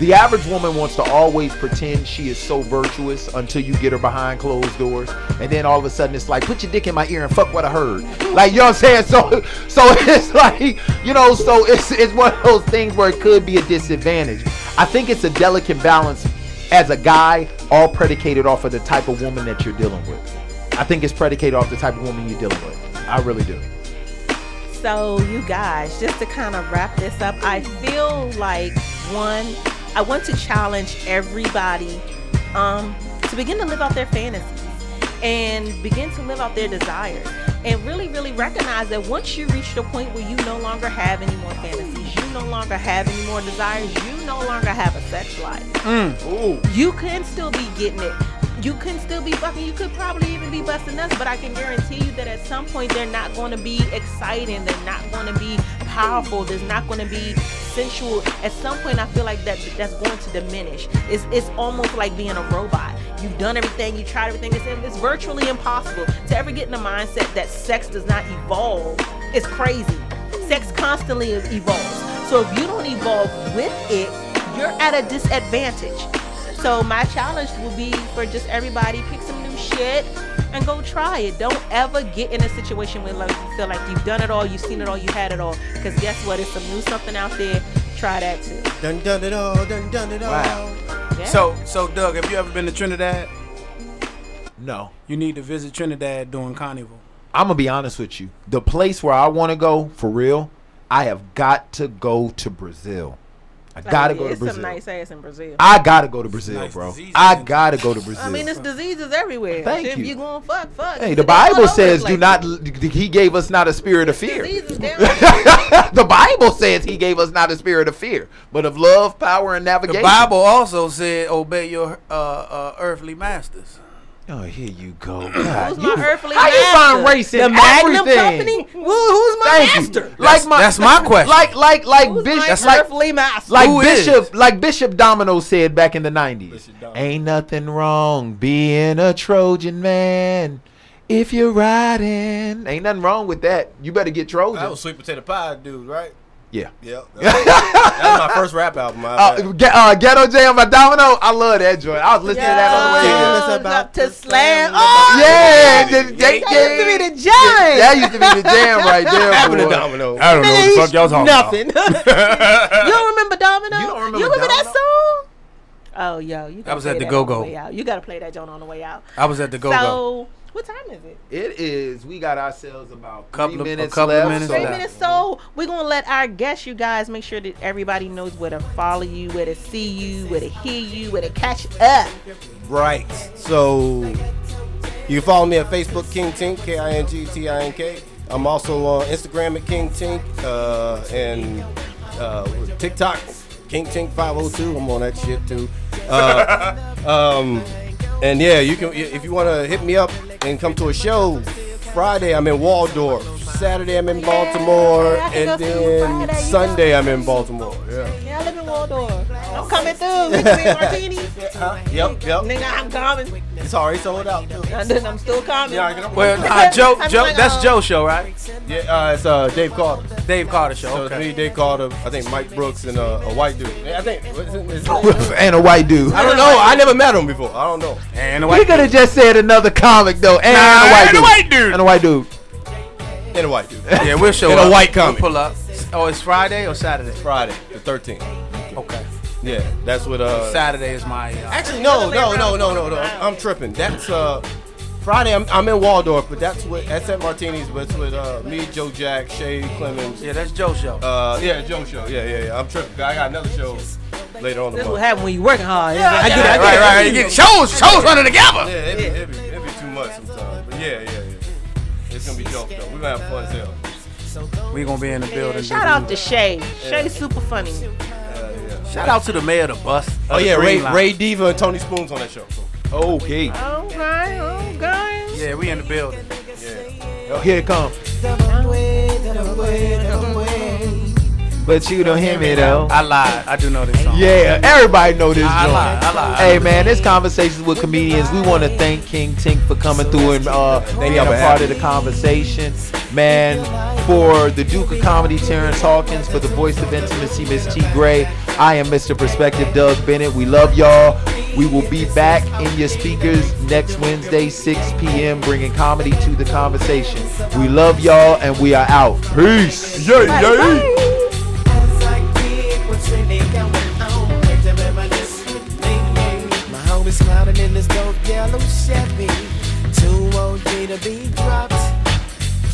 the average woman wants to always pretend she is so virtuous until you get her behind closed doors. And then all of a sudden it's like put your dick in my ear and fuck what I heard. Like you know what I'm saying? [laughs] So so it's like you know so it's it's one of those things where it could be a disadvantage. I think it's a delicate balance as a guy, all predicated off of the type of woman that you're dealing with. I think it's predicated off the type of woman you're dealing with. I really do. So, you guys, just to kind of wrap this up, I feel like one, I want to challenge everybody um, to begin to live out their fantasies and begin to live out their desires. And really, really recognize that once you reach the point where you no longer have any more fantasies, no longer have any more desires, you no longer have a sex life. Mm. You can still be getting it. You can still be fucking. You could probably even be busting us, but I can guarantee you that at some point they're not going to be exciting. They're not going to be powerful. There's not going to be sensual. At some point, I feel like that that's going to diminish. It's it's almost like being a robot. You've done everything. You tried everything. It's, it's virtually impossible to ever get in the mindset that sex does not evolve. It's crazy. Sex constantly evolves. So if you don't evolve with it, you're at a disadvantage. So my challenge will be for just everybody pick some new shit and go try it. Don't ever get in a situation where like you feel like you've done it all, you've seen it all, you had it all. Because guess what? It's some new something out there. Try that too. Done done it all. Done done it all. Wow. Yeah. So, so Doug, have you ever been to Trinidad? No. You need to visit Trinidad during Carnival. I'm gonna be honest with you. The place where I want to go for real, I have got to go to Brazil. I Like, gotta yeah, go to it's some Brazil. nice ass in Brazil. I gotta go to Brazil, nice bro. diseases I gotta go to Brazil. I mean, it's diseases everywhere. Thank If you. you going fuck, fuck. hey, the all Bible says, "Do place. not." He gave us not a spirit of fear. [laughs] The Bible says He gave us not a spirit of fear, but of love, power, and navigation. The. Bible also said, "Obey your uh, uh, earthly masters." Oh, here you go. God, Who's you- my earthly how you master? find race in the Magnum everything? Company? Who, who's my Thank master? you. That's- that's my [laughs] question. Like, like, like Who's Bishop, my like, earthly master? like Who is? Bishop, like Bishop Domino said back in the nineties. Ain't nothing wrong being a Trojan man if you're riding. Ain't nothing wrong with that. You better get Trojan. That was sweet potato pie, dude, right? Yeah. Yep. that was my first rap album. I Uh, ge- uh, Ghetto Jam by Domino. I love that joint. I was listening to that on the way Yeah. It's about up to to slam. slam Oh, Yeah, Yeah. the- That that, used to be the jam. That used to be the jam right [laughs] there. happened to. Domino. I don't know what the fuck y'all talking Nothing. [laughs] you don't remember Domino? You don't remember You remember that song? Oh, yo, you. gotta was at play the that Go-Go. on the way out. You got to play that joint on the way out. I was at the Go Go. So, what time is it? It is. We got ourselves about three Couple of- a minutes couple of minutes so- Three left. minutes. So we're gonna let our guests, you guys, make sure that everybody knows where to follow you, where to see you, where to hear you, where to catch up. Right. So you can follow me at Facebook, King Tink, K I N G T I N K. I'm also on Instagram at King Tink uh, and uh, TikTok, King Tink 502. I'm on that shit too. Uh, [laughs] um, and yeah, you can if you want to hit me up and come to a show. Friday I'm in Waldorf. Saturday I'm in Baltimore, I and then Friday, you Sunday I'm in Baltimore. Yeah. Yeah, I live in Waldorf. I'm coming through. Mix me a martini. Huh? Yep, yep. Nigga, I'm coming. It's already sold out. Too. And then I'm still coming. Yeah, I get up- Well, nah, [laughs] Joe, Joe, like, that's Joe's show, right? Yeah, uh, it's uh, Dave Carter. Dave Carter show. So it's me, Dave Carter, I think Mike Brooks, and uh, a white dude. I think. What is it, is [laughs] and a white dude. I don't know. I never met him before. I don't know. And the We white could have just said another comic though, and, Nah, a white and a dude. white dude. and a white dude. And a white dude. [laughs] Yeah, we'll show And up. a white We'll pull up. Oh, it's Friday or Saturday? Friday, the 13th. Okay. Yeah, that's what. Uh, Saturday is my. Uh, Actually, no, no, no, no, no, no. I'm, I'm tripping. That's uh, Friday. I'm, I'm in Waldorf, but that's what that's at Martini's. But it's with uh, me, Joe Jack, Shay Clemens. yeah, that's Joe show. Uh, yeah, Joe show. Yeah, yeah, yeah. I'm tripping. I got another show later on. in the This what happen when you working hard. Yeah, I get it. yeah, I get right, right. You get shows, shows running together. Yeah, it'd be, it'd, be, it'd be too much sometimes. But yeah, yeah, yeah. It's gonna be dope though. We're gonna have fun as hell. We gonna be in the building. Shout out to Shay. Shay's super funny. Shout out to the mayor of the bus. Oh yeah, Ray, Line. Ray Diva and Tony Spoons on that show. Okay. Okay, okay. Yeah, we in the building. Yeah. Oh, here it comes. But you don't hear me though. I lied. I do know this song. Yeah, everybody know this I joint. lied, I lied. Hey man, this conversations with comedians. We want to thank King Tink for coming through and uh, being a part of the conversation. Man, for the Duke of Comedy, Terrence Hawkins, for the voice of intimacy, Miss T. Gray. I am Mr. Perspective, Doug Bennett. We love y'all. We will be back in your speakers next Wednesday, 6 p.m., bringing comedy to the conversation. We love y'all, and we are out. Peace. yellow Chevy. Two OG to be dropped.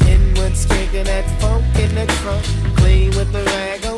Kenwood's kicking that funk in the trunk. Clean with the rag